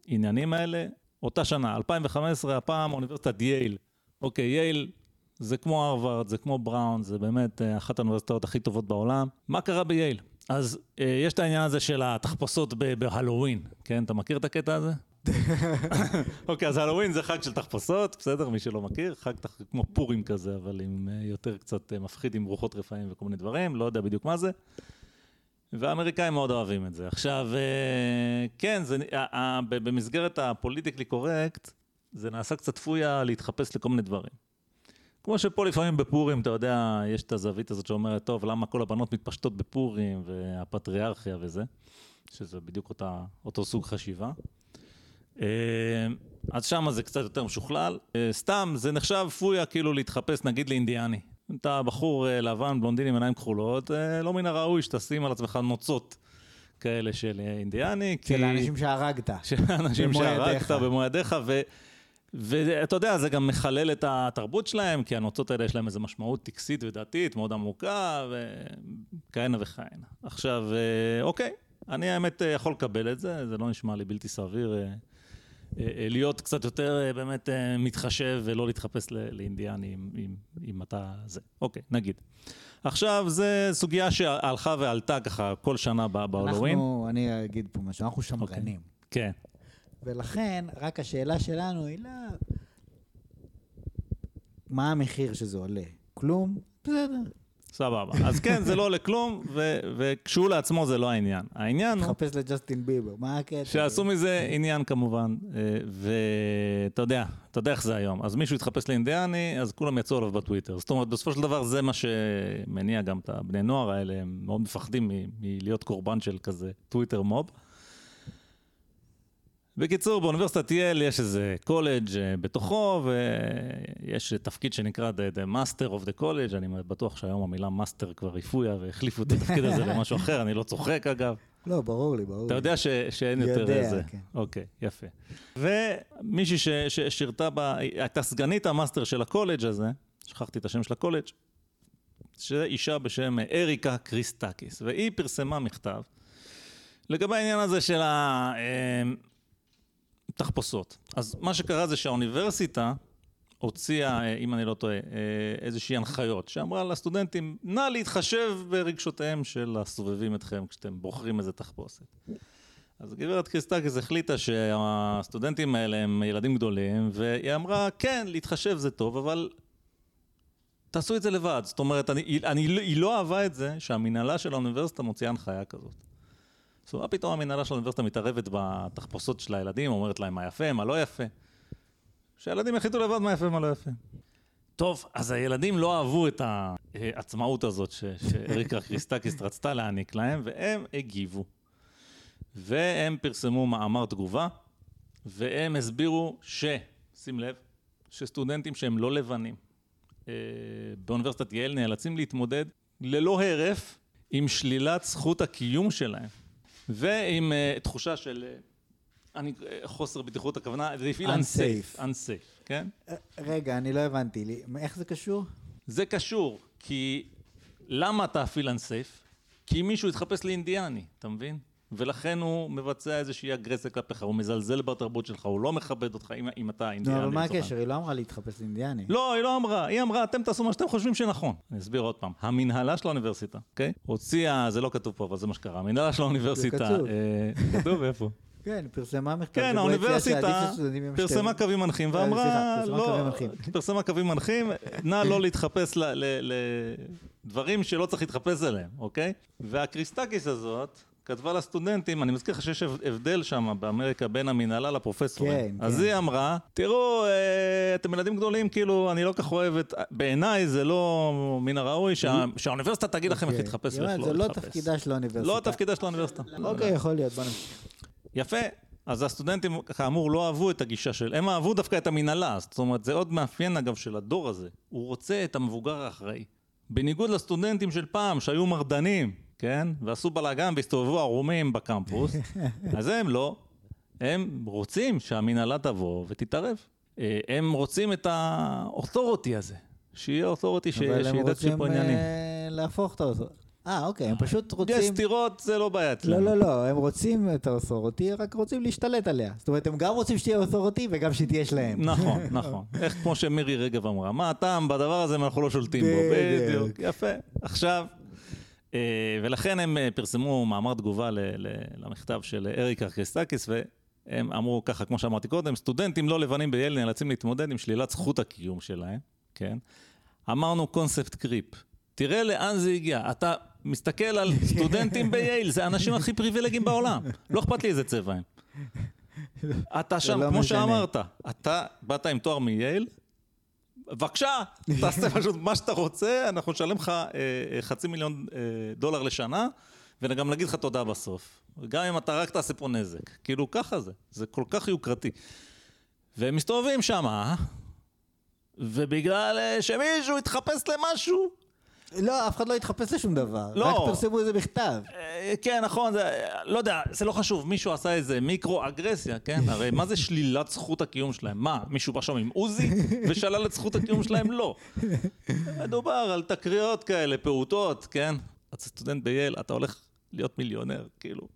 S1: העניינים האלה. אותה שנה, 2015, הפעם אוניברסיטת יייל. אוקיי, יייל זה כמו הרווארד, זה כמו בראון, זה באמת אה, אחת האוניברסיטאות הכי טובות בעולם. מה קרה בייל? אז אה, יש את העניין הזה של התחפושות בהלואוין, כן? אתה מכיר את הקטע הזה? אוקיי, אז הלואוין זה חג של תחפושות, בסדר? מי שלא מכיר, חג תח... כמו פורים כזה, אבל עם אה, יותר קצת אה, מפחיד, עם רוחות רפאים וכל מיני דברים, לא יודע בדיוק מה זה. והאמריקאים מאוד אוהבים את זה. עכשיו, כן, זה, במסגרת הפוליטיקלי קורקט, זה נעשה קצת פויה להתחפש לכל מיני דברים. כמו שפה לפעמים בפורים, אתה יודע, יש את הזווית הזאת שאומרת, טוב, למה כל הבנות מתפשטות בפורים, והפטריארכיה וזה, שזה בדיוק אותה, אותו סוג חשיבה. אה, אז שם זה קצת יותר משוכלל. אה, סתם, זה נחשב פויה כאילו להתחפש נגיד לאינדיאני. אתה בחור אה, לבן, בלונדיני עם עיניים כחולות, לא מן הראוי שתשים על עצמך נוצות כאלה של אינדיאני. כי-
S2: של האנשים שהרגת.
S1: של האנשים שהרגת. במו ידיך, ו... ואתה יודע, זה גם מחלל את התרבות שלהם, כי הנוצות האלה יש להם איזו משמעות טקסית ודתית מאוד עמוקה, וכהנה וכהנה. עכשיו, אה, אוקיי, אני האמת אה, יכול לקבל את זה, זה לא נשמע לי בלתי סביר אה, להיות קצת יותר באמת מתחשב ולא להתחפש לאינדיאני אם, אם, אם אתה זה. אוקיי, נגיד. עכשיו, זו סוגיה שהלכה ועלתה ככה כל שנה בהלואוין.
S2: אנחנו, אני אגיד פה משהו, אנחנו שמרנים.
S1: כן.
S2: ולכן, רק השאלה שלנו היא לא... מה המחיר שזה עולה? כלום? בסדר.
S1: סבבה. אז כן, זה לא עולה כלום, ו- וכשהוא לעצמו זה לא העניין. העניין הוא
S2: תחפש לג'סטין ביבר, מה הקטע?
S1: שעשו מזה עניין כמובן, אה, ואתה יודע, אתה יודע איך זה היום. אז מישהו התחפש לאינדיאני, אז כולם יצאו עליו בטוויטר. זאת אומרת, בסופו של דבר זה מה שמניע גם את הבני נוער האלה, הם מאוד מפחדים מ- מלהיות קורבן של כזה Twitter mob. בקיצור, באוניברסיטת יל יש איזה קולג' אה, בתוכו, ויש תפקיד שנקרא The, the Master of the College, אני בטוח שהיום המילה master כבר הפויה והחליפו את התפקיד הזה למשהו אחר, אני לא צוחק אגב.
S2: לא, ברור לי, ברור לי.
S1: אתה יודע ש, שאין יותר
S2: יודע,
S1: איזה.
S2: כן.
S1: אוקיי, יפה. ומישהי ש, ששירתה בה, הייתה סגנית ה-master של הקולג' הזה, שכחתי את השם של הקולג', שאישה בשם אריקה קריסטקיס, והיא פרסמה מכתב לגבי העניין הזה של התחפושות. אז מה שקרה זה שהאוניברסיטה הוציאה, אה, אם אני לא טועה, אה, איזושהי הנחיות, שאמרה לסטודנטים, נא להתחשב ברגשותיהם של הסובבים אתכם כשאתם בוחרים איזה תחפושת. אז גברת קריסטקיס החליטה שהסטודנטים האלה הם ילדים גדולים, והיא אמרה, כן, להתחשב זה טוב, אבל תעשו את זה לבד. זאת אומרת, אני, אני, היא לא אהבה את זה שהמנהלה של האוניברסיטה מוציאה הנחיה כזאת. אומרת, מה פתאום המנהלה של האוניברסיטה מתערבת בתחפושות של הילדים, אומרת להם מה יפה, מה לא יפה. שהילדים יחליטו לבד מה יפה ומה לא יפה. טוב, אז הילדים לא אהבו את העצמאות הזאת ש- שאריקה קריסטקיס רצתה להעניק להם, והם הגיבו. והם פרסמו מאמר תגובה, והם הסבירו ש... שים לב, שסטודנטים שהם לא לבנים אה, באוניברסיטת יעל נאלצים להתמודד ללא הרף עם שלילת זכות הקיום שלהם, ועם אה, תחושה של... אה, אני, אה, חוסר בטיחות הכוונה, זה הפעיל
S2: Unsafe.
S1: unsafe, unsafe, כן?
S2: רגע, אני לא הבנתי. לי- איך זה קשור?
S1: זה קשור, כי למה אתה אפילו אנסייף? כי מישהו התחפש לאינדיאני, אתה מבין? ולכן הוא מבצע איזושהי אגרסיה כלפיך, הוא מזלזל בתרבות שלך, הוא לא מכבד אותך אם, אם אתה אינדיאני.
S2: נו, אבל מה הקשר? היא לא אמרה להתחפש לאינדיאני.
S1: לא, היא לא אמרה, היא אמרה, אתם תעשו מה שאתם חושבים שנכון. אני אסביר עוד פעם. המנהלה של האוניברסיטה, אוקיי? הוציאה, זה לא כתוב פה, אבל זה מה שקרה. המנהלה של האוניברסיטה...
S2: כתוב.
S1: אה, כתוב, איפה?
S2: כן, פרסמה מכתב.
S1: כן, האוניברסיטה פרסמה קווים מנחים
S2: אה,
S1: ואמרה, לא. פרסמה קווים מנחים, נא לא להתחפש לדברים שלא צריך להתחפש אליהם, אוקיי? והקריסטקיס הזאת כתבה לסטודנטים, אני מזכיר לך שיש הבדל שם באמריקה בין המנהלה לפרופסורים.
S2: כן,
S1: אז
S2: כן.
S1: היא אמרה, תראו, אה, אתם ילדים גדולים, כאילו, אני לא כך אוהב את... בעיניי זה לא מן הראוי שה- שהאוניברסיטה תגיד לכם איך
S2: אוקיי.
S1: להתחפש ואיך לא
S2: זה לא
S1: להתחפש.
S2: תפקידה של האוניברסיטה.
S1: לא תפקידה של האוניברסיטה.
S2: אוקיי, יכול להיות, בוא נמשיך.
S1: יפה. אז הסטודנטים, כאמור, לא אהבו את הגישה של... הם אהבו דווקא את המנהלה, זאת אומרת, זה עוד מאפיין, אגב, של הדור הזה. הוא רוצה את המבוגר האחראי. בניגוד לסטודנטים של פעם, שהיו מרדנים, כן? ועשו בלאגן והסתובבו ערומים בקמפוס, אז הם לא. הם רוצים שהמנהלה תבוא ותתערב. אה, הם רוצים את האותוריטי הזה, שיהיה אותוריטי
S2: אבל הם
S1: שידע
S2: רוצים
S1: שפה עניינים.
S2: אה, להפוך את האותו. אה, אוקיי, הם פשוט
S1: יש
S2: רוצים...
S1: סתירות, זה לא בעיה אצלנו.
S2: לא, לא, לא, הם רוצים את האותוריטי, רק רוצים להשתלט עליה. זאת אומרת, הם גם רוצים שתהיה אותוריטי וגם שתהיה שלהם.
S1: נכון, נכון. איך כמו שמירי רגב אמרה, מה הטעם בדבר הזה אם אנחנו לא שולטים בו?
S2: בדיוק.
S1: יפה. עכשיו, ולכן הם אה, פרסמו מאמר תגובה ל- ל- למכתב של אריק ארקסטקיס, והם אמרו ככה, כמו שאמרתי קודם, סטודנטים לא לבנים בייל נאלצים להתמודד עם שלילת זכות הקיום שלהם, כן? אמרנו קונספט קריפ. תראה לאן זה הגיע. אתה מסתכל על סטודנטים בייל, זה האנשים הכי פריבילגיים בעולם. לא אכפת לי איזה צבע הם. אתה שם,
S2: לא
S1: כמו
S2: משנה.
S1: שאמרת, אתה באת עם תואר מייל, בבקשה, תעשה פשוט מה שאתה רוצה, אנחנו נשלם לך אה, אה, חצי מיליון אה, דולר לשנה, וגם נגיד לך תודה בסוף. גם אם אתה רק תעשה פה נזק. כאילו, ככה זה, זה כל כך יוקרתי. והם מסתובבים שם? ובגלל שמישהו התחפש למשהו,
S2: לא, אף אחד לא התחפש לשום דבר.
S1: לא.
S2: רק פרסמו איזה מכתב.
S1: אה, כן, נכון, זה, לא יודע, זה לא חשוב, מישהו עשה איזה מיקרו-אגרסיה, כן? הרי מה זה שלילת זכות הקיום שלהם? מה, מישהו בא שם עם עוזי ושלל את זכות הקיום שלהם? לא. מדובר על תקריות כאלה, פעוטות, כן? אתה סטודנט בייל, אתה הולך להיות מיליונר, כאילו,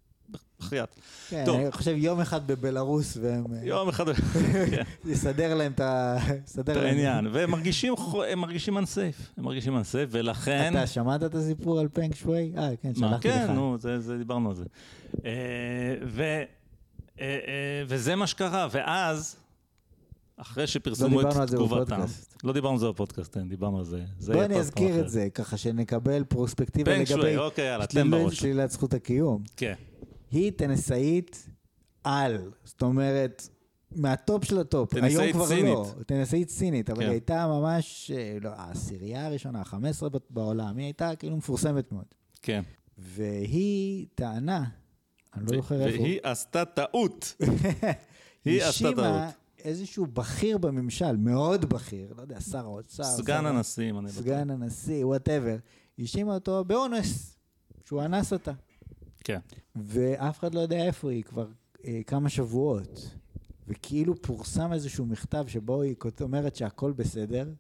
S1: בחייאת.
S2: כן,
S1: טוב.
S2: אני חושב יום אחד בבלארוס והם... אה,
S1: יום אחד, כן,
S2: יסדר להם את ה... יסדר
S1: את
S2: להם-
S1: העניין, והם מרגישים, הם מרגישים אנסייף, הם מרגישים אנסייף, ולכן...
S2: אתה שמעת את הסיפור על פנג שווי? אה, כן, שלחתי לך.
S1: כן, נו, זה, זה, דיברנו על זה. אה, ו, אה, וזה מה שקרה, ואז, אחרי שפרסמו
S2: לא
S1: את
S2: דיברנו על זה
S1: תגובתם,
S2: בפודקאסט.
S1: לא דיברנו על זה בפודקאסט, כן, דיברנו על זה. זה
S2: בוא
S1: יהיה
S2: אני אזכיר. את זה, ככה שנקבל פרוספקטיבה לגבי
S1: אוקיי, יאללה, תן בראש.
S2: שלילת זכות הקיום.
S1: כן,
S2: היא טניסאית על, זאת אומרת, מה top של ה
S1: top.
S2: היום כבר
S1: סינית.
S2: לא, טניסאית סינית, אבל
S1: כן.
S2: היא הייתה ממש, אה, לא, העשירייה הראשונה, ה-15 בעולם, היא הייתה כאילו מפורסמת מאוד.
S1: כן.
S2: והיא טענה, אני לא זוכר איפה,
S1: והיא עשתה טעות. היא עשתה
S2: האשימה
S1: טעות.
S2: איזשהו בכיר בממשל, מאוד בכיר, לא יודע, שר האוצר,
S1: סגן הנשיא, אם אני לא טועה.
S2: סגן הנשיא, whatever, האשימה אותו באונס, שהוא אנס אותה. כן. ואף אחד לא יודע איפה היא כבר אה, כמה שבועות. וכאילו פורסם איזשהו מכתב שבו היא אומרת שהכל בסדר,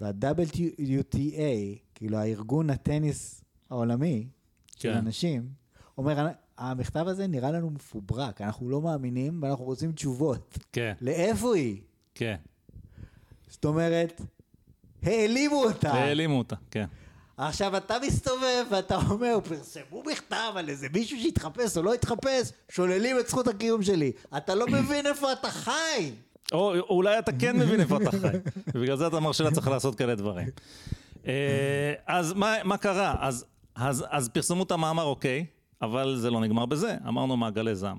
S2: וה-WTA, כאילו הארגון הטניס העולמי של
S1: כן.
S2: אנשים, אומר, המכתב הזה נראה לנו מפוברק, אנחנו לא מאמינים ואנחנו רוצים תשובות.
S1: כן,
S2: לאיפה היא?
S1: כן.
S2: זאת אומרת, העלימו אותה.
S1: העלימו אותה, כן.
S2: עכשיו אתה מסתובב ואתה אומר, פרסמו מכתב על איזה מישהו שהתחפש או לא התחפש, שוללים את זכות הקיום שלי. אתה לא מבין איפה אתה חי.
S1: או אולי אתה כן מבין איפה אתה חי, ובגלל זה אתה מרשה לעצמך לעשות כאלה דברים. אה, אז מה, מה קרה? אז, אז, אז פרסמו את המאמר, אוקיי, אבל זה לא נגמר בזה, אמרנו מעגלי זעם.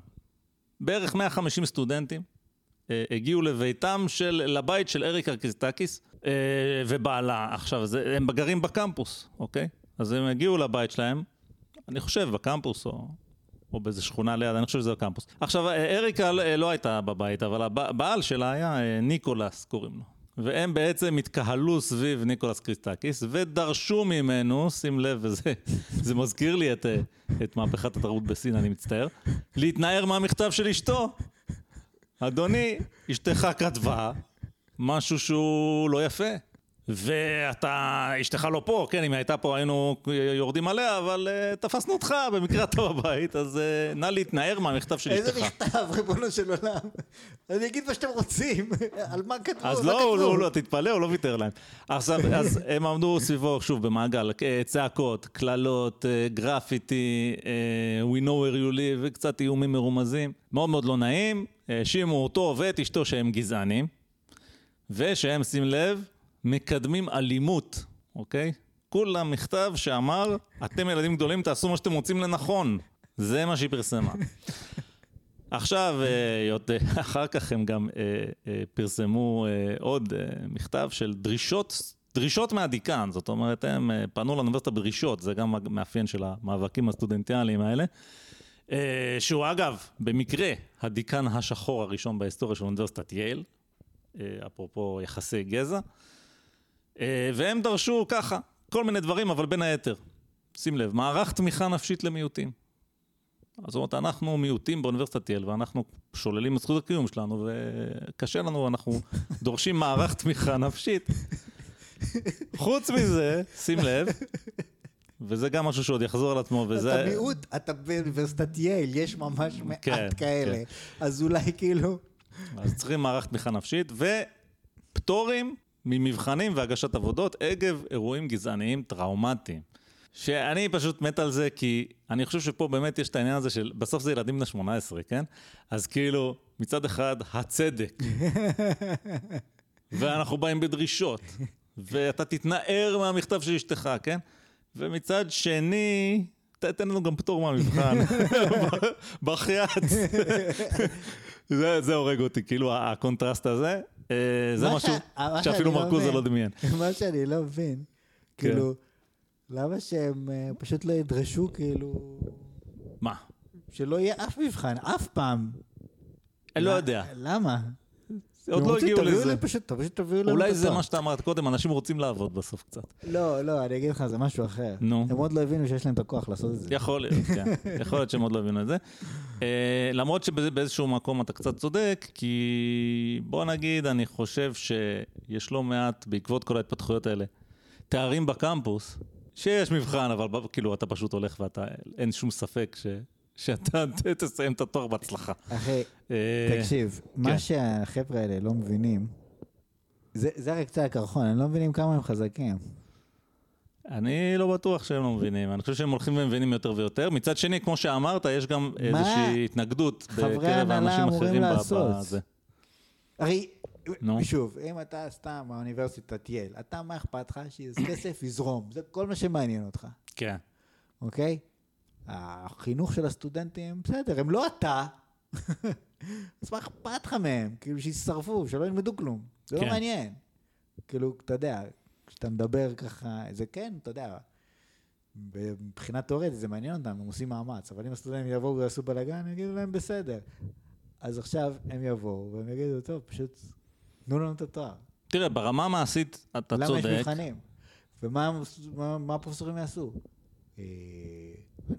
S1: בערך 150 סטודנטים הגיעו לביתם של, לבית של אריקה קריסטקיס אה, ובעלה. עכשיו, זה, הם גרים בקמפוס, אוקיי? אז הם הגיעו לבית שלהם, אני חושב בקמפוס או, או באיזה שכונה ליד, אני חושב שזה הקמפוס. עכשיו, אה, אריקה אה, לא הייתה בבית, אבל הב- הבעל שלה היה אה, ניקולס, קוראים לו. והם בעצם התקהלו סביב ניקולס קריסטקיס ודרשו ממנו, שים לב, וזה זה מזכיר לי את, אה, את מהפכת התרבות בסין, אני מצטער, להתנער מהמכתב של אשתו. אדוני, אשתך כתבה משהו שהוא לא יפה. ואתה, אשתך לא פה, כן, אם היא הייתה פה היינו יורדים עליה, אבל uh, תפסנו אותך, במקרה אתה בבית, אז uh, נא להתנער מהמכתב של
S2: איזה
S1: אשתך.
S2: מכתב, ריבונו של עולם. אני אגיד מה שאתם רוצים. על מה כתבו?
S1: אז לא,
S2: כתבו?
S1: לא, לא, תתפלא, הוא לא ויתר להם. עכשיו, אז הם עמדו סביבו, שוב, במעגל, אה, צעקות, קללות, גרפיטי, we know where you live, וקצת איומים מרומזים. מאוד מאוד לא נעים. האשימו אותו ואת אשתו שהם גזענים, ושהם, שים לב, מקדמים אלימות, אוקיי? כולה מכתב שאמר, אתם ילדים גדולים, תעשו מה שאתם מוצאים לנכון. זה מה שהיא פרסמה. עכשיו, אה, יות- אחר כך הם גם אה, אה, פרסמו אה, עוד אה, מכתב של דרישות, דרישות מהדיקן, זאת אומרת, הם אה, פנו לאוניברסיטה בדרישות, זה גם המאפיין של המאבקים הסטודנטיאליים האלה. אה, שהוא אגב, במקרה, הדיקן השחור הראשון בהיסטוריה של אוניברסיטת יייל, אה, אפרופו יחסי גזע, אה, והם דרשו ככה, כל מיני דברים, אבל בין היתר, שים לב, מערך תמיכה נפשית למיעוטים. זאת אומרת, אנחנו מיעוטים באוניברסיטת יל, ואנחנו שוללים את זכות הקיום שלנו, וקשה לנו, אנחנו דורשים מערך תמיכה נפשית. חוץ מזה, שים לב, וזה גם משהו שעוד יחזור על עצמו, וזה...
S2: אתה מיעוט, אתה באוניברסיטת יייל, יש ממש מעט
S1: כן,
S2: כאלה.
S1: כן.
S2: אז אולי כאילו...
S1: אז צריכים מערך תמיכה נפשית, ופטורים ממבחנים והגשת עבודות עקב אירועים גזעניים טראומטיים. שאני פשוט מת על זה, כי אני חושב שפה באמת יש את העניין הזה של, בסוף זה ילדים בני 18, כן? אז כאילו, מצד אחד, הצדק. ואנחנו באים בדרישות, ואתה תתנער מהמכתב של אשתך, כן? ומצד שני, תן לנו גם פטור מהמבחן. בחייאת. זה, זה הורג אותי, כאילו הקונטרסט הזה, אה, זה משהו
S2: מה
S1: שאפילו
S2: לא
S1: מרקוזה
S2: מבין.
S1: לא דמיין.
S2: מה שאני לא מבין,
S1: כן.
S2: כאילו, למה שהם אה, פשוט לא ידרשו, כאילו,
S1: מה?
S2: שלא יהיה אף מבחן, אף פעם.
S1: אני לא יודע,
S2: למה?
S1: עוד לא הגיעו לזה.
S2: פשוט, תביאו לנו את
S1: אולי זה. מה שאתה אמרת קודם, אנשים רוצים לעבוד בסוף קצת.
S2: לא, לא, אני אגיד לך, זה משהו אחר.
S1: נו.
S2: הם עוד לא הבינו שיש להם את הכוח לעשות את זה.
S1: יכול להיות, כן. יכול להיות שהם עוד לא הבינו את זה. אה, למרות שבאיזשהו מקום אתה קצת צודק, כי בוא נגיד, אני חושב שיש לא מעט, בעקבות כל ההתפתחויות האלה, תארים בקמפוס, שיש מבחן, אבל כאילו אתה פשוט הולך ואתה, אין שום ספק ש... שאתה תסיים את התואר בהצלחה.
S2: אחי,
S1: אה,
S2: תקשיב,
S1: כן.
S2: מה שהחבר'ה האלה לא מבינים, זה רק קצה הקרחון, הם לא מבינים כמה הם חזקים.
S1: אני לא בטוח שהם לא מבינים, אני חושב שהם הולכים ומבינים יותר ויותר. מצד שני, כמו שאמרת, יש גם איזושהי התנגדות בקרב האנשים אחרים. בזה.
S2: הרי. שוב, אם אתה סתם באוניברסיטת יל, אתה, מה אכפת לך? שכסף יזרום, זה כל מה שמעניין אותך,
S1: כן.
S2: אוקיי? החינוך של הסטודנטים, בסדר, הם לא אתה. אז מה אכפת לך מהם? כאילו שישרפו, שלא ילמדו כלום. זה לא
S1: כן.
S2: מעניין. כאילו, אתה יודע, כשאתה מדבר ככה, זה כן, אתה יודע, מבחינה תיאורטית זה מעניין אותם, הם עושים מאמץ, אבל אם הסטודנטים יבואו ויעשו בלאגן, יגידו להם בסדר. אז עכשיו הם יבואו והם יגידו, טוב, פשוט תנו לנו את התואר.
S1: תראה, ברמה המעשית אתה
S2: למה יש
S1: צודק.
S2: מבחנים? ומה המס- מה- מה הפרופסורים יעשו?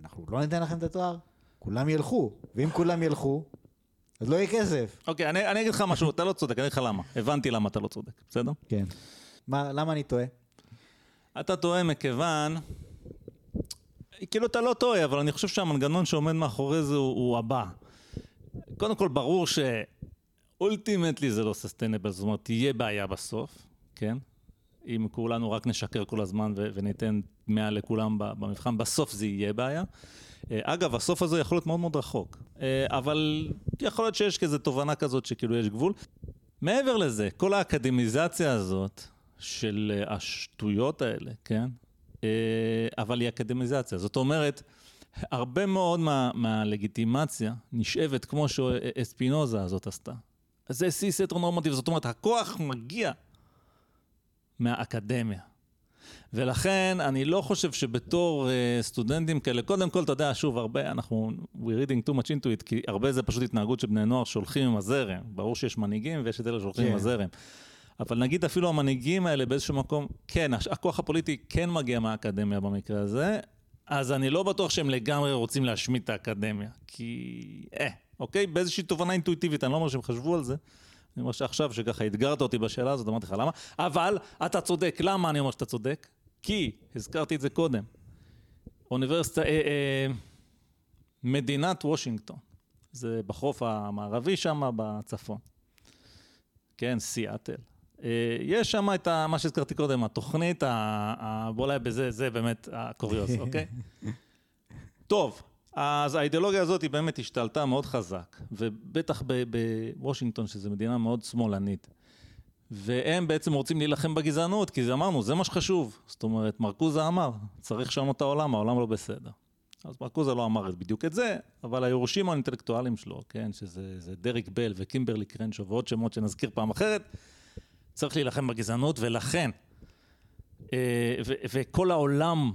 S2: אנחנו לא ניתן לכם את התואר? כולם ילכו, ואם כולם ילכו, אז לא יהיה כסף.
S1: אוקיי, אני, אני אגיד לך משהו, אתה לא צודק, אני אגיד לך למה. הבנתי למה אתה לא צודק, בסדר?
S2: כן. מה, למה אני טועה?
S1: אתה טועה מכיוון... כאילו אתה לא טועה, אבל אני חושב שהמנגנון שעומד מאחורי זה הוא, הוא הבא. קודם כל, ברור שאולטימטלי זה לא ססטיינבל, זאת אומרת, תהיה בעיה בסוף, כן? אם כולנו רק נשקר כל הזמן ו- וניתן מעל לכולם ב- במבחן, בסוף זה יהיה בעיה. אה, אגב, הסוף הזה יכול להיות מאוד מאוד רחוק, אה, אבל יכול להיות שיש כזה תובנה כזאת שכאילו יש גבול. מעבר לזה, כל האקדמיזציה הזאת של אה, השטויות האלה, כן? אבל היא אקדמיזציה. זאת אומרת, הרבה מאוד מה, מהלגיטימציה נשאבת כמו שאספינוזה הזאת עשתה. זה סיס הטרונורמטיבי, זאת אומרת, הכוח מגיע מהאקדמיה. ולכן אני לא חושב שבתור uh, סטודנטים כאלה, קודם כל, אתה יודע, שוב, הרבה, אנחנו, we're reading too much into it, כי הרבה זה פשוט התנהגות של בני נוער שהולכים עם הזרם. ברור שיש מנהיגים ויש את אלה שהולכים
S2: כן.
S1: עם הזרם. אבל נגיד אפילו המנהיגים האלה באיזשהו מקום, כן, הכוח הפוליטי כן מגיע מהאקדמיה במקרה הזה, אז אני לא בטוח שהם לגמרי רוצים להשמיד את האקדמיה. כי, אה, אוקיי? באיזושהי תובנה אינטואיטיבית, אני לא אומר שהם חשבו על זה. אני אומר שעכשיו, שככה אתגרת אותי בשאלה הזאת, אמרתי לך למה, אבל אתה צודק. למה אני אומר שאתה צודק? כי, הזכרתי את זה קודם, אוניברסיטה, אה, אה, מדינת וושינגטון, זה בחוף המערבי שם בצפון, כן, סיאטל. אה, יש שם את ה, מה שהזכרתי קודם, התוכנית, ה, ה, בוא אולי בזה, זה באמת הקוריוז, אוקיי? טוב, אז האידיאולוגיה הזאת היא באמת השתלטה מאוד חזק, ובטח בוושינגטון, שזו מדינה מאוד שמאלנית. והם בעצם רוצים להילחם בגזענות, כי זה אמרנו, זה מה שחשוב. זאת אומרת, מרקוזה אמר, צריך לשנות את העולם, העולם לא בסדר. אז מרקוזה לא אמר בדיוק את זה, אבל היורשים האינטלקטואליים שלו, כן, שזה זה דריק בל וקימברלי קרנצ'ו ועוד שמות שנזכיר פעם אחרת, צריך להילחם בגזענות, ולכן, אה, ו- וכל העולם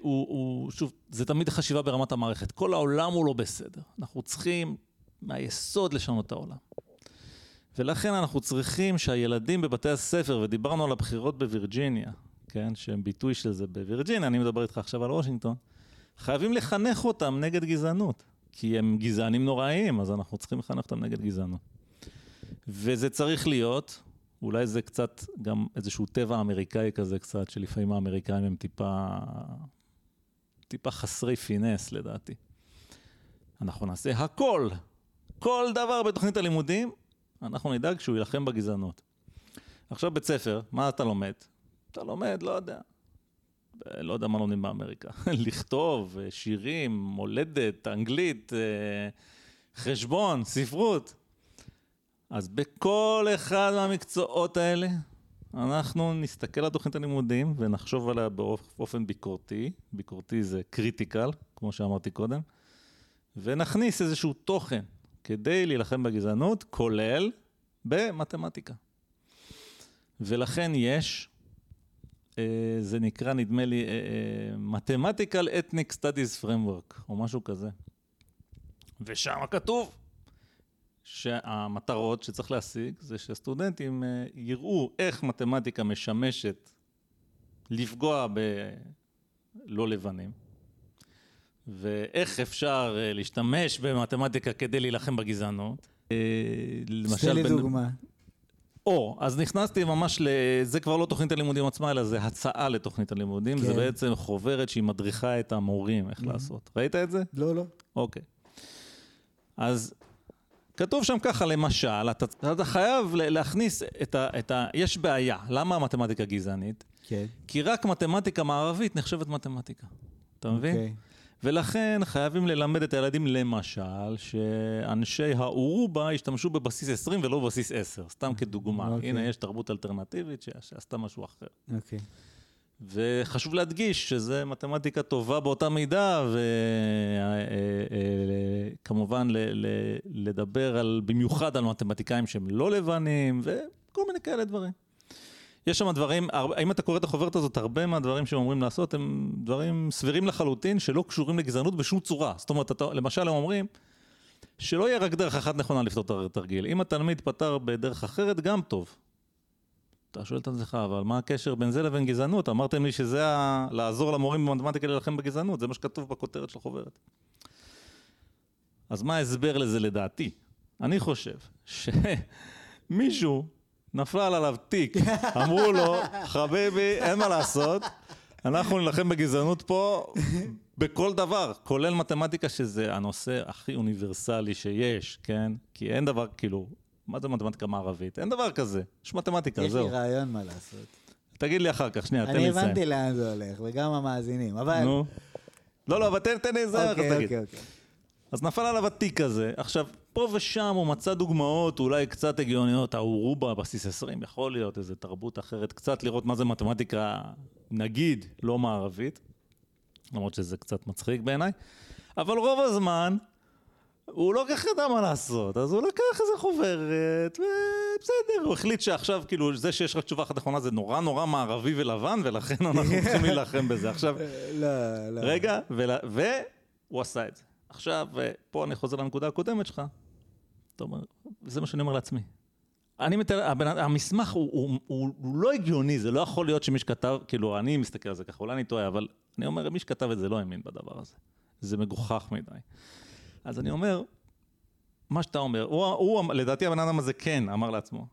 S1: הוא, הוא, שוב, זה תמיד חשיבה ברמת המערכת. כל העולם הוא לא בסדר. אנחנו צריכים מהיסוד לשנות את העולם. ולכן אנחנו צריכים שהילדים בבתי הספר, ודיברנו על הבחירות בווירג'יניה, כן, שהם ביטוי של זה בווירג'יניה, אני מדבר איתך עכשיו על וושינגטון, חייבים לחנך אותם נגד גזענות. כי הם גזענים נוראיים, אז אנחנו צריכים לחנך אותם נגד גזענות. וזה צריך להיות, אולי זה קצת גם איזשהו טבע אמריקאי כזה קצת, שלפעמים האמריקאים הם טיפה, טיפה חסרי פינס לדעתי. אנחנו נעשה הכל, כל דבר בתוכנית הלימודים, אנחנו נדאג שהוא יילחם בגזענות. עכשיו בית ספר, מה אתה לומד? אתה לומד, לא יודע. לא יודע מה לומדים באמריקה. לכתוב, שירים, מולדת, אנגלית, אה, חשבון, ספרות. אז בכל אחד מהמקצועות האלה, אנחנו נסתכל על תוכנית הלימודים ונחשוב עליה באופן ביקורתי, ביקורתי זה critical, כמו שאמרתי קודם, ונכניס איזשהו תוכן כדי להילחם בגזענות, כולל במתמטיקה. ולכן יש, אה, זה נקרא, נדמה לי, אה, אה, Mathematical Ethnic Studies Framework, או משהו כזה. ושם כתוב שהמטרות שצריך להשיג זה שהסטודנטים יראו איך מתמטיקה משמשת לפגוע בלא לבנים. ואיך אפשר אה, להשתמש במתמטיקה כדי להילחם בגזענות.
S2: אה, למשל... לי דוגמה.
S1: או, אז נכנסתי ממש ל... זה כבר לא תוכנית הלימודים עצמה, אלא זה הצעה לתוכנית הלימודים. כן. זה בעצם חוברת שהיא מדריכה את המורים איך mm-hmm. לעשות. ראית את זה?
S2: לא, לא.
S1: אוקיי. אז כתוב שם ככה, למשל, אתה, אתה חייב להכניס את ה, את ה... יש בעיה. למה המתמטיקה גזענית? כן. כי רק מתמטיקה מערבית נחשבת מתמטיקה. אתה מבין? אוקיי. ולכן חייבים ללמד את הילדים, למשל, שאנשי האורובה ישתמשו בבסיס 20 ולא בבסיס 10, סתם כדוגמה. Okay. אוקיי. הנה, יש תרבות אלטרנטיבית שעשתה משהו אחר.
S2: אוקיי. Okay.
S1: וחשוב להדגיש שזה מתמטיקה טובה באותה מידה, וכמובן אה, אה, אה, לדבר על, במיוחד על מתמטיקאים שהם לא לבנים, וכל מיני כאלה דברים. יש שם דברים, אם אתה קורא את החוברת הזאת, הרבה מהדברים שהם אומרים לעשות הם דברים סבירים לחלוטין, שלא קשורים לגזענות בשום צורה. זאת אומרת, אתה, למשל הם אומרים, שלא יהיה רק דרך אחת נכונה לפתור את התרגיל. אם התלמיד פתר בדרך אחרת, גם טוב. אתה שואל את עצמך, אבל מה הקשר בין זה לבין גזענות? אמרתם לי שזה ה... לעזור למורים במתמטיקה להילחם בגזענות, זה מה שכתוב בכותרת של החוברת. אז מה ההסבר לזה לדעתי? אני חושב שמישהו נפל עליו תיק, אמרו לו, חביבי, אין מה לעשות, אנחנו נילחם בגזענות פה בכל דבר, כולל מתמטיקה, שזה הנושא הכי אוניברסלי שיש, כן? כי אין דבר, כאילו, מה זה מתמטיקה מערבית? אין דבר כזה, יש מתמטיקה,
S2: יש
S1: זהו.
S2: יש לי רעיון מה לעשות.
S1: תגיד לי אחר כך, שנייה, תן לי לסיים.
S2: אני הבנתי לאן זה הולך, וגם המאזינים, אבל... נו.
S1: לא, לא, אבל תן, לי לסיים,
S2: אוקיי, אוקיי, אוקיי.
S1: אז נפל עליו התיק הזה. עכשיו, פה ושם הוא מצא דוגמאות אולי קצת הגיוניות, האורובה בסיס 20, יכול להיות איזה תרבות אחרת, קצת לראות מה זה מתמטיקה, נגיד, לא מערבית, למרות שזה קצת מצחיק בעיניי, אבל רוב הזמן הוא לא כך ידע מה לעשות, אז הוא לקח איזה חוברת, ובסדר, הוא החליט שעכשיו, כאילו, זה שיש רק תשובה אחת נכונה זה נורא נורא מערבי ולבן, ולכן אנחנו צריכים להילחם בזה. עכשיו,
S2: לא, לא.
S1: רגע, והוא עשה את זה. עכשיו, פה אני חוזר לנקודה הקודמת שלך, אתה אומר, זה מה שאני אומר לעצמי. אני מתאר. המסמך הוא, הוא, הוא, הוא לא הגיוני, זה לא יכול להיות שמי שכתב, כאילו, אני מסתכל על זה ככה, אולי אני טועה, אבל אני אומר, מי שכתב את זה לא האמין בדבר הזה. זה מגוחך מדי. אז אני אומר, מה שאתה אומר, הוא, הוא לדעתי הבן אדם הזה כן אמר לעצמו,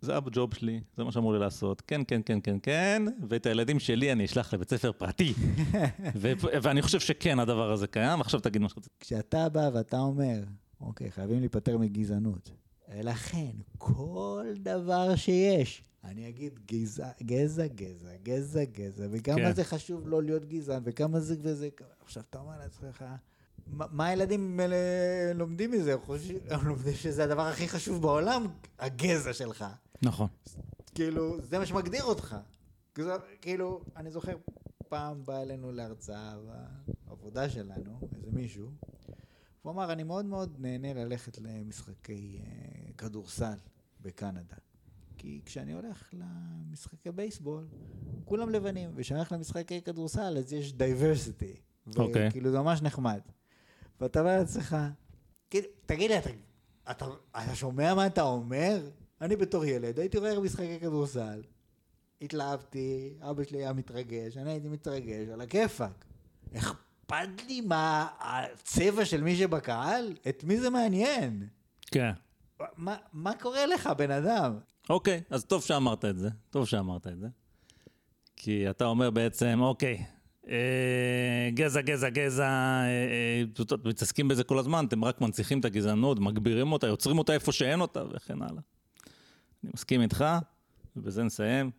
S1: זה הג'וב שלי, זה מה שאמור לי לעשות, כן, כן, כן, כן, כן, ואת הילדים שלי אני אשלח לבית ספר פרטי. ו- ואני חושב שכן, הדבר הזה קיים, עכשיו תגיד מה שרצית.
S2: כשאתה בא ואתה אומר, אוקיי, חייבים להיפטר מגזענות, לכן, כל דבר שיש, אני אגיד גזע, גזע, גזע, גזע, גזע, וכמה כן. זה חשוב לא להיות גזען, וכמה זה וזה, עכשיו אתה אומר לעצמך, מה הילדים לומדים מזה? הם לומדים שזה הדבר הכי חשוב בעולם, הגזע שלך.
S1: נכון.
S2: כאילו, זה מה שמגדיר אותך. כאילו, אני זוכר, פעם בא אלינו להרצאה בעבודה שלנו, איזה מישהו, הוא אמר, אני מאוד מאוד נהנה ללכת למשחקי אה, כדורסל בקנדה. כי כשאני הולך למשחקי בייסבול, כולם לבנים, וכשאני הולך למשחקי כדורסל, אז יש diversity.
S1: אוקיי.
S2: וכאילו זה ממש נחמד. ואתה אומר לעצמך, כאילו, תגיד לי, אתה, אתה, אתה שומע מה אתה אומר? אני בתור ילד הייתי רואה משחקי כדורסל, התלהבתי, אבא שלי היה מתרגש, אני הייתי מתרגש, על הכיפאק. אכפת לי מה הצבע של מי שבקהל? את מי זה מעניין?
S1: כן.
S2: מה, מה קורה לך, בן אדם?
S1: אוקיי, אז טוב שאמרת את זה, טוב שאמרת את זה. כי אתה אומר בעצם, אוקיי, גזע, גזע, גזע, אה, אה, מתעסקים בזה כל הזמן, אתם רק מנציחים את הגזענות, מגבירים אותה, יוצרים אותה איפה שאין אותה, וכן הלאה. אני מסכים איתך, ובזה נסיים,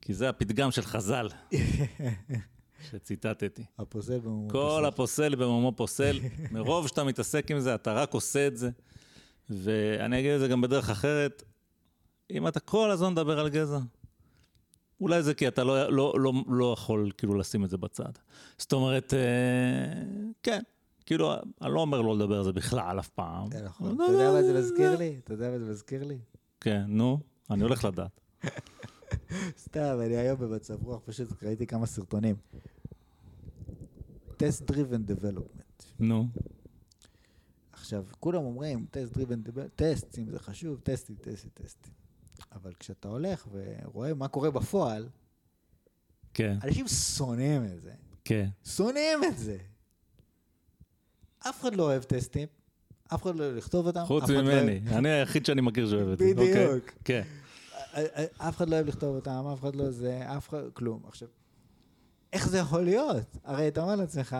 S1: כי זה הפתגם של חז"ל שציטטתי.
S2: הפוסל במומו
S1: כל הפוסל במומו פוסל, מרוב שאתה מתעסק עם זה, אתה רק עושה את זה. ואני אגיד את זה גם בדרך אחרת, אם אתה כל הזמן מדבר על גזע, אולי זה כי אתה לא, לא, לא, לא יכול כאילו לשים את זה בצד. זאת אומרת, אה, כן, כאילו, אני לא אומר לא לדבר על זה בכלל אף פעם.
S2: זה נכון. אתה יודע מה זה מזכיר לי? אתה יודע מה זה מזכיר לי?
S1: כן, נו, אני הולך לדעת.
S2: סתם, אני היום במצב רוח, פשוט ראיתי כמה סרטונים. Test Driven Development.
S1: נו,
S2: עכשיו, כולם אומרים, Test Driven Development, טסטים זה חשוב, טסטים, טסטים, טסטים. אבל כשאתה הולך ורואה מה קורה בפועל,
S1: כן,
S2: אנשים שונאים את זה.
S1: כן.
S2: שונאים את זה. אף אחד לא אוהב טסטים, אף אחד לא אוהב לכתוב אותם.
S1: חוץ
S2: לא
S1: ממני,
S2: אוהב-
S1: אני היחיד שאני מכיר שאוהב את זה.
S2: בדיוק.
S1: אוקיי? כן,
S2: אף אחד לא אוהב לכתוב אותם, אף אחד לא זה, אף אחד, כלום. עכשיו, איך זה יכול להיות? הרי אתה אומר לעצמך,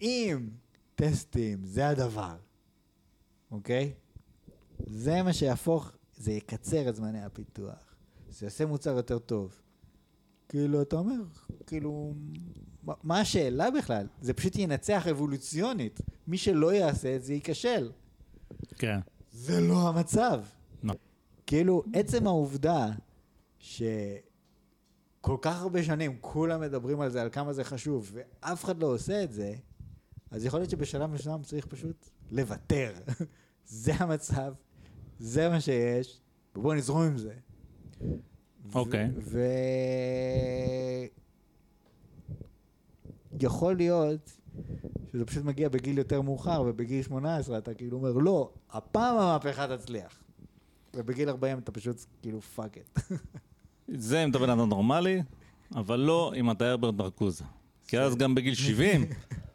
S2: אם טסטים זה הדבר, אוקיי? זה מה שיהפוך, זה יקצר את זמני הפיתוח, זה יעשה מוצר יותר טוב. כאילו, אתה אומר, כאילו, מה- מה השאלה בכלל? זה פשוט ינצח אבולוציונית. מי שלא יעשה את זה ייכשל.
S1: כן.
S2: זה לא המצב.
S1: לא.
S2: כאילו, עצם העובדה שכל כך הרבה שנים כולם מדברים על זה, על כמה זה חשוב, ואף אחד לא עושה את זה, אז יכול להיות שבשלב מסוים צריך פשוט לוותר. זה המצב, זה מה שיש, ובואו נזרום עם זה.
S1: אוקיי.
S2: ו... יכול להיות שזה פשוט מגיע בגיל יותר מאוחר, ובגיל 18 אתה כאילו אומר, לא, הפעם המהפכה תצליח. ובגיל 40 אתה פשוט כאילו fuck it.
S1: זה אם אתה בן אדם נורמלי, אבל לא אם אתה הרברט מרקוזה. כי אז גם בגיל 70,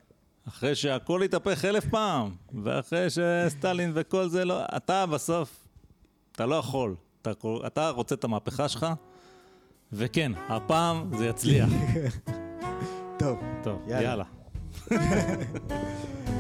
S1: אחרי שהכל התהפך אלף פעם, ואחרי שסטלין וכל זה לא, אתה בסוף, אתה לא יכול. אתה, אתה רוצה את המהפכה שלך, וכן, הפעם זה יצליח.
S2: טוב,
S1: טוב,
S2: יאללה.
S1: יאללה.